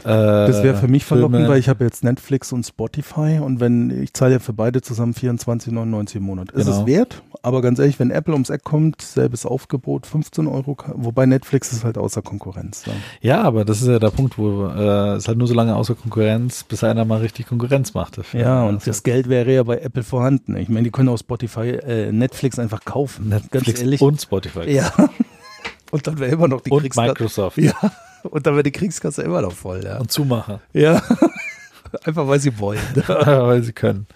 äh, das wäre für mich verlockend, weil ich habe jetzt Netflix und Spotify und wenn ich zahle ja für beide zusammen 24,99 im Monat. Ist genau. es wert? Aber ganz ehrlich, wenn Apple ums Eck kommt, selbes Aufgebot, 15 Euro, wobei Netflix ist halt außer Konkurrenz. Ja, ja aber das ist ja der Punkt, wo äh, es halt nur so lange außer Konkurrenz, bis einer mal richtig Konkurrenz macht. Dafür. Ja, und das, das Geld wäre ja bei Apple vorhanden. Ich meine, die können auch Spotify, äh, Netflix einfach kaufen. Netflix ganz ehrlich. und Spotify. Ja. Und dann wäre immer noch die und Microsoft. Ja. Und dann wäre die Kriegskasse immer noch voll. Ja. Und Zumacher. Ja. Einfach weil sie wollen. weil sie können.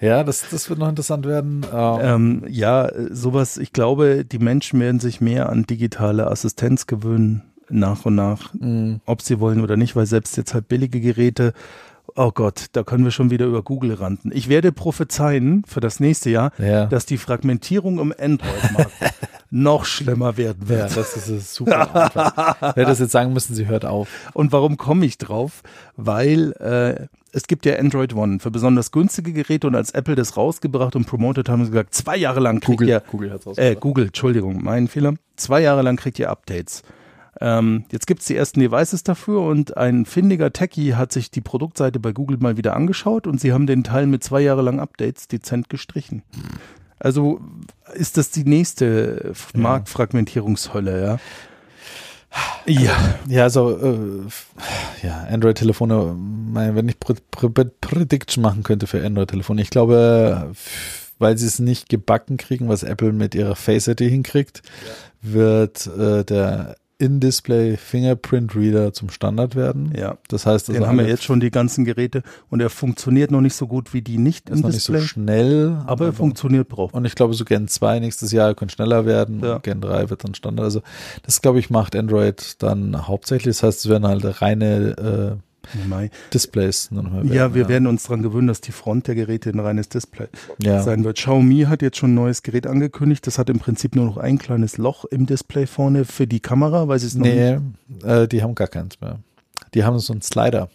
Ja, das, das wird noch interessant werden. Ähm, ja, sowas, ich glaube, die Menschen werden sich mehr an digitale Assistenz gewöhnen, nach und nach, mhm. ob sie wollen oder nicht, weil selbst jetzt halt billige Geräte oh Gott, da können wir schon wieder über Google rannten. Ich werde prophezeien für das nächste Jahr, ja. dass die Fragmentierung im Android-Markt noch schlimmer werden wird. Ja, das ist super. Wer das jetzt sagen müssen, sie hört auf. Und warum komme ich drauf? Weil äh, es gibt ja Android One für besonders günstige Geräte und als Apple das rausgebracht und promotet haben sie gesagt, zwei Jahre lang kriegt Google, ihr Google, äh, Google, Entschuldigung, mein Fehler. Zwei Jahre lang kriegt ihr Updates. Ähm, jetzt gibt es die ersten Devices dafür und ein findiger Techie hat sich die Produktseite bei Google mal wieder angeschaut und sie haben den Teil mit zwei Jahre lang Updates dezent gestrichen. Also ist das die nächste ja. Marktfragmentierungshölle, ja? Ja, ja, also äh, ja, Android-Telefone, wenn ich Pr Pr Prediction machen könnte für Android-Telefone, ich glaube, weil sie es nicht gebacken kriegen, was Apple mit ihrer Face ID hinkriegt, wird äh, der in-Display Fingerprint Reader zum Standard werden. Ja. Das heißt, das den haben wir jetzt schon die ganzen Geräte und er funktioniert noch nicht so gut wie die nicht im Display. nicht so schnell, aber er funktioniert braucht. Und ich glaube, so Gen 2 nächstes Jahr können schneller werden. Ja. Gen 3 wird dann Standard. Also das glaube ich macht Android dann hauptsächlich. Das heißt, es werden halt reine äh, Mai. Displays. Ja, wir ja. werden uns daran gewöhnen, dass die Front der Geräte ein reines Display ja. sein wird. Xiaomi hat jetzt schon ein neues Gerät angekündigt. Das hat im Prinzip nur noch ein kleines Loch im Display vorne für die Kamera, weil sie es noch nee, nicht. Äh, die haben gar keins mehr. Die haben so einen Slider.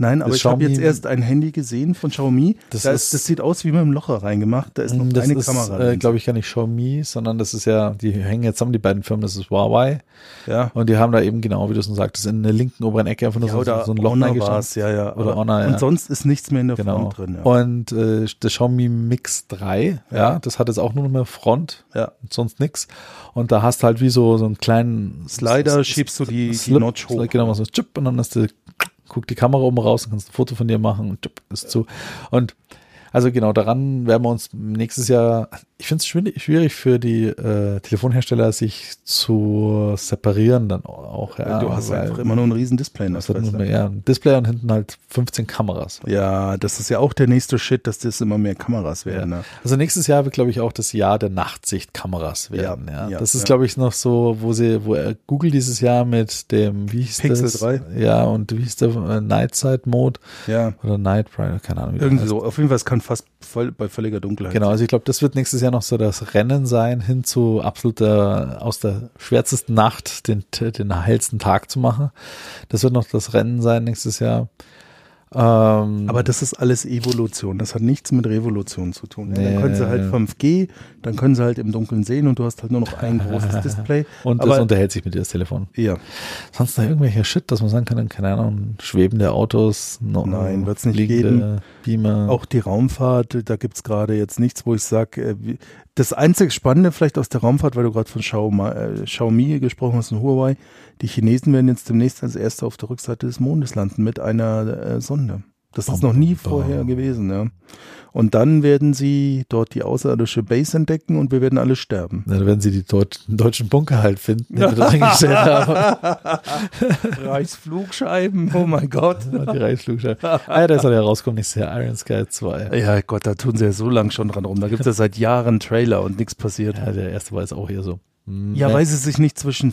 Nein, aber das ich habe jetzt erst ein Handy gesehen von Xiaomi. Das, da ist, das sieht aus wie mit einem Locher reingemacht. Da ist noch das eine ist, Kamera. Äh, glaube ich gar nicht Xiaomi, sondern das ist ja, die hängen jetzt zusammen, die beiden Firmen, das ist Huawei. Ja. Und die haben da eben genau, wie du schon sagtest, in der linken oberen Ecke einfach nur ja, so, so ein Loch reingeschaut. Ja, ja. Oder Honor, ja. Und sonst ist nichts mehr in der genau. Front drin. Ja. Und äh, das Xiaomi Mix 3, ja. ja, das hat jetzt auch nur noch mehr Front. Ja. Und sonst nichts. Und da hast du halt wie so, so einen kleinen Slider, schiebst du die, Slip, die Notch hoch. Genau, so Chip und dann hast du guckt die Kamera oben raus, und kannst ein Foto von dir machen und ist zu. Und also genau, daran werden wir uns nächstes Jahr, ich finde es schwierig für die äh, Telefonhersteller, sich zu separieren dann auch. Ja, du hast einfach immer nur ein riesen Display. Das hat nur, ja, ein Display und hinten halt 15 Kameras. Ja, das ist ja auch der nächste Shit, dass das immer mehr Kameras werden. Ja. Ne? Also nächstes Jahr wird, glaube ich, auch das Jahr der Nachtsichtkameras werden. Ja, ja. das ist, glaube ich, noch so, wo sie, wo Google dieses Jahr mit dem, wie hieß Pixel das? 3. Ja, und wie hieß der äh, Night Side Mode? Ja. Oder Night Prime, keine Ahnung. Irgendwie so. Auf jeden Fall, es kann fast voll, bei völliger Dunkelheit. Genau, also ich glaube, das wird nächstes Jahr noch so das Rennen sein, hin zu absoluter, aus der schwärzesten Nacht den, den hellsten Tag zu machen. Das wird noch das Rennen sein nächstes Jahr. Ähm, Aber das ist alles Evolution. Das hat nichts mit Revolution zu tun. Nee, dann können sie halt 5G, dann können sie halt im Dunkeln sehen und du hast halt nur noch ein großes Display. Und Aber, das unterhält sich mit dir das Telefon. Ja. Sonst noch irgendwelcher Shit, dass man sagen kann, keine Ahnung, schwebende Autos. No, Nein, wird es nicht geben. Beamer. Auch die Raumfahrt, da gibt es gerade jetzt nichts, wo ich sage, äh, das einzig Spannende vielleicht aus der Raumfahrt, weil du gerade von Xiaomi, äh, Xiaomi gesprochen hast und Huawei, die Chinesen werden jetzt demnächst als Erste auf der Rückseite des Mondes landen mit einer äh, Sonde. Das ist noch nie vorher gewesen, ja. Und dann werden sie dort die außerirdische Base entdecken und wir werden alle sterben. Dann werden sie die dort, deutschen Bunker halt finden, die wir da eingestellt haben. Reichsflugscheiben, oh mein Gott. die Reichsflugscheiben. Ah, ja, da soll ja rauskommen, nächstes Jahr Iron Sky 2. Ja Gott, da tun sie ja so lang schon dran rum. Da gibt es ja seit Jahren Trailer und nichts passiert. Ja, der erste war jetzt auch hier so. Ja, ne? weil sie sich nicht zwischen,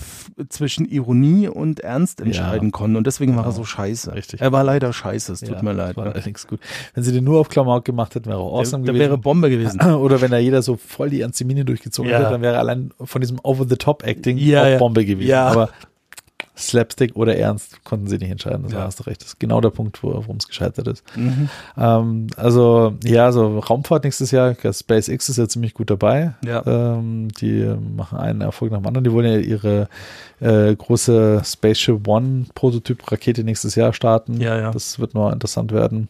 zwischen Ironie und Ernst entscheiden ja. konnten und deswegen war er so scheiße. Richtig. Er war leider scheiße, es tut ja, mir leid. War allerdings gut. Wenn sie den nur auf Klamauk gemacht hätten, wäre auch awesome da, gewesen. Da wäre Bombe gewesen. Oder wenn da jeder so voll die ernste Miene durchgezogen ja. hätte, dann wäre allein von diesem Over-the-Top-Acting ja, auch Bombe gewesen. Ja. Aber Slapstick oder Ernst konnten sie nicht entscheiden. Das ja. hast du recht. Das ist genau der Punkt, worum es gescheitert ist. Mhm. Ähm, also, ja, so Raumfahrt nächstes Jahr, SpaceX ist ja ziemlich gut dabei. Ja. Ähm, die machen einen Erfolg nach dem anderen. Die wollen ja ihre äh, große Spaceship One Prototyp-Rakete nächstes Jahr starten. Ja, ja. Das wird noch interessant werden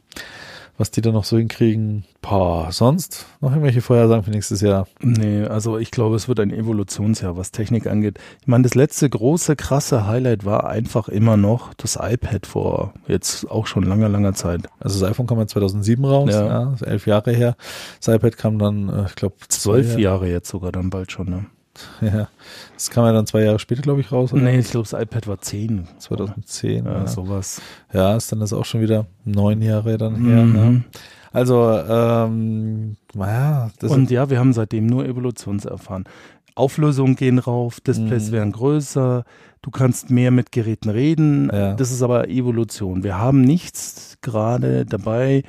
was die da noch so hinkriegen. Pah, sonst noch irgendwelche Vorhersagen für nächstes Jahr? Nee, also ich glaube, es wird ein Evolutionsjahr, was Technik angeht. Ich meine, das letzte große, krasse Highlight war einfach immer noch das iPad vor jetzt auch schon langer, langer Zeit. Also das iPhone kam ja 2007 raus, ja. ja elf Jahre her. Das iPad kam dann, äh, ich glaube, zwölf Jahre jetzt sogar dann bald schon, ne? Ja, das kam ja dann zwei Jahre später, glaube ich, raus. Oder? Nee, ich glaube, das iPad war 10. 2010. Ja, ja, sowas. Ja, ist dann das auch schon wieder neun Jahre dann her. Mhm. Ne? Also, ähm, naja. Und ja, wir haben seitdem nur Evolutions erfahren. Auflösungen gehen rauf, Displays mhm. werden größer, du kannst mehr mit Geräten reden. Ja. Das ist aber Evolution. Wir haben nichts gerade dabei,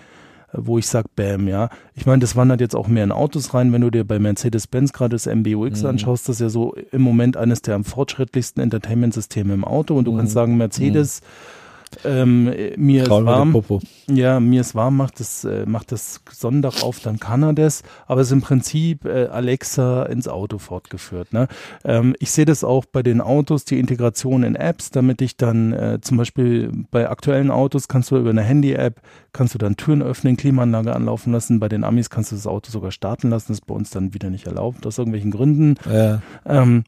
wo ich sage, bam, ja. Ich meine, das wandert jetzt auch mehr in Autos rein. Wenn du dir bei Mercedes-Benz gerade das MBUX mhm. anschaust, das ist ja so im Moment eines der am fortschrittlichsten Entertainment-Systeme im Auto. Und du mhm. kannst sagen, Mercedes mhm ähm, mir ist warm. Ja, mir ist warm, macht das, äh, macht das Sonntag auf, dann kann er das. Aber es ist im Prinzip äh, Alexa ins Auto fortgeführt. Ne? Ähm, ich sehe das auch bei den Autos, die Integration in Apps, damit ich dann äh, zum Beispiel bei aktuellen Autos kannst du über eine Handy-App, kannst du dann Türen öffnen, Klimaanlage anlaufen lassen. Bei den Amis kannst du das Auto sogar starten lassen. Das ist bei uns dann wieder nicht erlaubt, aus irgendwelchen Gründen. Ja. Ähm,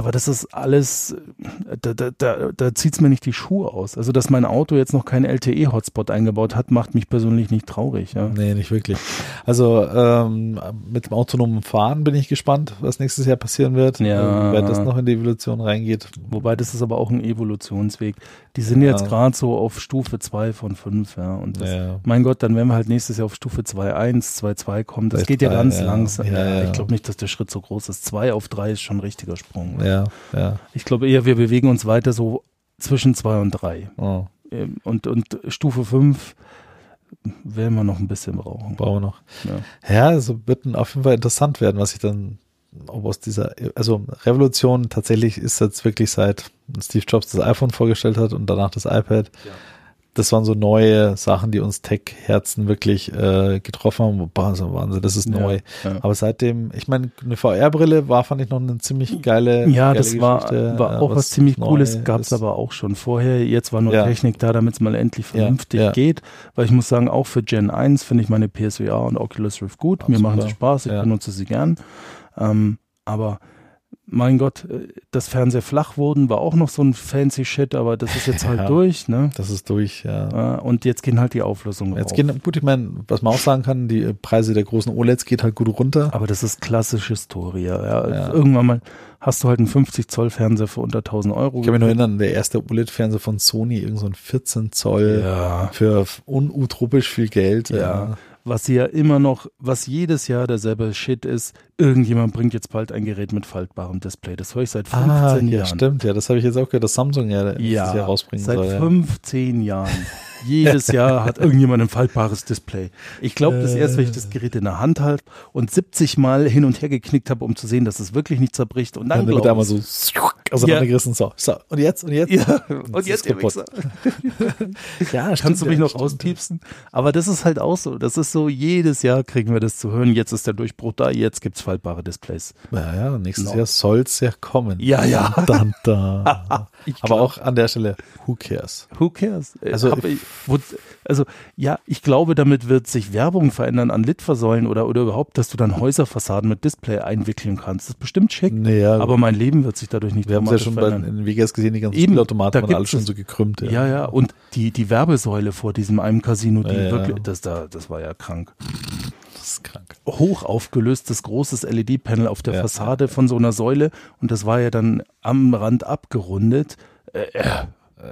aber das ist alles, da, da, da, da zieht es mir nicht die Schuhe aus. Also, dass mein Auto jetzt noch keinen LTE-Hotspot eingebaut hat, macht mich persönlich nicht traurig. Ja. Nee, nicht wirklich. Also ähm, mit dem autonomen Fahren bin ich gespannt, was nächstes Jahr passieren wird. Ja. Wer das noch in die Evolution reingeht. Wobei, das ist aber auch ein Evolutionsweg. Die sind ja. jetzt gerade so auf Stufe 2 von 5. Ja. Und das, ja. mein Gott, dann werden wir halt nächstes Jahr auf Stufe 2.1, 2.2 kommen. Das geht ja ganz langsam. Ich glaube nicht, dass der Schritt so groß ist. 2 auf 3 ist schon ein richtiger Sprung. Ja, ja. Ich glaube eher, wir bewegen uns weiter so zwischen zwei und drei. Oh. Ähm, und, und Stufe fünf werden wir noch ein bisschen brauchen. Brauchen wir noch. Ja, ja also wird auf jeden Fall interessant werden, was ich dann, ob aus dieser, also Revolution tatsächlich ist jetzt wirklich seit Steve Jobs das iPhone vorgestellt hat und danach das iPad. Ja das waren so neue Sachen, die uns Tech-Herzen wirklich äh, getroffen haben. Boah, so Wahnsinn, das ist neu. Ja, ja. Aber seitdem, ich meine, eine VR-Brille war, fand ich noch eine ziemlich geile. Ja, geile das war, war auch was, was ziemlich Cooles, gab es aber auch schon vorher. Jetzt war nur ja. Technik da, damit es mal endlich vernünftig geht. Weil ich muss sagen, auch für Gen 1 finde ich meine PSVR und Oculus Rift gut. Mir machen sie Spaß, ich benutze sie gern. Ähm, aber mein Gott, äh, das Fernseher flach wurden, war auch noch so ein fancy Shit, aber das ist jetzt halt ja, durch, ne? Das ist durch, ja. Und jetzt gehen halt die Auflösungen Jetzt rauf. gehen, gut, ich meine, was man auch sagen kann, die Preise der großen OLEDs geht halt gut runter. Aber das ist klassische Historie, ja. ja. Irgendwann mal hast du halt einen 50 Zoll Fernseher für unter 1000 Euro. Ich kann mich nur erinnern, der erste OLED-Fernseher von Sony, irgend so ein 14 Zoll ja. für unutopisch viel Geld. Ja. Was sie ja immer noch, was jedes Jahr derselbe Shit ist, irgendjemand bringt jetzt bald ein Gerät mit faltbarem Display. Das höre ich seit 15 ah, Jahren. Ja, stimmt, ja, das habe ich jetzt auch gehört, dass Samsung ja, ja Jahr rausbringen seit soll. Seit 15 ja. Jahren. Jedes Jahr hat irgendjemand ein faltbares Display. Ich glaube, das erst, wenn ich das Gerät in der Hand halte und 70 Mal hin und her geknickt habe, um zu sehen, dass es wirklich nicht zerbricht. Und dann, dann wird er mal so auseinandergerissen. Ja. So, so, und jetzt, und jetzt? Ja, und jetzt, kaputt. ja, Kannst stimmt, du mich noch auspiepsen? Aber das ist halt auch so. Das ist so, jedes Jahr kriegen wir das zu hören. Jetzt ist der Durchbruch da, jetzt gibt's faltbare Displays. Ja, ja, nächstes no. Jahr soll's ja kommen. Ja, ja. Dann, da. Aber auch an der Stelle, who cares? Who cares? Also, ich, wo, also ja, ich glaube, damit wird sich Werbung verändern an Litfaßsäulen oder, oder überhaupt, dass du dann Häuserfassaden mit Display einwickeln kannst. Das ist bestimmt schick. Naja, aber mein Leben wird sich dadurch nicht Wir haben es ja schon bei, in Vegas gesehen, die ganzen Eben, Spielautomaten waren alle schon so gekrümmt. Ja. ja, ja. Und die, die Werbesäule vor diesem einem Casino, die ja, wirklich, das, da, das war ja krank. Das ist krank. Hoch aufgelöstes großes LED-Panel auf der ja, Fassade von so einer Säule und das war ja dann am Rand abgerundet. Äh äh,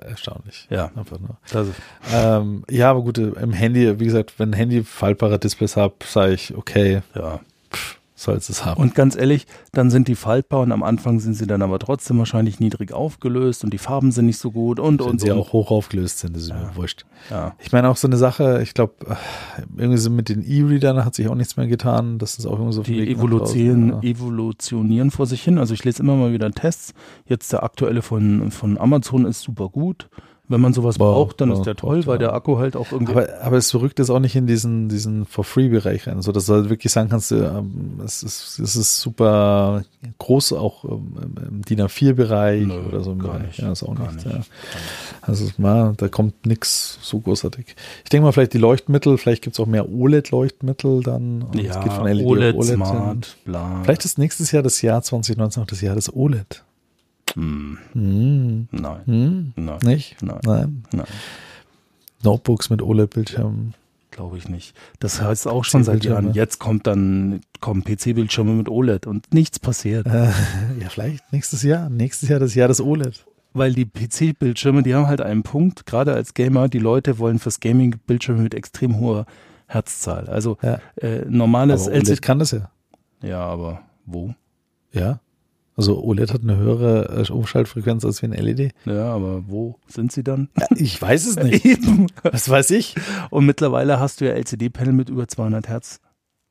erstaunlich. Ja. Einfach nur. Also. Ähm, ja, aber gut, im Handy, wie gesagt, wenn Handy faltbare Displays hat, sage ich, okay. Ja. Pff, soll es haben. Und ganz ehrlich, dann sind die faltbar und am Anfang sind sie dann aber trotzdem wahrscheinlich niedrig aufgelöst und die Farben sind nicht so gut und Wenn und sie und. auch hoch aufgelöst sind, das ist ja. mir wurscht. Ja. Ich meine auch so eine Sache, ich glaube, irgendwie so mit den E-Readern hat sich auch nichts mehr getan. Das ist auch irgendwie so Die evolutionieren, ja. evolutionieren vor sich hin. Also ich lese immer mal wieder Tests. Jetzt der aktuelle von, von Amazon ist super gut. Wenn man sowas wow, braucht, dann wow, ist der toll, weil der Akku halt auch irgendwie. Aber, aber es verrückt ist auch nicht in diesen, diesen For-Free-Bereich rein, so dass du halt wirklich sagen kannst, ähm, es, ist, es ist super groß, auch im DIN A4-Bereich oder so im Bereich. Nicht, ja, ist auch nicht. Ja. Also na, da kommt nichts so großartig. Ich denke mal, vielleicht die Leuchtmittel, vielleicht gibt es auch mehr OLED-Leuchtmittel dann. ja, es geht von LED OLED, OLED Smart, bla. Vielleicht ist nächstes Jahr das Jahr 2019 auch das Jahr des OLED. Hm. Hm. Nein. Hm? Nein. Nicht? Nein. Nein. Nein. Notebooks mit OLED-Bildschirmen. Glaube ich nicht. Das heißt auch schon seit Jahren. Jetzt kommt dann kommen PC-Bildschirme mit OLED und nichts passiert. Äh, ja, vielleicht nächstes Jahr. Nächstes Jahr das Jahr des OLED. Weil die PC-Bildschirme, die haben halt einen Punkt, gerade als Gamer, die Leute wollen fürs Gaming Bildschirme mit extrem hoher Herzzahl. Also ja. äh, normales aber OLED LCD kann das ja. Ja, aber wo? Ja. Also OLED hat eine höhere äh, Umschaltfrequenz als wie ein LED. Ja, aber wo sind sie dann? Ja, ich weiß es nicht. Eben. Was weiß ich? Und mittlerweile hast du ja LCD-Panel mit über 200 Hertz.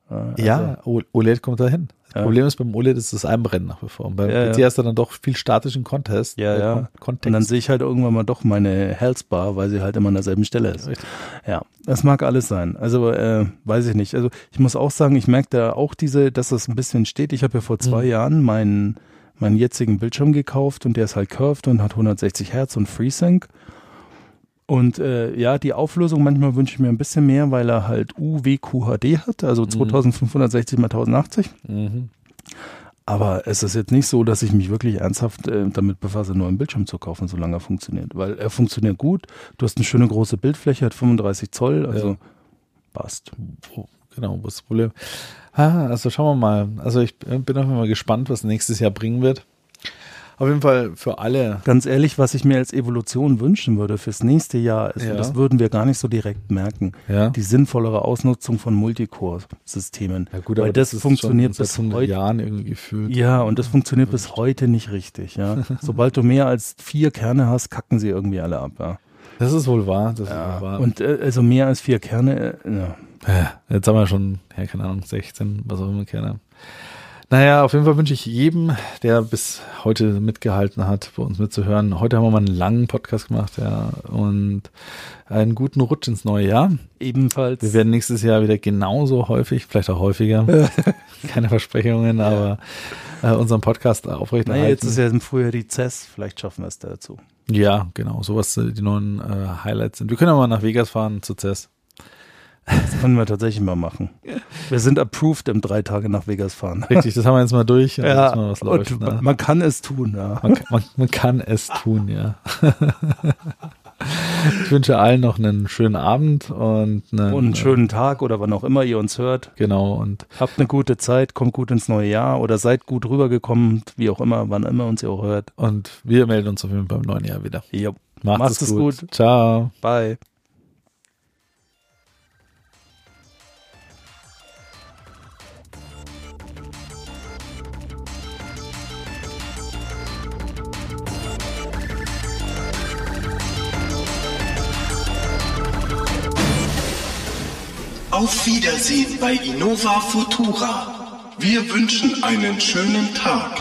Also ja, OLED kommt dahin. Das ja. Problem ist, beim OLED ist das Einbrennen nach wie vor. Und beim ja, PC ja. hast du dann doch viel statischen Contest. Ja, äh, ja. Kontext. Und dann sehe ich halt irgendwann mal doch meine Health Bar, weil sie halt immer an derselben Stelle ist. Richtig. Ja, das mag alles sein. Also, äh, weiß ich nicht. Also, ich muss auch sagen, ich merke da auch diese, dass das ein bisschen steht. Ich habe ja vor zwei mhm. Jahren meinen, meinen jetzigen Bildschirm gekauft und der ist halt curved und hat 160 Hertz und FreeSync. Und äh, ja, die Auflösung manchmal wünsche ich mir ein bisschen mehr, weil er halt UWQHD hat, also 2560 mal 1080. Mhm. Aber es ist jetzt nicht so, dass ich mich wirklich ernsthaft äh, damit befasse, einen neuen Bildschirm zu kaufen, solange er funktioniert. Weil er funktioniert gut, du hast eine schöne große Bildfläche, hat 35 Zoll, also ja. passt. Genau, was ist das Problem? Ah, also schauen wir mal. Also ich bin auch immer gespannt, was nächstes Jahr bringen wird. Auf jeden Fall für alle. Ganz ehrlich, was ich mir als Evolution wünschen würde fürs nächste Jahr, ist, ja. das würden wir gar nicht so direkt merken, ja. die sinnvollere Ausnutzung von Multicore-Systemen. Ja gut, aber das, das funktioniert bis heute. Jahren irgendwie gefühlt. Ja, und das funktioniert bis heute nicht richtig. Ja, sobald du mehr als vier Kerne hast, kacken sie irgendwie alle ab. Ja. Das ist wohl wahr. Das ja. ist wohl wahr. Und äh, also mehr als vier Kerne. Äh, ja. Jetzt haben wir schon, ja, keine Ahnung, 16, was auch immer Kerne. Naja, auf jeden Fall wünsche ich jedem, der bis heute mitgehalten hat, bei uns mitzuhören. Heute haben wir mal einen langen Podcast gemacht, ja, und einen guten Rutsch ins neue Jahr. Ebenfalls. Wir werden nächstes Jahr wieder genauso häufig, vielleicht auch häufiger, keine Versprechungen, aber äh, unseren Podcast aufrechterhalten. Naja, jetzt ist ja im Frühjahr die CES, vielleicht schaffen wir es dazu. Ja, genau, sowas äh, die neuen äh, Highlights sind. Wir können ja mal nach Vegas fahren zu CES. Das können wir tatsächlich mal machen. Wir sind approved im drei Tage nach Vegas fahren. Richtig, das haben wir jetzt mal durch. Ja, mal, läuft, ne? man kann es tun, ja. Man, man, man kann es tun, ja. Ich wünsche allen noch einen schönen Abend und, einen, und einen schönen Tag oder wann auch immer ihr uns hört. Genau und habt eine gute Zeit, kommt gut ins neue Jahr oder seid gut rübergekommen, wie auch immer, wann immer uns ihr auch hört. Und wir melden uns auf jeden Fall beim neuen Jahr wieder. Jo. Macht, Macht es gut. gut. Ciao. Bye. Auf Wiedersehen bei Innova Futura. Wir wünschen einen schönen Tag.